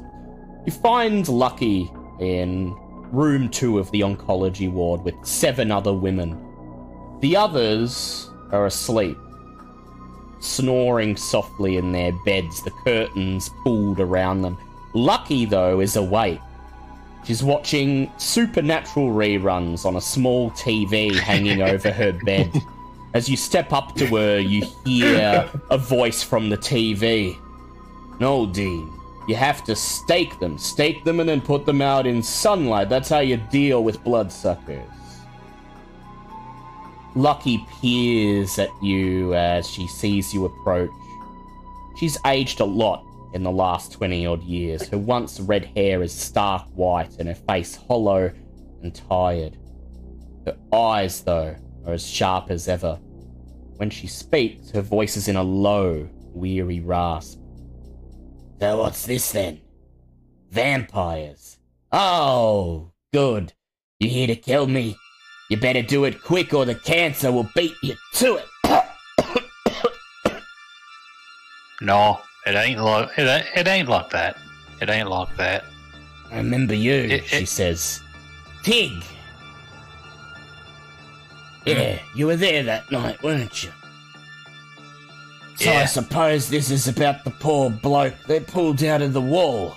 you find Lucky in room two of the oncology ward with seven other women. The others are asleep, snoring softly in their beds, the curtains pulled around them. Lucky, though, is awake. She's watching supernatural reruns on a small TV hanging over her bed. As you step up to her, you hear a voice from the TV. No, Dean. You have to stake them. Stake them and then put them out in sunlight. That's how you deal with bloodsuckers. Lucky peers at you as she sees you approach. She's aged a lot in the last 20 odd years. Her once red hair is stark white and her face hollow and tired. Her eyes, though, are as sharp as ever. When she speaks, her voice is in a low, weary rasp. So what's this then? Vampires. Oh, good. You here to kill me? You better do it quick or the cancer will beat you to it. No, it ain't like it, ain't- it ain't like that. It ain't like that. I remember you, It- she it- says. Tig! Yeah, you were there that night, weren't you? So I suppose this is about the poor bloke they pulled out of the wall.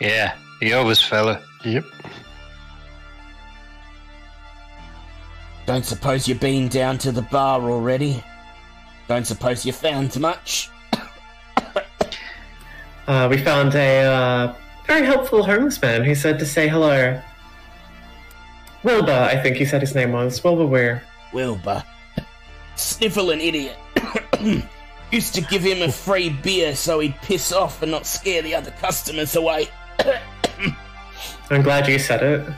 Yeah, the Elvis fella. Yep. Don't suppose you've been down to the bar already? Don't suppose you found much? Uh, we found a uh, very helpful homeless man who said to say hello. Wilbur, I think he said his name was. Wilbur Weir. Wilbur. Sniffling idiot. Used to give him a free beer so he'd piss off and not scare the other customers away. I'm glad you said it.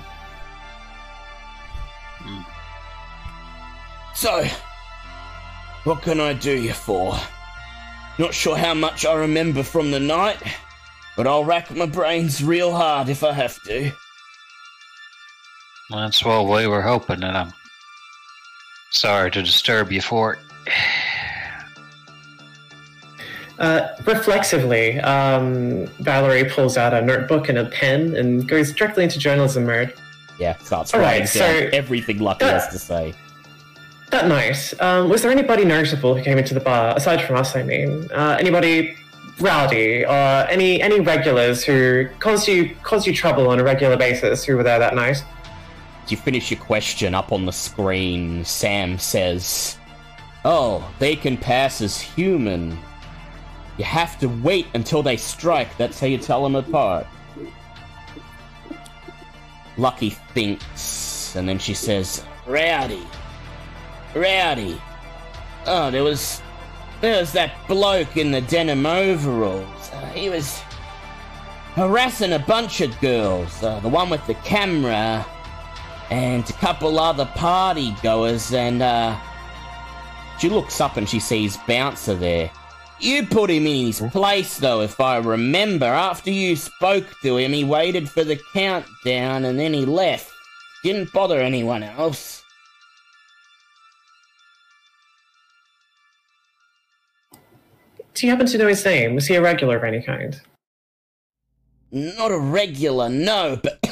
So, what can I do you for? Not sure how much I remember from the night. but I'll rack my brains real hard if I have to. That's what we were hoping, and I'm sorry to disturb you for it. Uh, reflexively, um, Valerie pulls out a notebook and a pen and goes directly into journalism mode. Yeah, starts All writing right, down so- everything Lucky Uh, has to say. That night, um, was there anybody noticeable who came into the bar aside from us? I mean, uh, anybody rowdy or any any regulars who caused you caused you trouble on a regular basis who were there that night? You finish your question up on the screen, Sam says, Oh, they can pass as human. You have to wait until they strike. That's how you tell them apart. Lucky thinks, and then she says, Rowdy. Rowdy. Oh, there was. There was that bloke in the denim overalls. Uh, he was harassing a bunch of girls. Uh, the one with the camera, and a couple other party goers, and uh, she looks up and she sees Bouncer there. You put him in his place, though, if I remember. After you spoke to him, he waited for the countdown and then he left. Didn't bother anyone else. Do you happen to know his name? Was he a regular of any kind? Not a regular, no, but.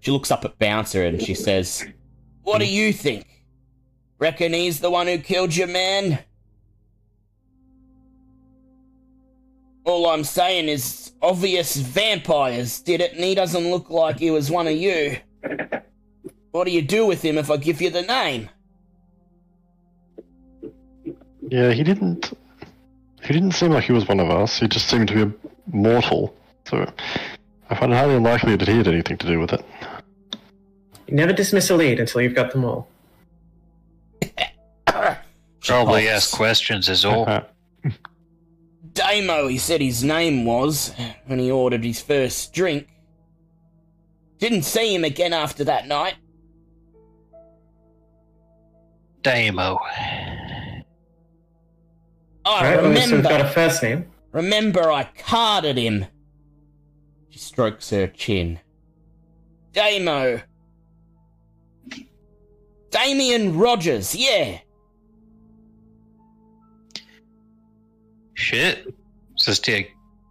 She looks up at Bouncer and she says, What do you think? Reckon he's the one who killed your man? All I'm saying is, obvious vampires did it, and he doesn't look like he was one of you. What do you do with him if I give you the name? Yeah, he didn't. He didn't seem like he was one of us. He just seemed to be a mortal. So I find it highly unlikely that he had anything to do with it. You never dismiss a lead until you've got them all. Probably coughs. ask questions is all. Uh, Damo, he said his name was when he ordered his first drink. Didn't see him again after that night. Damo. I Right? well, so remember. got a first name. Remember, I carded him. She strokes her chin. Damo. Damien Rogers, yeah. Shit. Says Tig.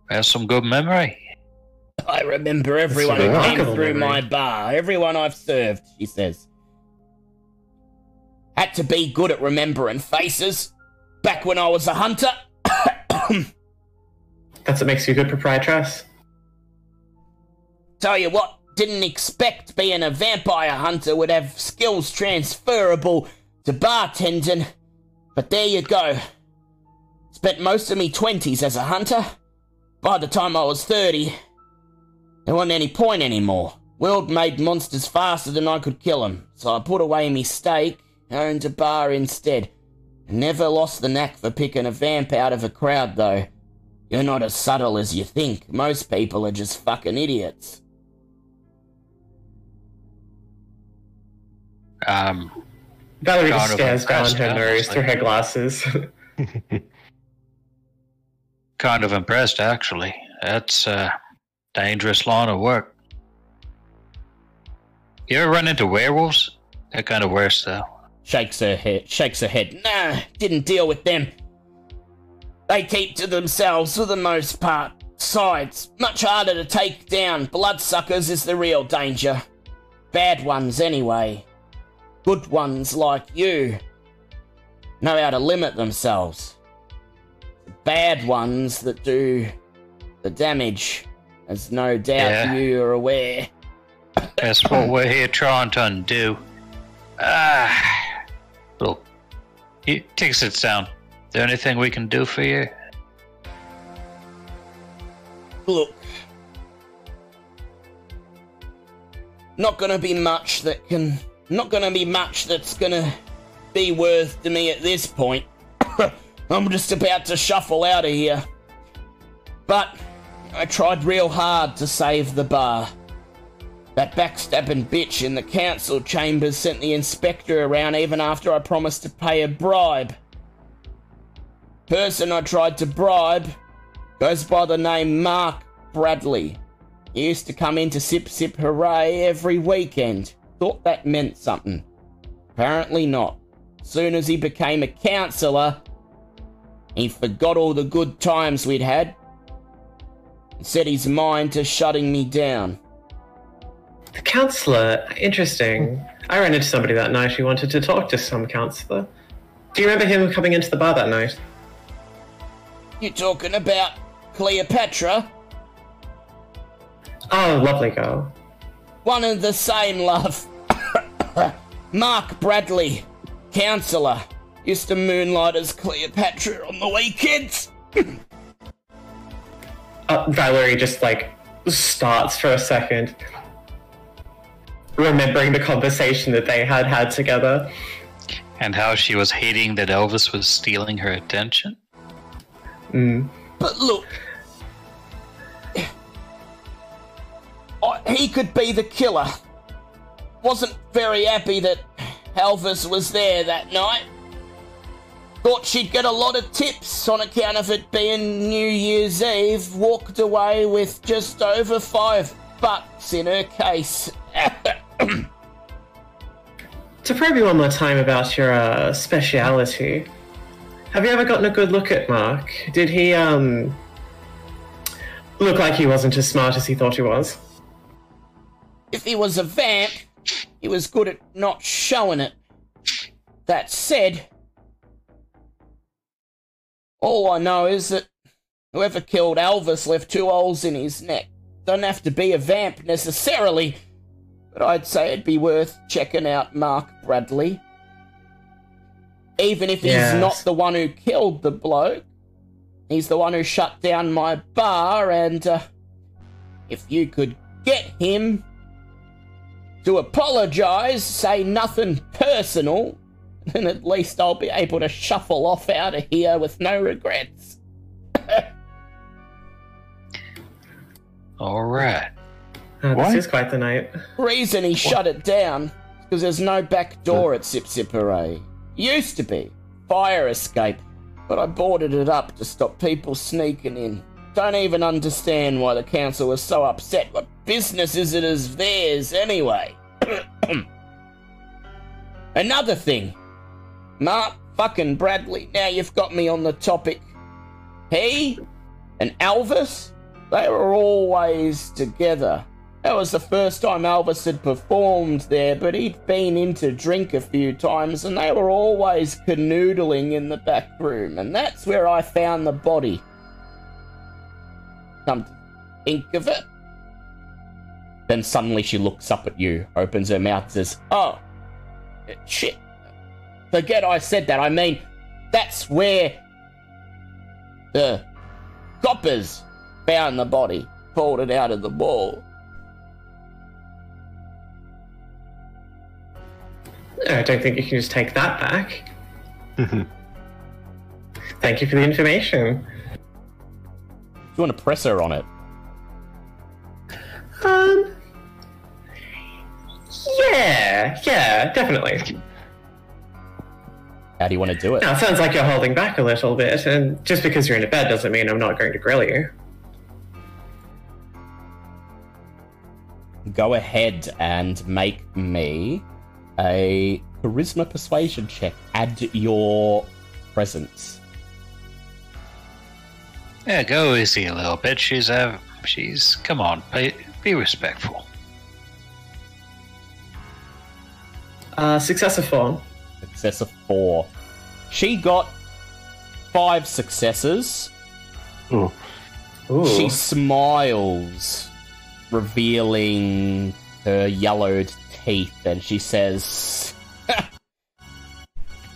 Has some good memory. I remember everyone who came through memory. my bar, everyone I've served, she says. Had to be good at remembering faces. Back when I was a hunter. That's what makes you a good proprietress. Tell you what, didn't expect being a vampire hunter would have skills transferable to bartending. But there you go. Spent most of me 20s as a hunter. By the time I was 30, there wasn't any point anymore. World made monsters faster than I could kill 'em, so I put away me stake, owned a bar instead. Never lost the knack for picking a vamp out of a crowd, though. You're not as subtle as you think. Most people are just fucking idiots. Um, Valerie Kind just of stares down impressed, her nose honestly. through her glasses. kind of impressed actually. That's a dangerous line of work. You ever run into werewolves? They're kind of worse though. Shakes her head. Shakes her head. Nah, didn't deal with them. They keep to themselves for the most part. Sides, much harder to take down. Bloodsuckers is the real danger. Bad ones, anyway. Good ones like you know how to limit themselves. Bad ones that do the damage, as no doubt Yeah. you are aware. That's what we're here trying to undo. Ah, look, he takes it down. Is there anything we can do for you? Look. Not gonna be much that can. Not gonna be much that's gonna be worth to me at this point. I'm just about to shuffle out of here. But I tried real hard to save the bar. That backstabbing bitch in the council chambers sent the inspector around even after I promised to pay a bribe. Person I tried to bribe Goes by the name Mark Bradley. He used to come into Sip Sip Hooray every weekend. Thought that meant something. Apparently not. Soon as he became a counsellor, he forgot all the good times we'd had and set his mind to shutting me down. The counselor, interesting. I ran into somebody that night who wanted to talk to some counselor. Do you remember him coming into the bar that night? You're talking about Cleopatra? Oh, lovely girl. One and the same, love. Mark Bradley, counsellor, used to moonlight as Cleopatra on the weekends. Uh, Valerie just like starts for a second, remembering the conversation that they had had together. And how she was hating that Elvis was stealing her attention. Mm. But look, he could be the killer. Wasn't very happy that Elvis was there that night. Thought she'd get a lot of tips on account of it being New Year's Eve. Walked away with just over five bucks in her case. To probe you one more time about your uh, speciality, have you ever gotten a good look at Mark? Did he um look like he wasn't as smart as he thought he was? If he was a vamp, he was good at not showing it. That said, all I know is that whoever killed Elvis left two holes in his neck. Don't have to be a vamp necessarily, but I'd say it'd be worth checking out Mark Bradley. Even if he's Yes. not the one who killed the bloke, he's the one who shut down my bar, and uh, if you could get him to apologize, say nothing personal, then at least I'll be able to shuffle off out of here with no regrets. All right. Uh, this Why? is quite the night. Reason he shut it down because there's no back door at Sip Sip Hooray. Used to be. Fire escape. But I boarded it up to stop people sneaking in. Don't even understand why the council was so upset. What business is it as theirs anyway? Another thing. Mark fucking Bradley, now you've got me on the topic. He and Elvis, they were always together. That was the first time Elvis had performed there, but he'd been in to drink a few times and they were always canoodling in the back room, and that's where I found the body. Come to think of it. Then suddenly she looks up at you, opens her mouth, says, Oh, shit. Forget I said that. I mean, that's where the coppers found the body, pulled it out of the wall. I don't think you can just take that back. Mm-hmm. Thank you for the information. You want to press her on it? Um. Yeah, yeah, definitely. How do you want to do it? Now, it sounds like you're holding back a little bit, and just because you're in a bed doesn't mean I'm not going to grill you. Go ahead and make me a charisma persuasion check. Add your presence. Yeah, go easy a little bit. She's uh, she's come on, be, be respectful. Uh, success of four. Success of four. She got five successes. Oh, Ooh. She smiles, revealing her yellowed teeth, and she says,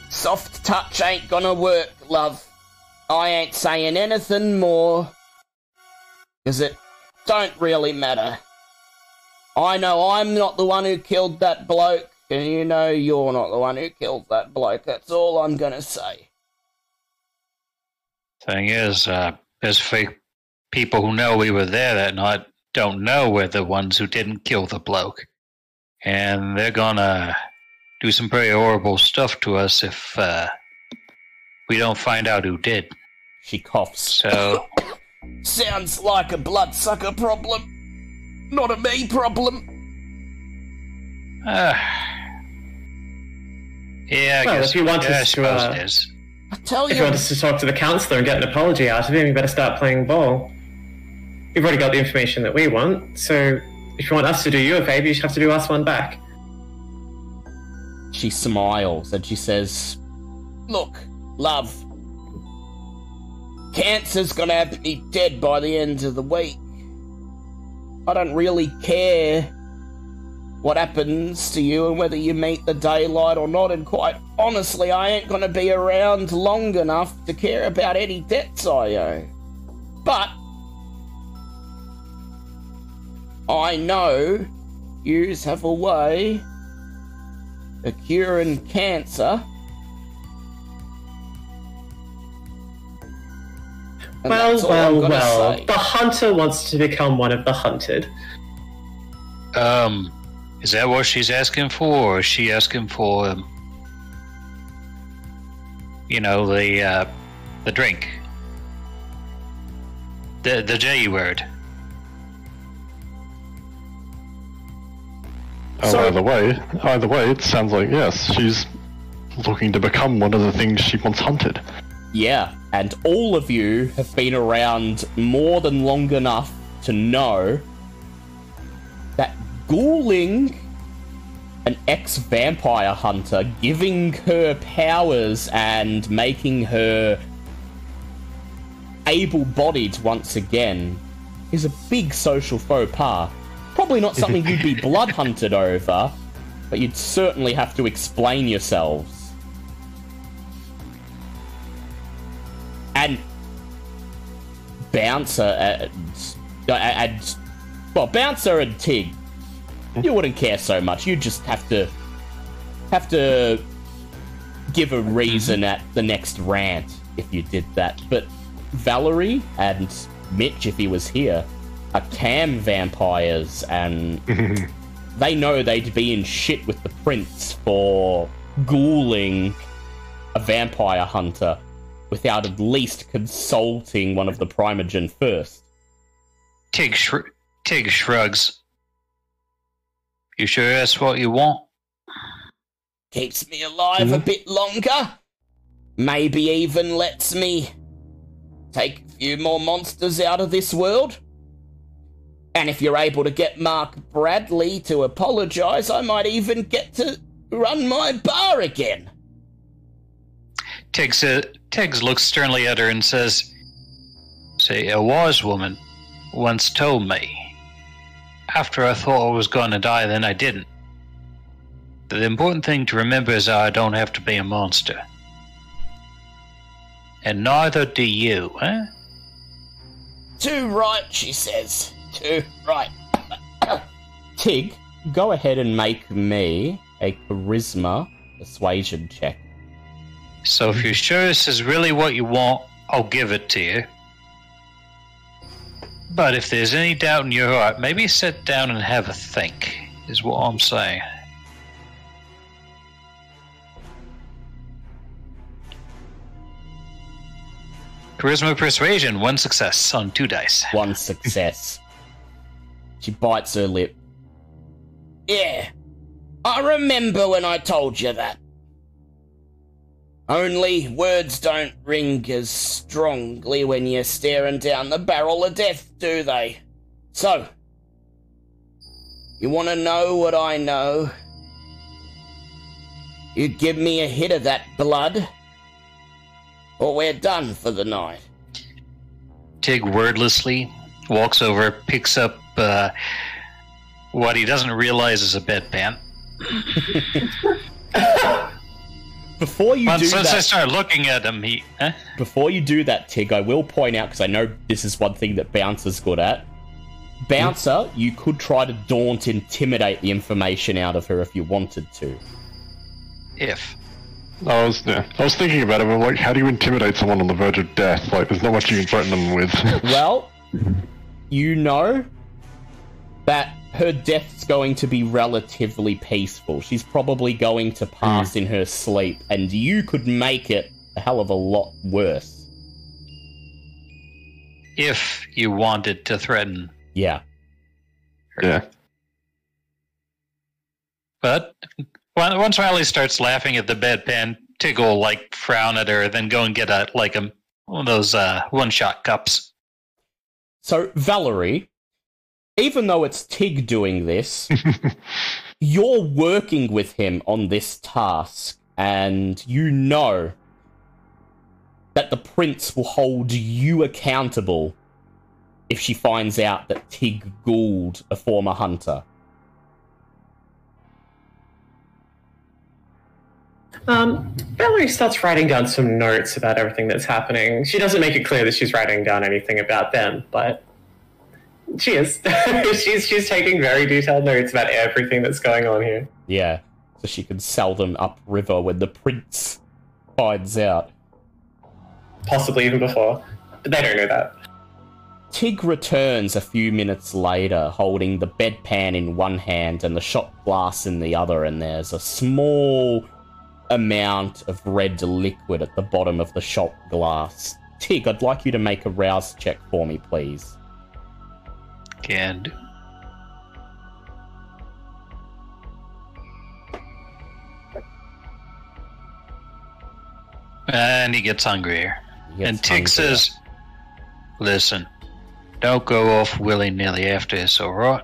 Soft touch ain't gonna work, love. I ain't saying anything more. Cause it don't really matter. I know I'm not the one who killed that bloke, and you know you're not the one who killed that bloke. That's all I'm gonna say. Thing is, uh, there's fake people who know we were there that night don't know we're the ones who didn't kill the bloke, and they're gonna do some pretty horrible stuff to us if uh, we don't find out who did. She coughs. So Sounds like a bloodsucker problem. Not a me problem. Uh, yeah, I Well, guess, if you want yeah, us to, suppose uh, it is. I tell If you, you want us to talk to the counselor and get an apology out of him, you better start playing ball. You've already got the information that we want, so if you want us to do you a favour, you should have to do us one back. she smiles and she says, Look, love. Cancer's gonna have me dead by the end of the week. I don't really care what happens to you and whether you meet the daylight or not, and quite honestly, I ain't gonna be around long enough to care about any debts I owe. But I know yous have a way of curing cancer. And well, that's all I'm well, gonna well. say. The hunter wants to become one of the hunted. Um, is that what she's asking for, or is she asking for, um, you know, the uh, the drink, the the J word? Oh, So- either way, either way, it sounds like yes, she's looking to become one of the things she wants hunted. Yeah, and all of you have been around more than long enough to know that ghouling an ex vampire hunter, giving her powers and making her able bodied once again, is a big social faux pas. Probably not something you'd be blood hunted over, but you'd certainly have to explain yourselves. And Bouncer and, and well, Bouncer and Tig, you wouldn't care so much. You just have to have to give a reason at the next rant if you did that. But Valerie and Mitch, if he was here, are cam vampires, and they know they'd be in shit with the prince for ghouling a vampire hunter without at least consulting one of the primogen first. Tig, shr- Tig shrugs. You sure that's what you want? Keeps me alive a hmm? bit longer. Maybe even lets me take a few more monsters out of this world. And if you're able to get Mark Bradley to apologize, I might even get to run my bar again. Tig sa- Tiggs looks sternly at her and says, "Say, a wise woman once told me. After I thought I was going to die, then I didn't. The important thing to remember is I don't have to be a monster. And neither do you, eh? Too right, she says. Too right. Tig, go ahead and make me a charisma persuasion check. So if you're sure this is really what you want, I'll give it to you. But if there's any doubt in your heart, maybe sit down and have a think, is what I'm saying. Charisma persuasion, one success on two dice. One success. she bites her lip. Yeah, I remember when I told you that. Only words don't ring as strongly when you're staring down the barrel of death, do they? So, you want to know what I know? You give me a hit of that blood, or we're done for the night. Tig wordlessly walks over, picks up uh, what he doesn't realize is a bedpan. Before you But do since I that, start looking at him, he. Huh? before you do that, Tig, I will point out because I know this is one thing that Bouncer's good at. Bouncer, hmm? you could try to daunt, intimidate the information out of her if you wanted to. If. I was yeah, I was thinking about it, but like, how do you intimidate someone on the verge of death? Like, there's not much you can threaten them with. Well, you know that her death's going to be relatively peaceful. She's probably going to pass in her sleep, and you could make it a hell of a lot worse. if you wanted to threaten. Yeah. Yeah. But once Riley starts laughing at the bedpan, Tig will like frown at her, then go and get a like a one of those uh, one-shot cups. So, Valerie, even though it's Tig doing this, you're working with him on this task, and you know that the prince will hold you accountable if she finds out that Tig Gould, a former hunter. Um, Valerie starts writing down some notes about everything that's happening. She doesn't make it clear that she's writing down anything about them, but she is. she's she's taking very detailed notes about everything that's going on here. Yeah, so she can sell them upriver when the prince finds out. Possibly even before. But they don't know that. Tig returns a few minutes later, holding the bedpan in one hand and the shot glass in the other, and there's a small amount of red liquid at the bottom of the shot glass. Tig, I'd like you to make a rouse check for me, please. Can do. And he gets hungrier. He gets and Tig hungrier. says, Listen, don't go off willy nilly after this, alright?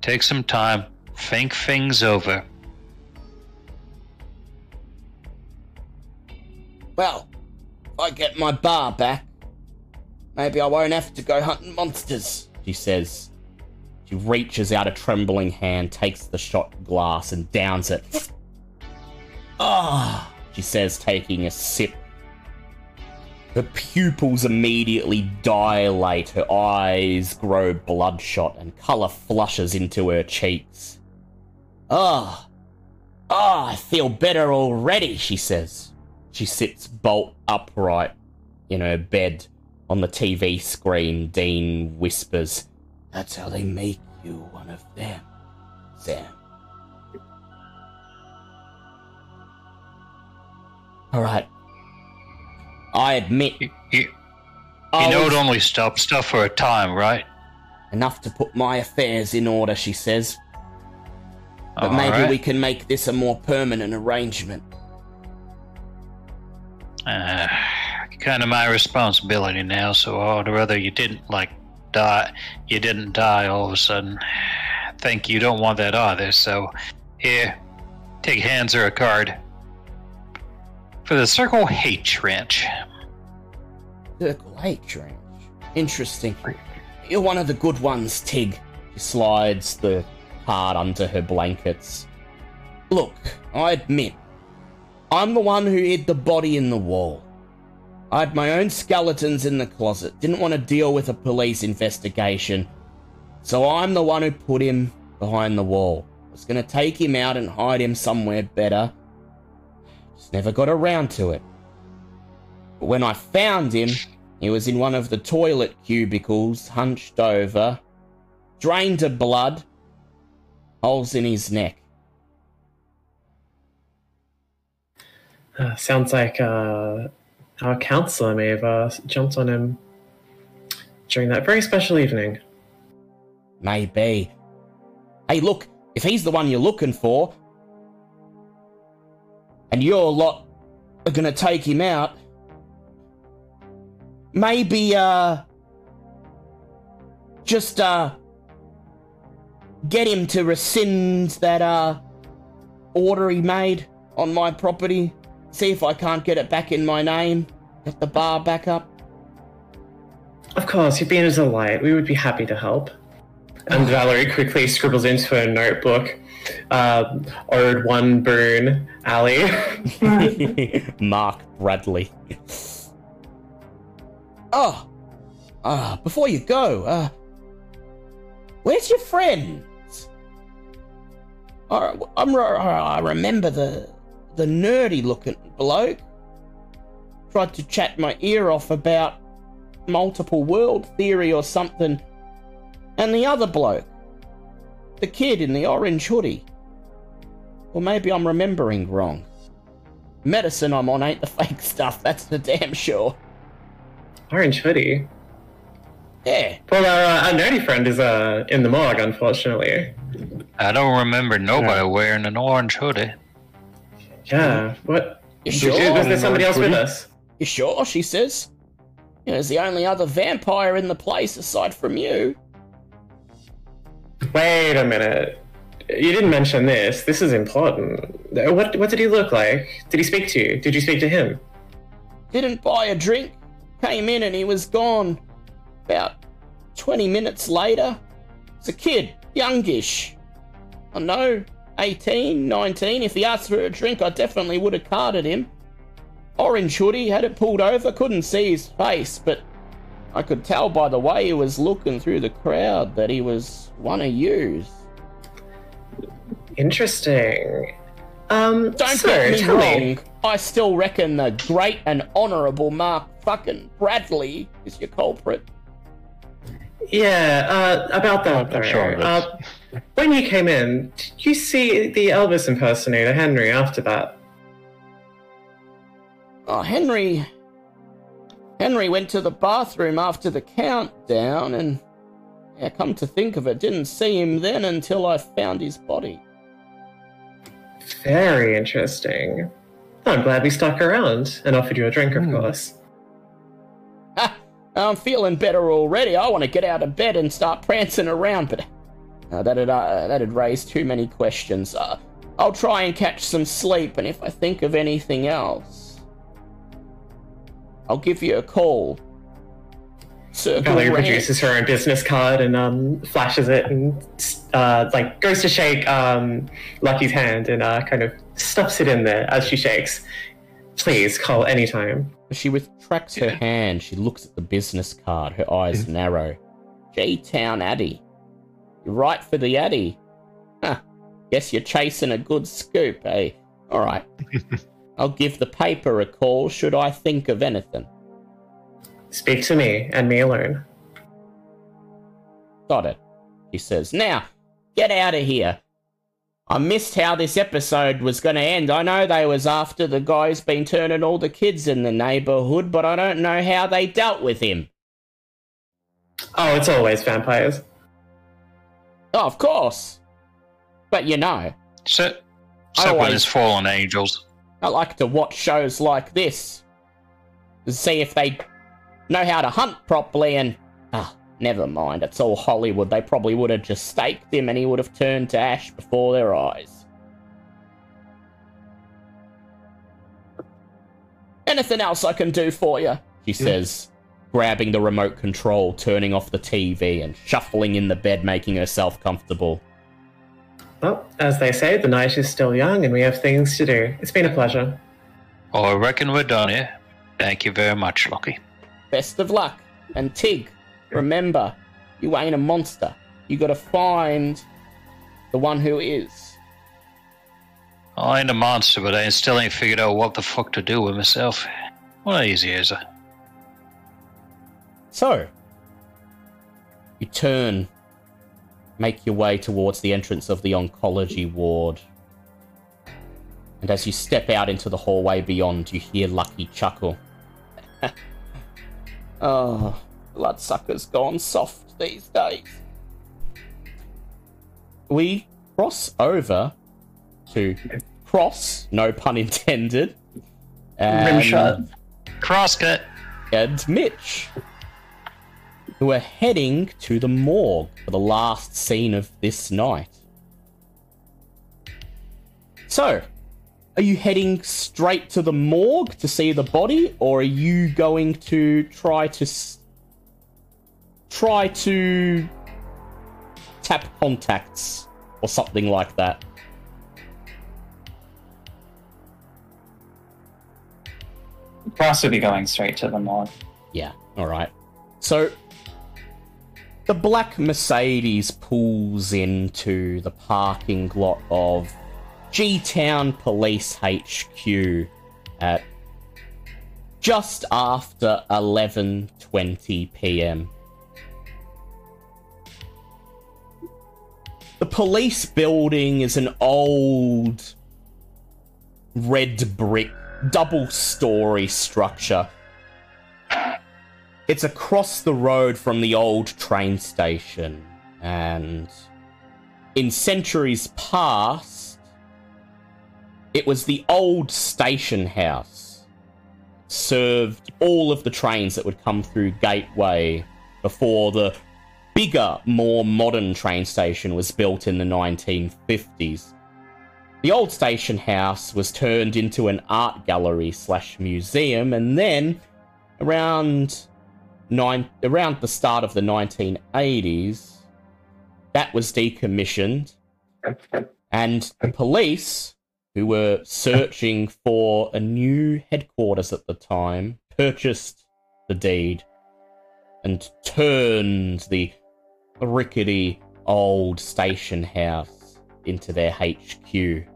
Take some time, think things over. Well, I get my bar back, maybe I won't have to go hunting monsters, she says. She reaches out a trembling hand, takes the shot glass, and downs it. Ah, she says, taking a sip. Her pupils immediately dilate, her eyes grow bloodshot, and colour flushes into her cheeks. Ah, ah, I feel better already, she says. She sits bolt upright in her bed. On the TV screen, Dean whispers, That's how they make you one of them, Sam. Alright. I admit, You, you, you know it only stops stuff for a time, right? enough to put my affairs in order, she says. But maybe Alright. we can make this a more permanent arrangement. Uh, kind of my responsibility now, so I'd rather you didn't, like, die. You didn't die all of a sudden. Think you don't want that either, so here, take hands or a card. For the Circle H Ranch. Circle H range. Interesting. You're one of the good ones, Tig. She slides the card under her blankets. Look, I admit, I'm the one who hid the body in the wall. I had my own skeletons in the closet, didn't want to deal with a police investigation, so I'm the one who put him behind the wall. I Was gonna take him out and hide him somewhere better. Just never got around to it. But when I found him, he was in one of the toilet cubicles, hunched over, drained of blood, holes in his neck. Uh, sounds like uh, our counselor may have uh, jumped on him during that very special evening. Maybe. Hey, look, if he's the one you're looking for, and your lot are gonna take him out, maybe, uh, just, uh, get him to rescind that, uh, order he made on my property. See if I can't get it back in my name. Get the bar back up. Of course, you've been a delight. We would be happy to help. And Valerie quickly scribbles into her notebook, uh, owed one boon, Ali. Mark Bradley. Oh, uh, before you go, uh, where's your friends? I, I'm, I remember the the nerdy looking bloke. Tried to chat my ear off about multiple world theory or something, and the other bloke, the kid in the orange hoodie. Or maybe I'm remembering wrong. Medicine I'm on ain't the fake stuff, that's the damn sure. Orange hoodie. Yeah. Well, our, uh, our nerdy friend is uh, in the morgue, unfortunately. I don't remember nobody wearing an orange hoodie. Yeah. Mm-hmm. What? You sure? was there somebody else with us? You sure? She says. You know, there's the only other vampire in the place aside from you. Wait a minute. You didn't mention this. This is important. Uh, what What did he look like? Did he speak to you? Did you speak to him? Didn't buy a drink. Came in and he was gone. About 20 minutes later. It's a kid, youngish. I know, 18, 19. If he asked for a drink, I definitely would have carded him. Orange hoodie, had it pulled over, couldn't see his face, but I could tell by the way he was looking through the crowd that he was one of yous. Interesting. Um, Don't so, get me tell wrong, I still reckon the great and honourable Mark fucking Bradley is your culprit. Yeah, uh, about that. I'm though, sure uh, when you came in, did you see the Elvis impersonator Henry after that? Oh, Henry. Henry went to the bathroom after the countdown, and yeah, come to think of it, didn't see him then until I found his body. Very interesting. I'm glad we stuck around and offered you a drink, of Hmm. course. Ha! I'm feeling better already. I want to get out of bed and start prancing around, but uh, that'd uh, that'd raise too many questions. Uh, I'll try and catch some sleep, and if I think of anything else, I'll give you a call. Circle Valerie produces her own business card and um, flashes it and uh, like goes to shake um, Lucky's hand and uh, kind of stuffs it in there as she shakes. Please call anytime. She retracts her hand, she looks at the business card, her eyes narrow. G Town Addy. You're right for the Addy. Huh. Guess you're chasing a good scoop, eh? Alright. I'll give the paper a call should I think of anything. Speak to me and me alone. Got it, he says. Now, get out of here. I missed how this episode was going to end. I know they was after the guy who's been turning all the kids in the neighborhood, but I don't know how they dealt with him. Oh, it's always vampires. Oh, of course. But you know, Except, except when it's fallen angels. I like to watch shows like this to see if they know how to hunt properly and. Ah, never mind. It's all Hollywood. They probably would have just staked him and he would have turned to ash before their eyes. Anything else I can do for you? She says, grabbing the remote control, turning off the TV, and shuffling in the bed, making herself comfortable. Well, as they say, the night is still young and we have things to do. It's been a pleasure. Oh, I reckon we're done here. Thank you very much, Lucky. Best of luck. And Tig, remember, you ain't a monster. You gotta find the one who is. I ain't a monster, but I still ain't figured out what the fuck to do with myself. What easy is it? So, you turn, make your way towards the entrance of the oncology ward. And as you step out into the hallway beyond, you hear Lucky chuckle. oh, bloodsucker's gone soft these days. We cross over to cross, no pun intended. and- Rimshot. Crosscut. and Mitch, who are heading to the morgue for the last scene of this night. So, are you heading straight to the morgue to see the body, or are you going to try to s- try to tap contacts or something like that? Cross would be going straight to the morgue. Yeah, alright. So, the black Mercedes pulls into the parking lot of G Town Police HQ at just after 11:20 p.m. The police building is an old red brick double story structure it's across the road from the old train station, and in centuries past, it was the old station house. Served all of the trains that would come through Gateway before the bigger, more modern train station was built in the 1950s. The old station house was turned into an art gallery slash museum, and then around nine around the start of the 1980s, that was decommissioned, and the police, who were searching for a new headquarters at the time, purchased the deed and turned the rickety old station house into their HQ. You're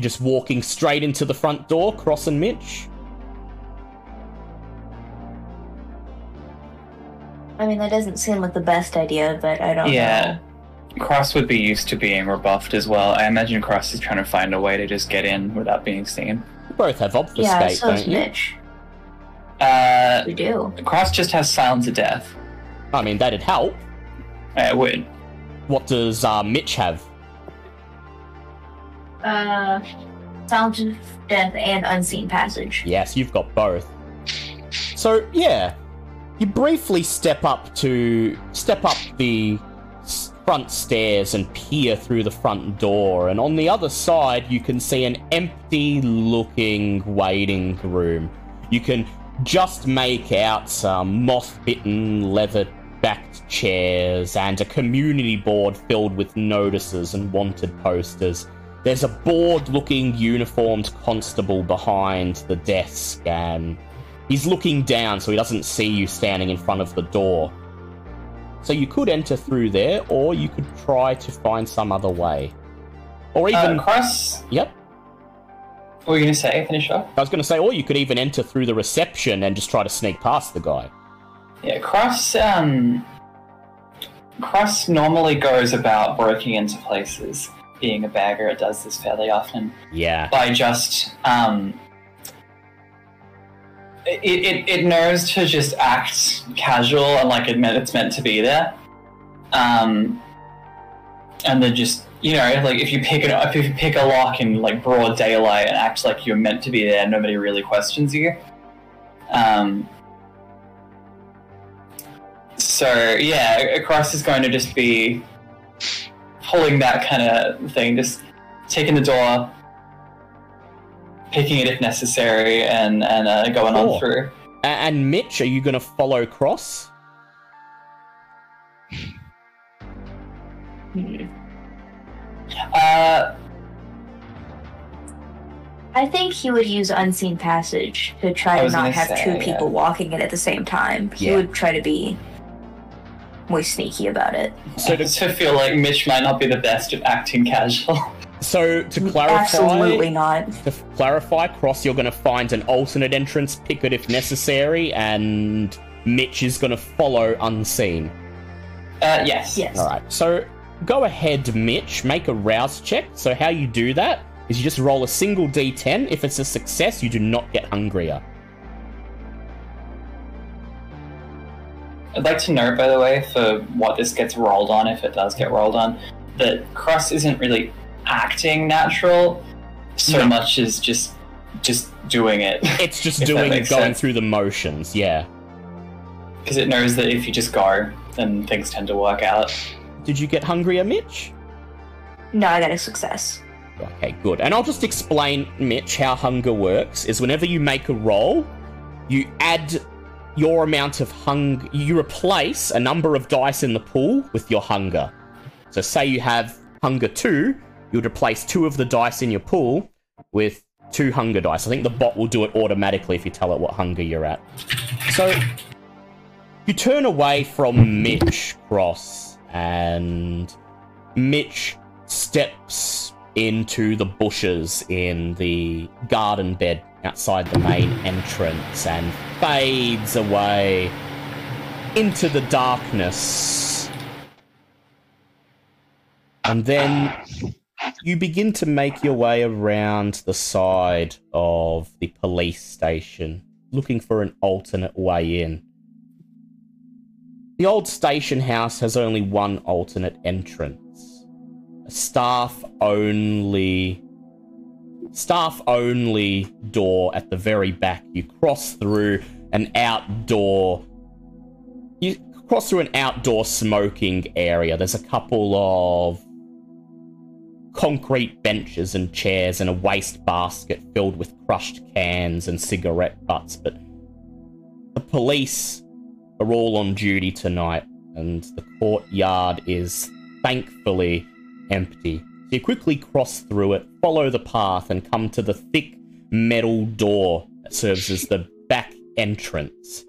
just walking straight into the front door, Cross and Mitch. I mean, that doesn't seem like the best idea, but I don't know. Yeah. know. Cross would be used to being rebuffed as well. I imagine Cross is trying to find a way to just get in without being seen. You both have obfuscate, Yeah, so is don't you? Mitch. Uh, We do. Cross just has silence of death. I mean, that'd help. Uh, It would. What does uh, Mitch have? Uh, Sound of Death and Unseen Passage. Yes, you've got both. So yeah, you briefly step up to step up the front stairs and peer through the front door, and on the other side you can see an empty-looking waiting room. You can just make out some moth-bitten leather-backed chairs and a community board filled with notices and wanted posters. There's a bored looking uniformed constable behind the desk, and he's looking down so he doesn't see you standing in front of the door. So you could enter through there, or you could try to find some other way. Or even. Uh, Cross, yep. what were you going to say? Finish off? I was going to say, or you could even enter through the reception and just try to sneak past the guy. Yeah, Cross, um, Cross normally goes about breaking into places. Being a bagger, it does this fairly often. Yeah. by just um it, it, it knows to just act casual and like it meant it's meant to be there. Um and then just you know like if you pick it up if you pick a lock in like broad daylight and act like you're meant to be there nobody really questions you. Um so yeah cross is going to just be pulling that kind of thing just taking the door picking it if necessary and and uh, going Cool. on through. A- and Mitch, are you going to follow Cross? Uh, I think he would use Unseen Passage to try I to not have say, two yeah. people walking in at the same time. He Yeah. would try to be more sneaky about it. So I to, feel like Mitch might not be the best at acting casual. so to clarify, Absolutely not. to clarify, Cross, you're going to find an alternate entrance, pick it if necessary, and Mitch is going to follow unseen. Uh, yes. Yes. All right. So go ahead, Mitch. Make a rouse check. So how you do that is you just roll a single d10. If it's a success, you do not get hungrier. I'd like to note, by the way, for what this gets rolled on, if it does get rolled on, that Cross isn't really acting natural so No. much as just just doing it. It's just doing it, going sense. through the motions. Yeah. Because it knows that if you just go, then things tend to work out. Did you get hungrier, Mitch? No, I got a success. Okay, good. And I'll just explain, Mitch, how hunger works. Is whenever you make a roll, you add your amount of hunger. You replace a number of dice in the pool with your hunger. So, say you have hunger two, you'd replace two of the dice in your pool with two hunger dice. I think the bot will do it automatically if you tell it what hunger you're at. So, you turn away from Mitch Cross, and Mitch steps into the bushes in the garden bed outside the main entrance and fades away into the darkness. And then you begin to make your way around the side of the police station. looking for an alternate way in. The old station house has only one alternate entrance. A staff only staff only door at the very back. You cross through an outdoor you cross through an outdoor smoking area. There's a couple of concrete benches and chairs and a waste basket filled with crushed cans and cigarette butts, but the police are all on duty tonight, and the courtyard is thankfully empty. So you quickly cross through it, follow the path, and come to the thick metal door that serves as the back entrance.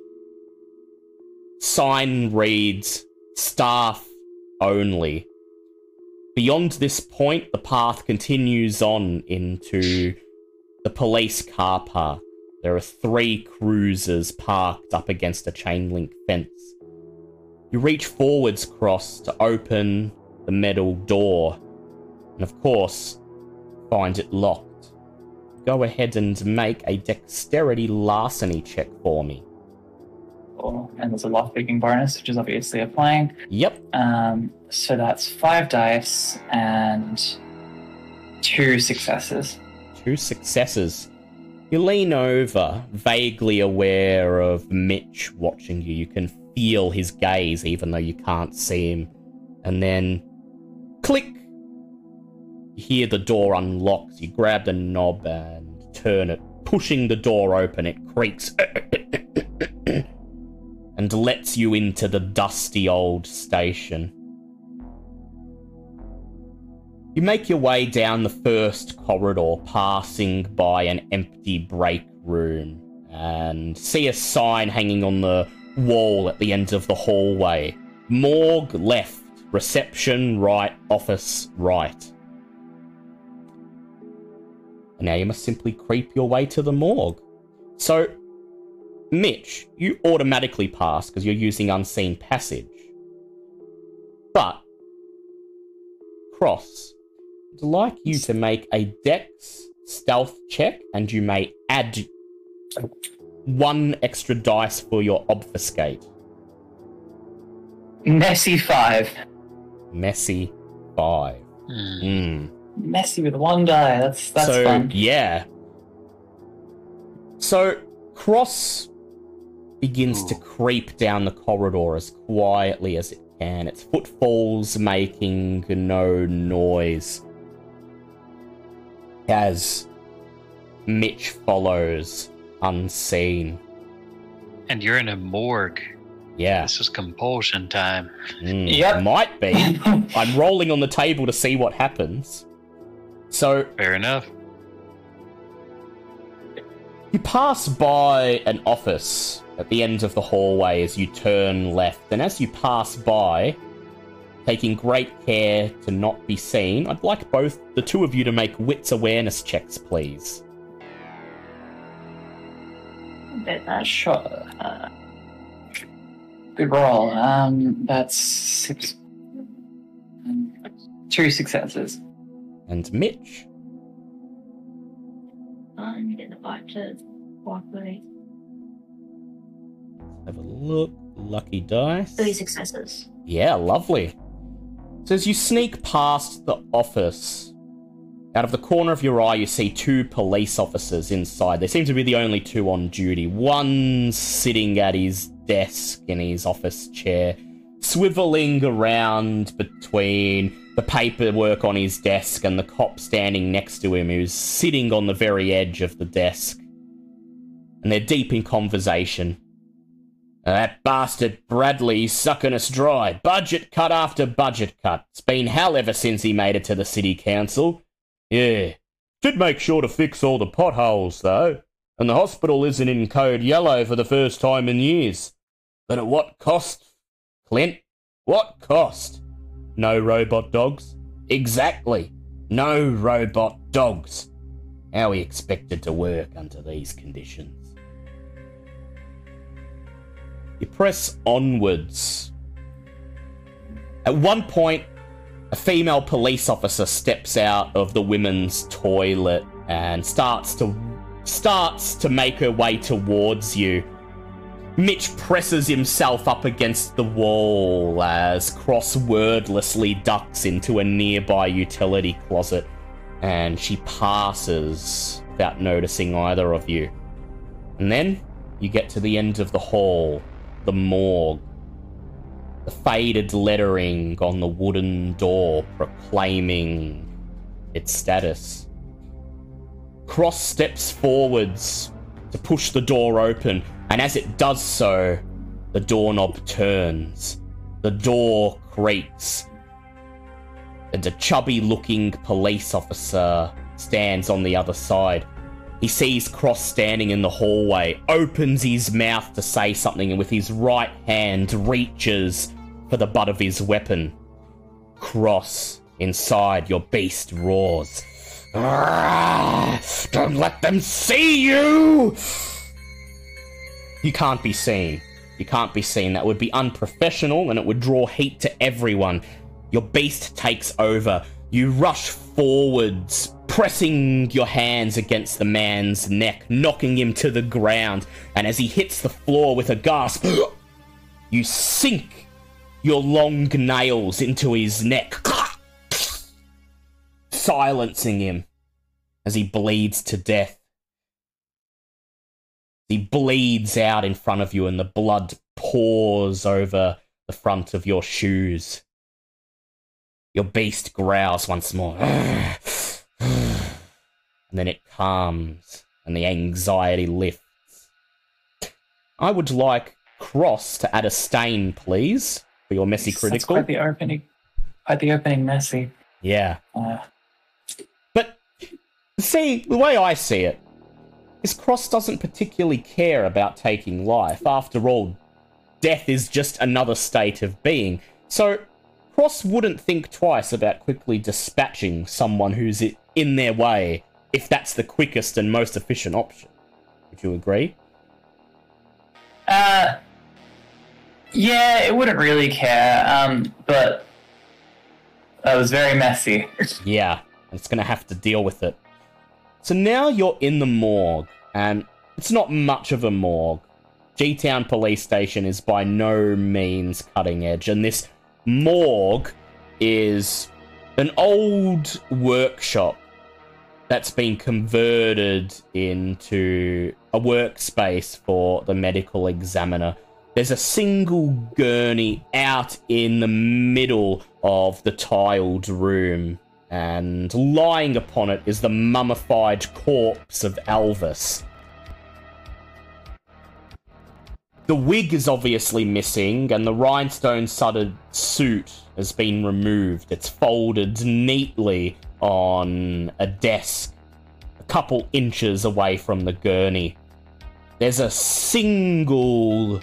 Sign reads staff only. Beyond this point, the path continues on into the police car park. There are three cruisers parked up against a chain link fence. You reach forwards cross to open the metal door, and of course, find it locked. Go ahead and make a dexterity larceny check for me. And there's a lockpicking bonus, which is obviously applying. Yep, Um, so that's five dice and two successes. two successes. You lean over, vaguely aware of Mitch watching you. You can feel his gaze, even though you can't see him. And then, click! You hear the door unlocks. You grab the knob and turn it, pushing the door open. It creaks and lets you into the dusty old station. You make your way down the first corridor, passing by an empty break room, and see a sign hanging on the wall at the end of the hallway. Morgue left, reception right, office right. And now you must simply creep your way to the morgue. So, Mitch, you automatically pass because you're using unseen passage. But, Cross, I'd like you to make a dex stealth check, and you may add one extra dice for your obfuscate. Messy five. Messy five. Hmm. Messy with one die. That's that's so fun. yeah. So Cross begins to creep down the corridor as quietly as it can. Its footfalls making no noise. As Mitch follows unseen. And you're in a morgue. Yeah, This is compulsion time. mm, Yep. might be. I'm rolling on the table to see what happens. So Fair enough. You pass by an office at the end of the hallway as you turn left, and as you pass by, taking great care to not be seen, I'd like both the two of you to make wits awareness checks, please. Did that. Sure. Uh, good roll. Um, that's six. um, Two successes. And Mitch, To walk have a look. Lucky dice. Three successes. Yeah, lovely. So as you sneak past the office, out of the corner of your eye, you see two police officers inside. They seem to be the only two on duty. One sitting at his desk in his office chair, swiveling around between the paperwork on his desk and the cop standing next to him who's sitting on the very edge of the desk. And they're deep in conversation. Uh, that bastard Bradley's sucking us dry. Budget cut after budget cut. It's been hell ever since he made it to the city council. Yeah. Did make sure to fix all the potholes, though. And the hospital isn't in code yellow for the first time in years. But at what cost, Clint? What cost? No robot dogs? Exactly. No robot dogs. How we expected to work under these conditions. You press onwards. At one point, a female police officer steps out of the women's toilet and starts to starts to make her way towards you. Mitch presses himself up against the wall as Cross wordlessly ducks into a nearby utility closet, and she passes without noticing either of you. And then you get to the end of the hall, the morgue. The faded lettering on the wooden door proclaiming its status. Cross steps forwards to push the door open, and as it does so, the doorknob turns. The door creaks, and a chubby looking police officer stands on the other side. He sees Cross standing in the hallway, opens his mouth to say something, and with his right hand reaches for the butt of his weapon. Cross, inside, your beast roars. "Ah, Don't let them see you! You can't be seen. You can't be seen. That would be unprofessional and it would draw heat to everyone. Your beast takes over. You rush forwards, pressing your hands against the man's neck, knocking him to the ground. And as he hits the floor with a gasp, you sink your long nails into his neck, silencing him as he bleeds to death. He bleeds out in front of you, and the blood pours over the front of your shoes. Your beast growls once more. and then it calms, and the anxiety lifts. I would like Cross to add a stain, please, for your messy That's critical. quite the opening. Quite the opening messy. Yeah. Uh, But see, the way I see it is Cross doesn't particularly care about taking life. After all, death is just another state of being. So Cross wouldn't think twice about quickly dispatching someone who's in their way if that's the quickest and most efficient option. Would you agree? uh, yeah, it wouldn't really care. Um, but that was very messy. Yeah, it's going to have to deal with it. So now you're in the morgue, and it's not much of a morgue. G Town Police Station is by no means cutting edge, and this morgue is an old workshop that's been converted into a workspace for the medical examiner. There's a single gurney out in the middle of the tiled room, and lying upon it is the mummified corpse of Elvis. The wig is obviously missing, and the rhinestone studded suit has been removed. It's folded neatly on a desk a couple inches away from the gurney. There's a single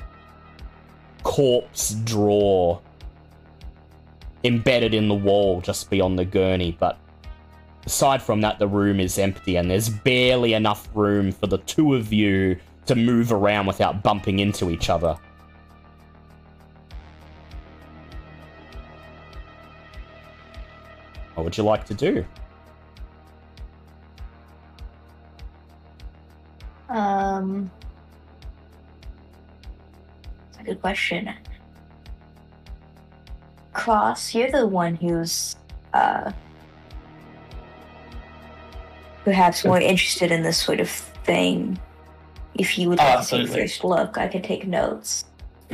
corpse drawer embedded in the wall just beyond the gurney, but aside from that, the room is empty and there's barely enough room for the two of you to move around without bumping into each other. What would you like to do? Um, that's a good question. Cross, you're the one who's uh, perhaps more interested in this sort of thing. If you would Oh, like to take absolutely. first look, I could take notes.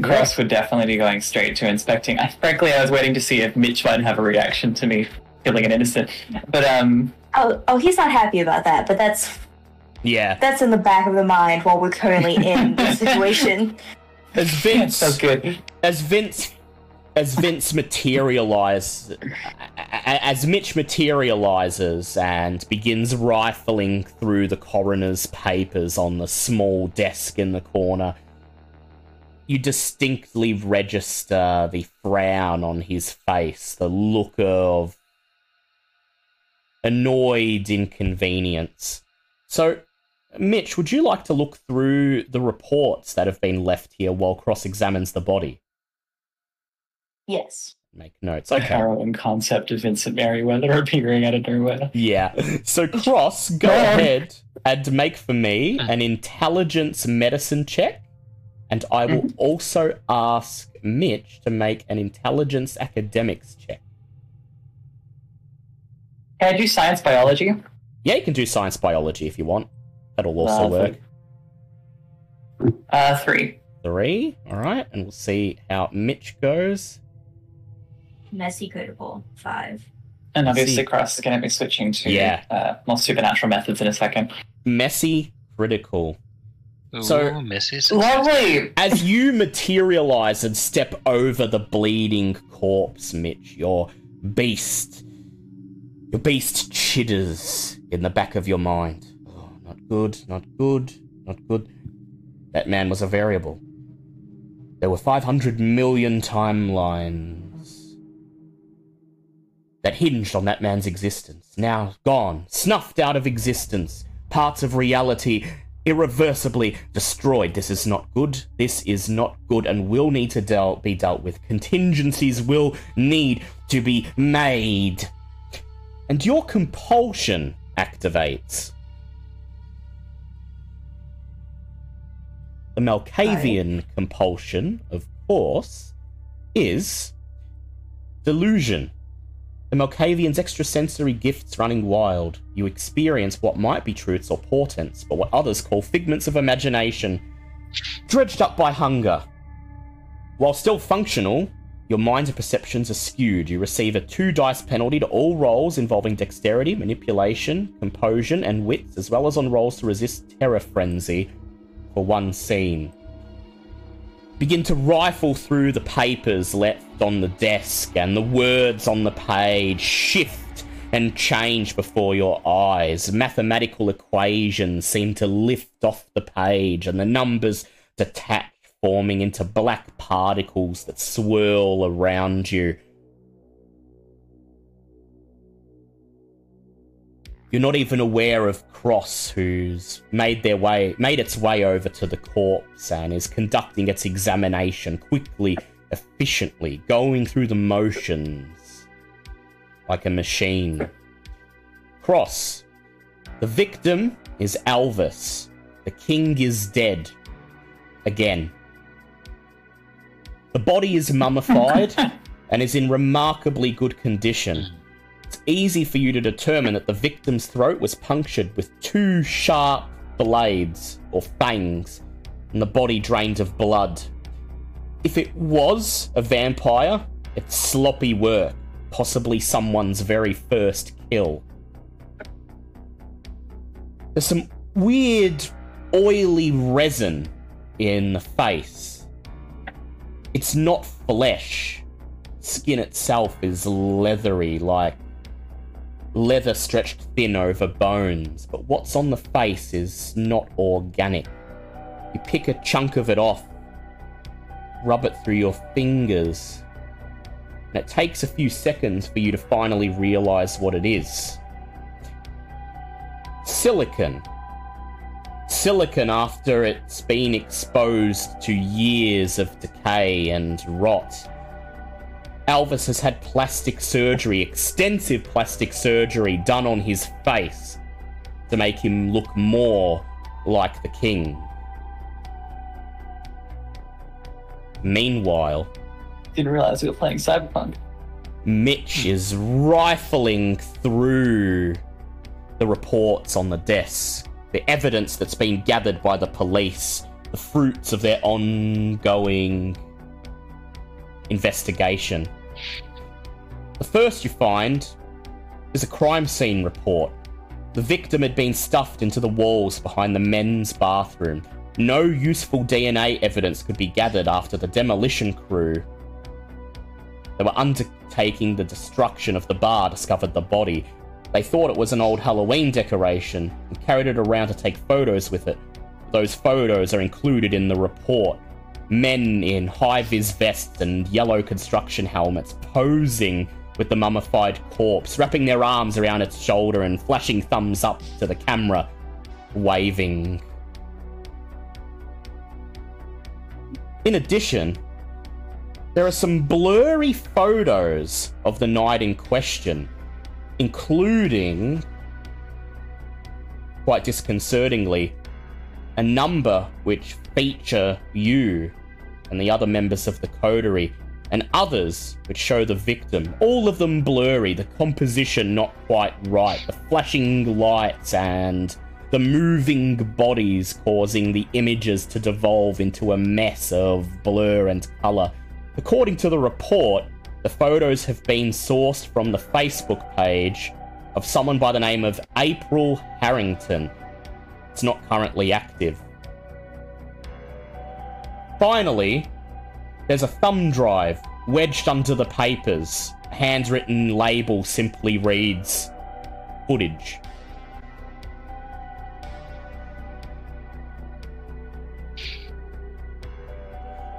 Cross would definitely be going straight to inspecting. I, frankly, I was waiting to see if Mitch might have a reaction to me killing an innocent. But um, Oh, oh, he's not happy about that, but that's Yeah. that's in the back of the mind while we're currently in this situation. As Vince so good. as Vince as Vince materialize as Mitch materializes and begins rifling through the coroner's papers on the small desk in the corner you distinctly register the frown on his face the look of annoyed inconvenience so Mitch, would you like to look through the reports that have been left here while cross examines the body? Yes. make notes. The Okay. harrowing concept of Vincent Merriweather appearing out of nowhere. Yeah. So Cross, go Go ahead and make for me uh. an intelligence medicine check. And I will mm-hmm. also ask Mitch to make an intelligence academics check. Can I do science biology? Yeah, you can do science biology if you want. That'll also Lovely. work. Uh, three. Three. All right. And we'll see how Mitch goes. Messy critical. Five. And obviously, See. Cross is going to be switching to Yeah. uh, more supernatural methods in a second. Messy critical. Ooh, So- Missy success. Lovely. As you materialize and step over the bleeding corpse, Mitch, your beast, your beast chitters in the back of your mind. Oh, not good, not good, not good. That man was a variable. There were 500 million timelines that hinged on that man's existence. Now gone, snuffed out of existence. Parts of reality irreversibly destroyed. This is not good. This is not good and will need to deal, be dealt with. Contingencies will need to be made. And your compulsion activates. The Malkavian compulsion, of course, is delusion. The Malkavian's extrasensory gifts running wild. You experience what might be truths or portents, but what others call figments of imagination, dredged up by hunger. While still functional, your mind's and perceptions are skewed. You receive a two dice penalty to all rolls involving dexterity, manipulation, composure, and wits, as well as on rolls to resist terror frenzy for one scene begin to rifle through the papers left on the desk, and the words on the page shift and change before your eyes. Mathematical equations seem to lift off the page, and the numbers detach, forming into black particles that swirl around you. You're not even aware of Cross, who's made their way, made its way over to the corpse and is conducting its examination quickly, efficiently, going through the motions like a machine. Cross, the victim is Alvis. The king is dead. Again. The body is mummified and is in remarkably good condition. It's easy for you to determine that the victim's throat was punctured with two sharp blades or fangs, and the body drained of blood. If it was a vampire, it's sloppy work, possibly someone's very first kill. There's some weird, oily resin in the face. It's not flesh. Skin itself is leathery, like leather stretched thin over bones, but what's on the face is not organic. You pick a chunk of it off, rub it through your fingers, and it takes a few seconds for you to finally realize what it is. Silicon. Silicon after it's been exposed to years of decay and rot. Alvis has had plastic surgery, extensive plastic surgery done on his face to make him look more like the king. Meanwhile, Didn't realize we were playing Cyberpunk. Mitch is rifling through the reports on the desk, the evidence that's been gathered by the police, the fruits of their ongoing investigation. The first you find is a crime scene report. The victim had been stuffed into the walls behind the men's bathroom. No useful DNA evidence could be gathered after the demolition crew that were undertaking the destruction of the bar discovered the body. They thought it was an old Halloween decoration and carried it around to take photos with it. Those photos are included in the report. Men in high vis vests and yellow construction helmets posing with the mummified corpse, wrapping their arms around its shoulder and flashing thumbs up to the camera, waving. In addition, There are some blurry photos of the night in question, including, quite disconcertingly, a number which feature you and the other members of the coterie, and others which show the victim. All of them blurry, the composition not quite right, the flashing lights and the moving bodies causing the images to devolve into a mess of blur and colour. According to the report, the photos have been sourced from the Facebook page of someone by the name of April Harrington. It's not currently active. Finally, there's a thumb drive wedged under the papers. A handwritten label simply reads footage.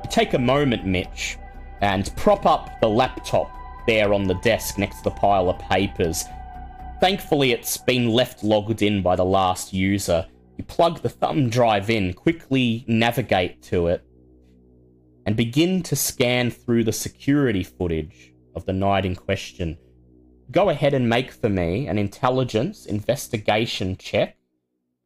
Take a moment, Mitch, and prop up the laptop there on the desk next to the pile of papers. Thankfully, it's been left logged in by the last user. You plug the thumb drive in, quickly navigate to it, and begin to scan through the security footage of the night in question. Go ahead and make for me an intelligence investigation check,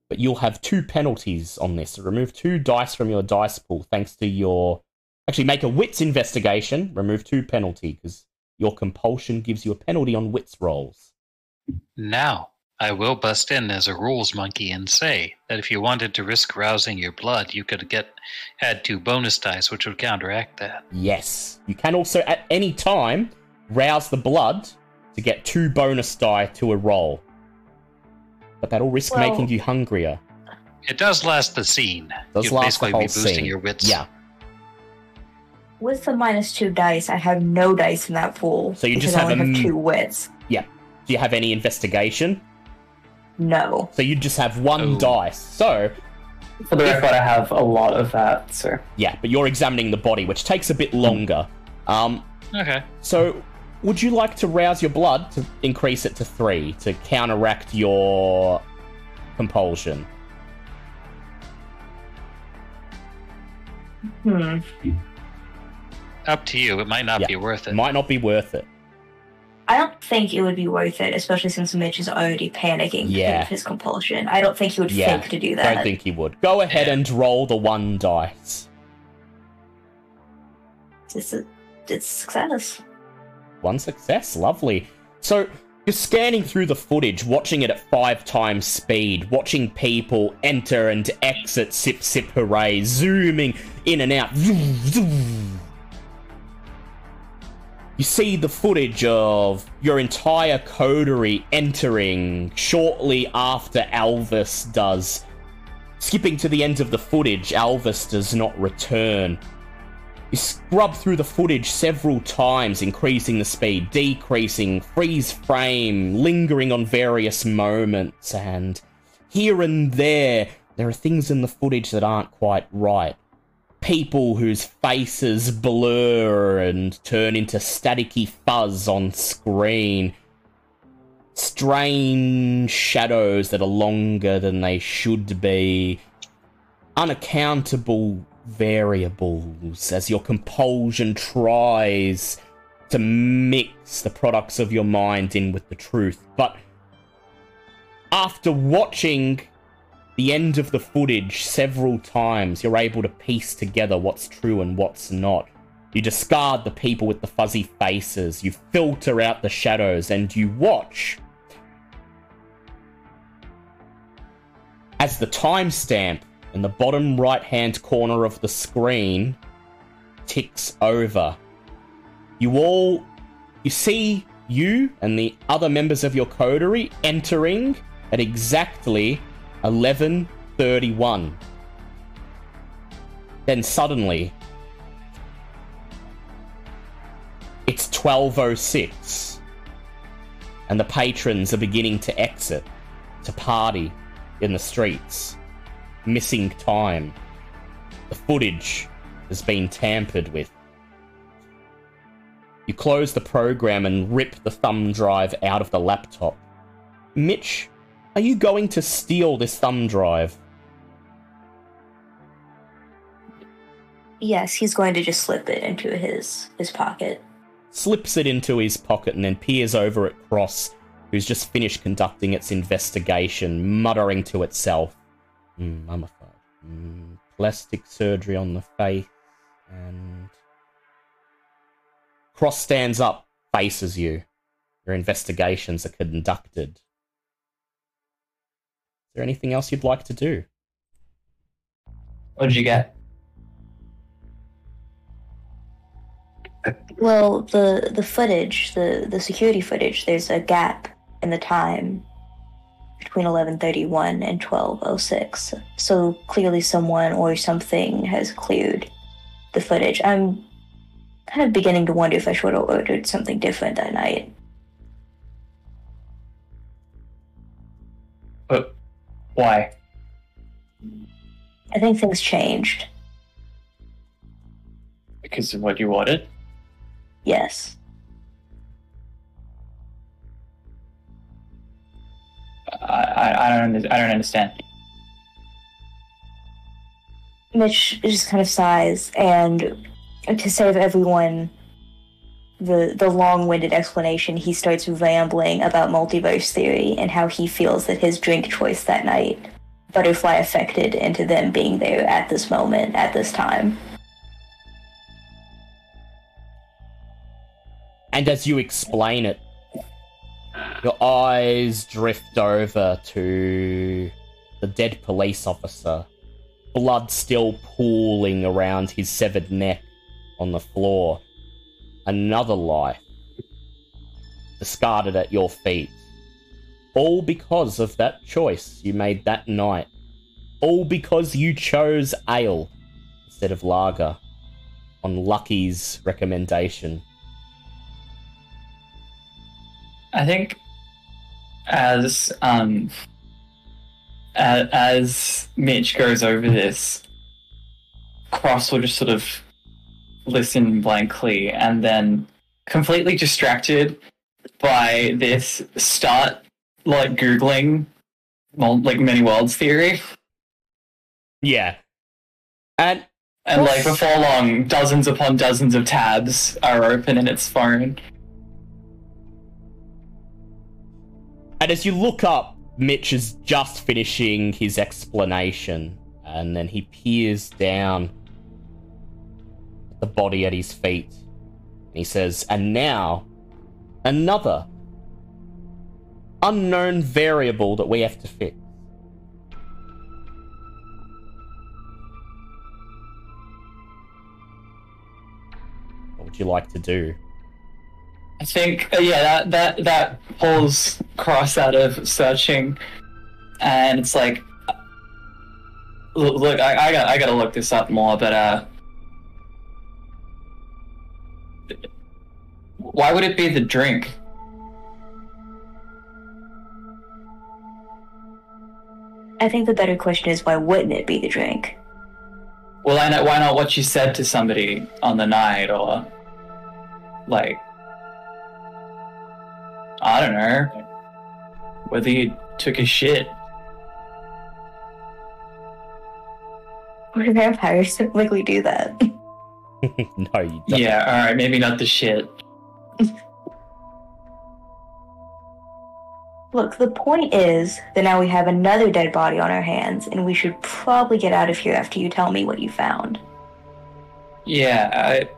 but you'll have two penalties on this. Remove two dice from your dice pool thanks to your. Actually, make a wits investigation, remove two penalty, because your compulsion gives you a penalty on wits rolls. Now, I will bust in as a rules monkey and say that if you wanted to risk rousing your blood, you could get add two bonus dice, which would counteract that. Yes. You can also, at any time, rouse the blood to get two bonus die to a roll. But that'll risk Well- making you hungrier. It does last the scene. Does You'd last the basically whole be boosting scene. your wits. Yeah. With the minus two dice, I have no dice in that pool. So you because just I have only a have two wits. Yeah. Do you have any investigation? No. So you just have one Oh. dice. So, For the record, I have a lot of that, so. yeah, but you're examining the body, which takes a bit longer. Um, Okay. so, would you like to rouse your blood to increase it to three to counteract your compulsion? Hmm. Up to you. It might not Yeah. be worth It it. might not be worth it. I don't think it would be worth it, especially since Mitch is already panicking Yeah. because of his compulsion. I don't think he would Yeah, fake to do that. I don't think he would. Go ahead and roll the one dice. It's a, it's success. One success, lovely. So you're scanning through the footage, watching it at five times speed, watching people enter and exit, sip, sip, hooray, zooming in and out. Zoom, zoom. You see the footage of your entire coterie entering shortly after Elvis does. Skipping to the end of the footage, Elvis does not return. You scrub through the footage several times, increasing the speed, decreasing, freeze frame, lingering on various moments, and here and there, there are things in the footage that aren't quite right. People whose faces blur and turn into staticky fuzz on screen. Strange shadows that are longer than they should be. Unaccountable variables as your compulsion tries to mix the products of your mind in with the truth. But after watching the end of the footage several times, you're able to piece together what's true and what's not. You discard the people with the fuzzy faces, you filter out the shadows, and you watch as the timestamp in the bottom right hand corner of the screen ticks over. You all you see you and the other members of your coterie entering at exactly 11:31. Then suddenly it's 12:06 and the patrons are beginning to exit to party in the streets missing time. The footage has been tampered with. You close the program and rip the thumb drive out of the laptop. Mitch, are you going to steal this thumb drive? Yes, he's going to just slip it into his his pocket. Slips it into his pocket and then peers over at Cross, who's just finished conducting its investigation, muttering to itself, mm, mummified. Mm, plastic surgery on the face, and. Cross stands up, faces you. Your investigations are conducted. Is there anything else you'd like to do? What did you get? Well, the the footage, the the security footage, there's a gap in the time between 11:31 and 12:06. So clearly someone or something has cleared the footage. I'm kind of beginning to wonder if I should have ordered something different that night. Why? I think things changed. Because of what you ordered? Yes. I, I, I don't under- I don't understand. Mitch just kind of sighs, and to save everyone the the long-winded explanation, he starts rambling about multiverse theory and how he feels that his drink choice that night, Butterfly affected into them being there at this moment, at this time. And as you explain it, your eyes drift over to the dead police officer, blood still pooling around his severed neck on the floor. Another life discarded at your feet. All because of that choice you made that night. All because you chose ale instead of lager on Lucky's recommendation. I think as um as, Mitch goes over this, Cross will just sort of listen blankly and then completely distracted by this start like googling well, like many worlds theory Yeah. And and like before long dozens upon dozens of tabs are open in its phone And as you look up, Mitch is just finishing his explanation, and then he peers down the body at his feet. And he says, And now, another unknown variable that we have to fix. What would you like to do? I think uh, yeah that that that pulls Cross out of searching, and it's like, look, I, I got I gotta look this up more, but uh, why would it be the drink? I think the better question is why wouldn't it be the drink? Well, I know why not what you said to somebody on the night, or like, I don't know, whether you took a shit. Or do vampires typically do that? no, you don't. Yeah, all right, maybe not the shit. Look, the point is that now we have another dead body on our hands, and we should probably get out of here after you tell me what you found. Yeah, I,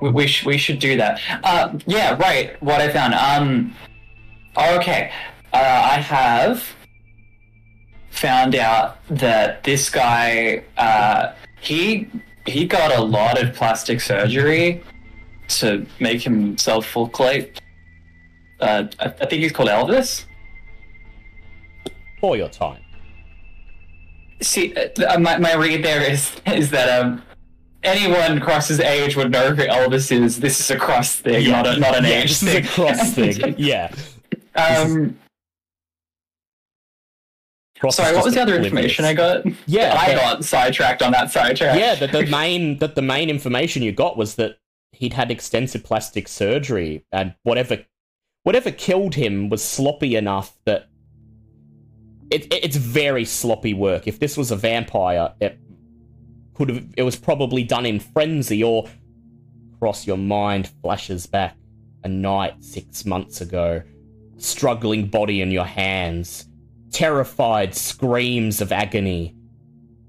we we, sh- we should do that. Uh, yeah, right. What I found. Um, okay, uh, I have found out that this guy, uh, he he got a lot of plastic surgery to make himself look like. Uh, I, I think he's called Elvis. For your time. See, uh, my, my read there is is that um, anyone Cross's age would know who Elvis is. This is a cross thing, not a, not an yeah, age this is a thing. cross thing. Yeah. um, sorry, what was the other information I got? Yeah, I that- got sidetracked on that sidetrack. yeah, that the main that the main information you got was that he'd had extensive plastic surgery and whatever whatever killed him was sloppy enough that it, it- it's very sloppy work. If this was a vampire, it could have it was probably done in frenzy or cross your mind flashes back a night six months ago, struggling body in your hands, terrified screams of agony.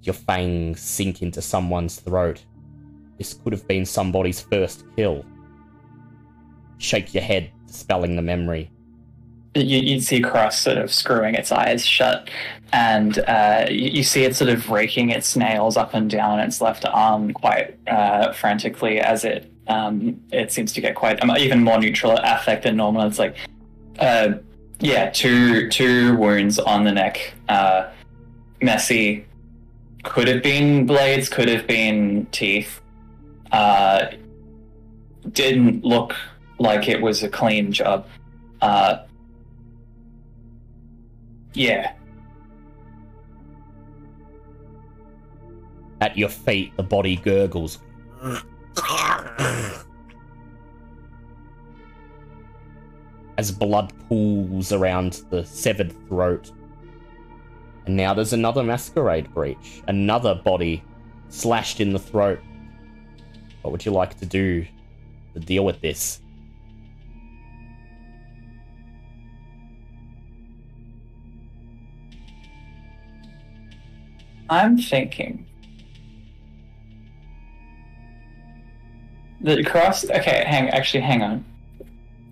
Your fangs sink into someone's throat. This could have been somebody's first kill. Shake your head, dispelling the memory. you, you see Cross sort of screwing its eyes shut, and uh, you, you see it sort of raking its nails up and down its left arm quite uh, frantically as it um, it seems to get quite um, even more neutral affect than normal. It's like, uh, yeah, two two wounds on the neck, uh, messy. Could have been blades, could have been teeth. Uh, didn't look like it was a clean job. Uh, yeah. At your feet, the body gurgles. As blood pools around the severed throat. And now there's another masquerade breach. Another body slashed in the throat. What would you like to do to deal with this? I'm thinking. The cross. Okay, hang. Actually, hang on.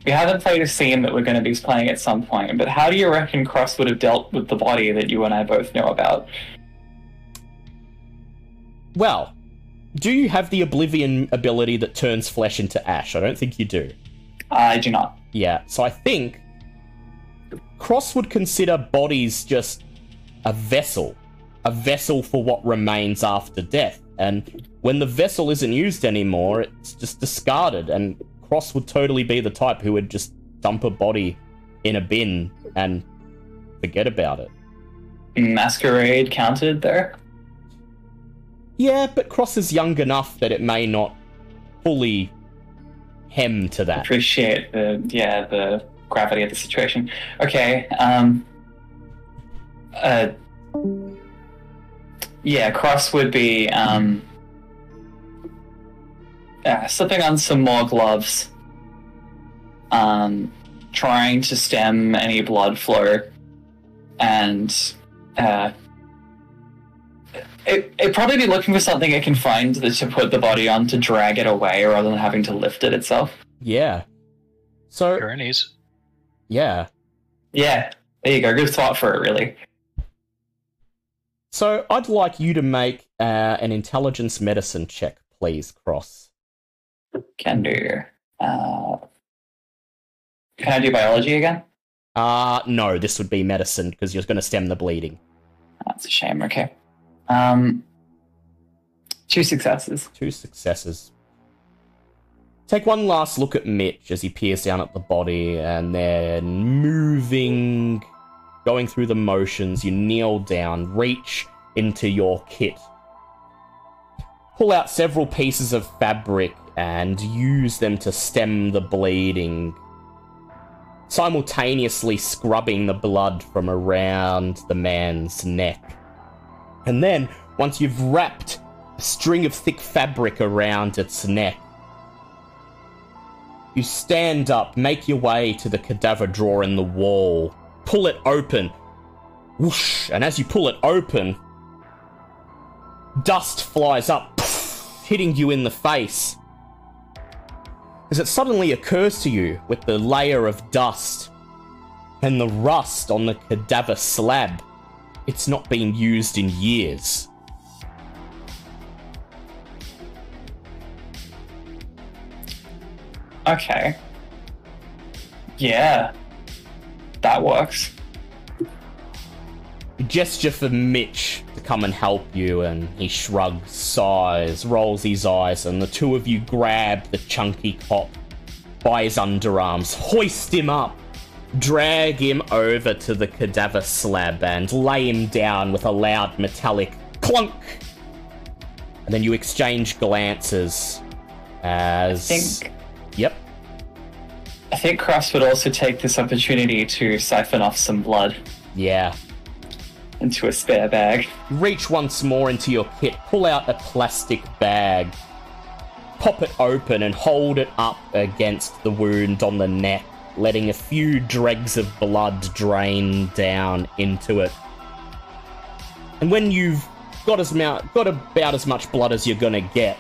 We haven't played a scene that we're going to be playing at some point, but how do you reckon Cross would have dealt with the body that you and I both know about? Well, do you have the Oblivion ability that turns flesh into ash? I don't think you do. I do not. Yeah, so I think Cross would consider bodies just a vessel, a vessel for what remains after death. And when the vessel isn't used anymore, it's just discarded. And Cross would totally be the type who would just dump a body in a bin and forget about it. Masquerade counted there. Yeah, but Cross is young enough that it may not fully hem to that. Appreciate the yeah the gravity of the situation. Okay. Um. Uh. Yeah, Cross would be um. Uh, slipping on some more gloves. Um, trying to stem any blood flow, and uh, it it'd probably be looking for something it can find that to put the body on to drag it away rather than having to lift it itself. Yeah. So, Gurneys. yeah. Yeah, there you go. Good thought for it, really. So I'd like you to make uh, an intelligence medicine check, please, Cross. Can do. Uh, can I do biology again? Uh, no, this would be medicine because you're going to stem the bleeding. That's a shame. Okay. Um, two successes. Two successes. Take one last look at Mitch as he peers down at the body and then moving, going through the motions. You kneel down, reach into your kit, pull out several pieces of fabric and use them to stem the bleeding, simultaneously scrubbing the blood from around the man's neck. And then, once you've wrapped a string of thick fabric around its neck, you stand up, make your way to the cadaver drawer in the wall, pull it open, whoosh, and as you pull it open, dust flies up, hitting you in the face. As it suddenly occurs to you with the layer of dust and the rust on the cadaver slab, it's not been used in years. Okay. Yeah. That works. You gesture for Mitch to come and help you, and he shrugs, sighs, rolls his eyes, and the two of you grab the chunky cop by his underarms, hoist him up, drag him over to the cadaver slab, and lay him down with a loud metallic clunk. And then you exchange glances as. I think Yep. I think Cross would also take this opportunity to siphon off some blood. Yeah. Into a spare bag. reach once more into your kit, pull out a plastic bag, pop it open, and hold it up against the wound on the neck, letting a few dregs of blood drain down into it. And when you've got as mou- got about as much blood as you're gonna get,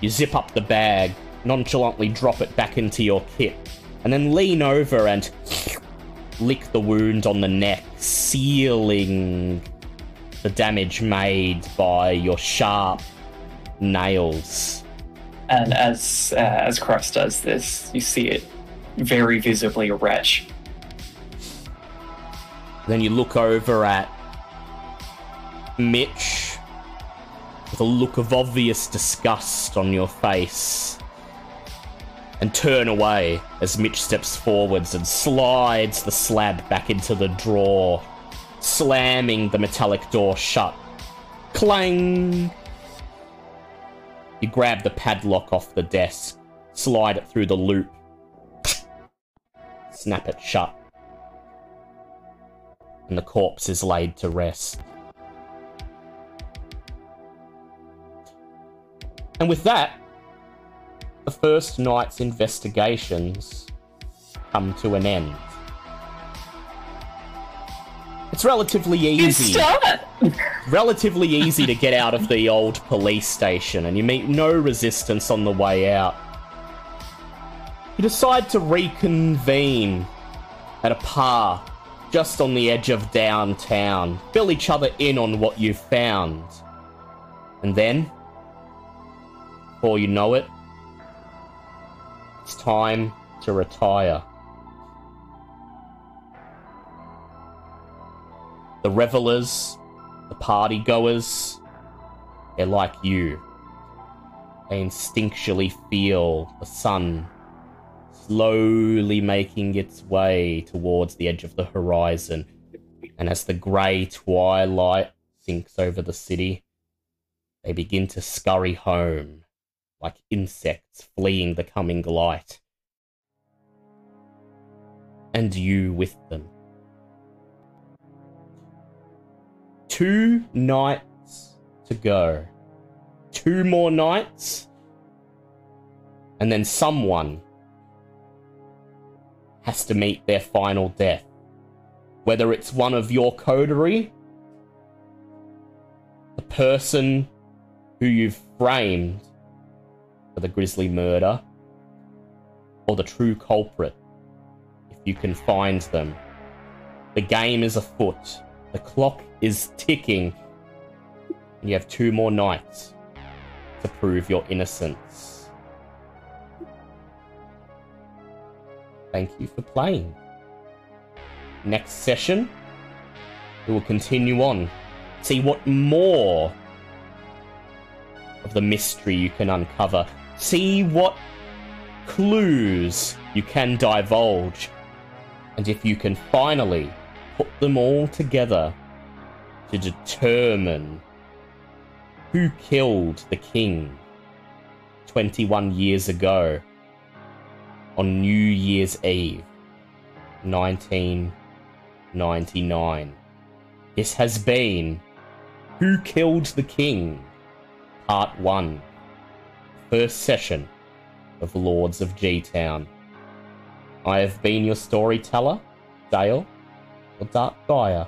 you zip up the bag, nonchalantly drop it back into your kit, and then lean over and lick the wound on the neck, sealing the damage made by your sharp nails. And as uh, as Cross does this, you see it very visibly retch. Then you look over at Mitch with a look of obvious disgust on your face and turn away as Mitch steps forwards and slides the slab back into the drawer, slamming the metallic door shut. Clang! You grab the padlock off the desk, slide it through the loop, snap it shut, and the corpse is laid to rest. And with that, the first night's investigations come to an end. It's relatively easy. Relatively easy to get out of the old police station, and you meet no resistance on the way out. You decide to reconvene at a park just on the edge of downtown, fill each other in on what you've found. And then, before you know it, time to retire. The revelers, the party goers, they're like you. They instinctually feel the sun slowly making its way towards the edge of the horizon. And as the grey twilight sinks over the city, they begin to scurry home like insects fleeing the coming light. And you with them. Two nights to go. Two more nights. And then someone has to meet their final death. Whether it's one of your coterie, the person who you've framed for the grisly murder, or the true culprit, if you can find them. The game is afoot. The clock is ticking. And you have two more nights to prove your innocence. Thank you for playing. Next session, we will continue on. See what more of the mystery you can uncover. See what clues you can divulge. And if you can finally put them all together to determine who killed the king 21 years ago on New Year's Eve 1999. This has been Who Killed the King? Part 1. First session of Lords of G Town. I have been your storyteller, Dale, or Dark Gaia.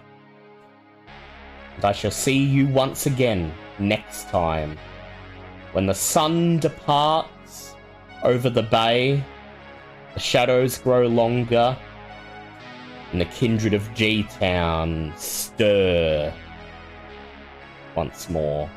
And I shall see you once again next time when the sun departs over the bay, the shadows grow longer, and the kindred of G Town stir once more.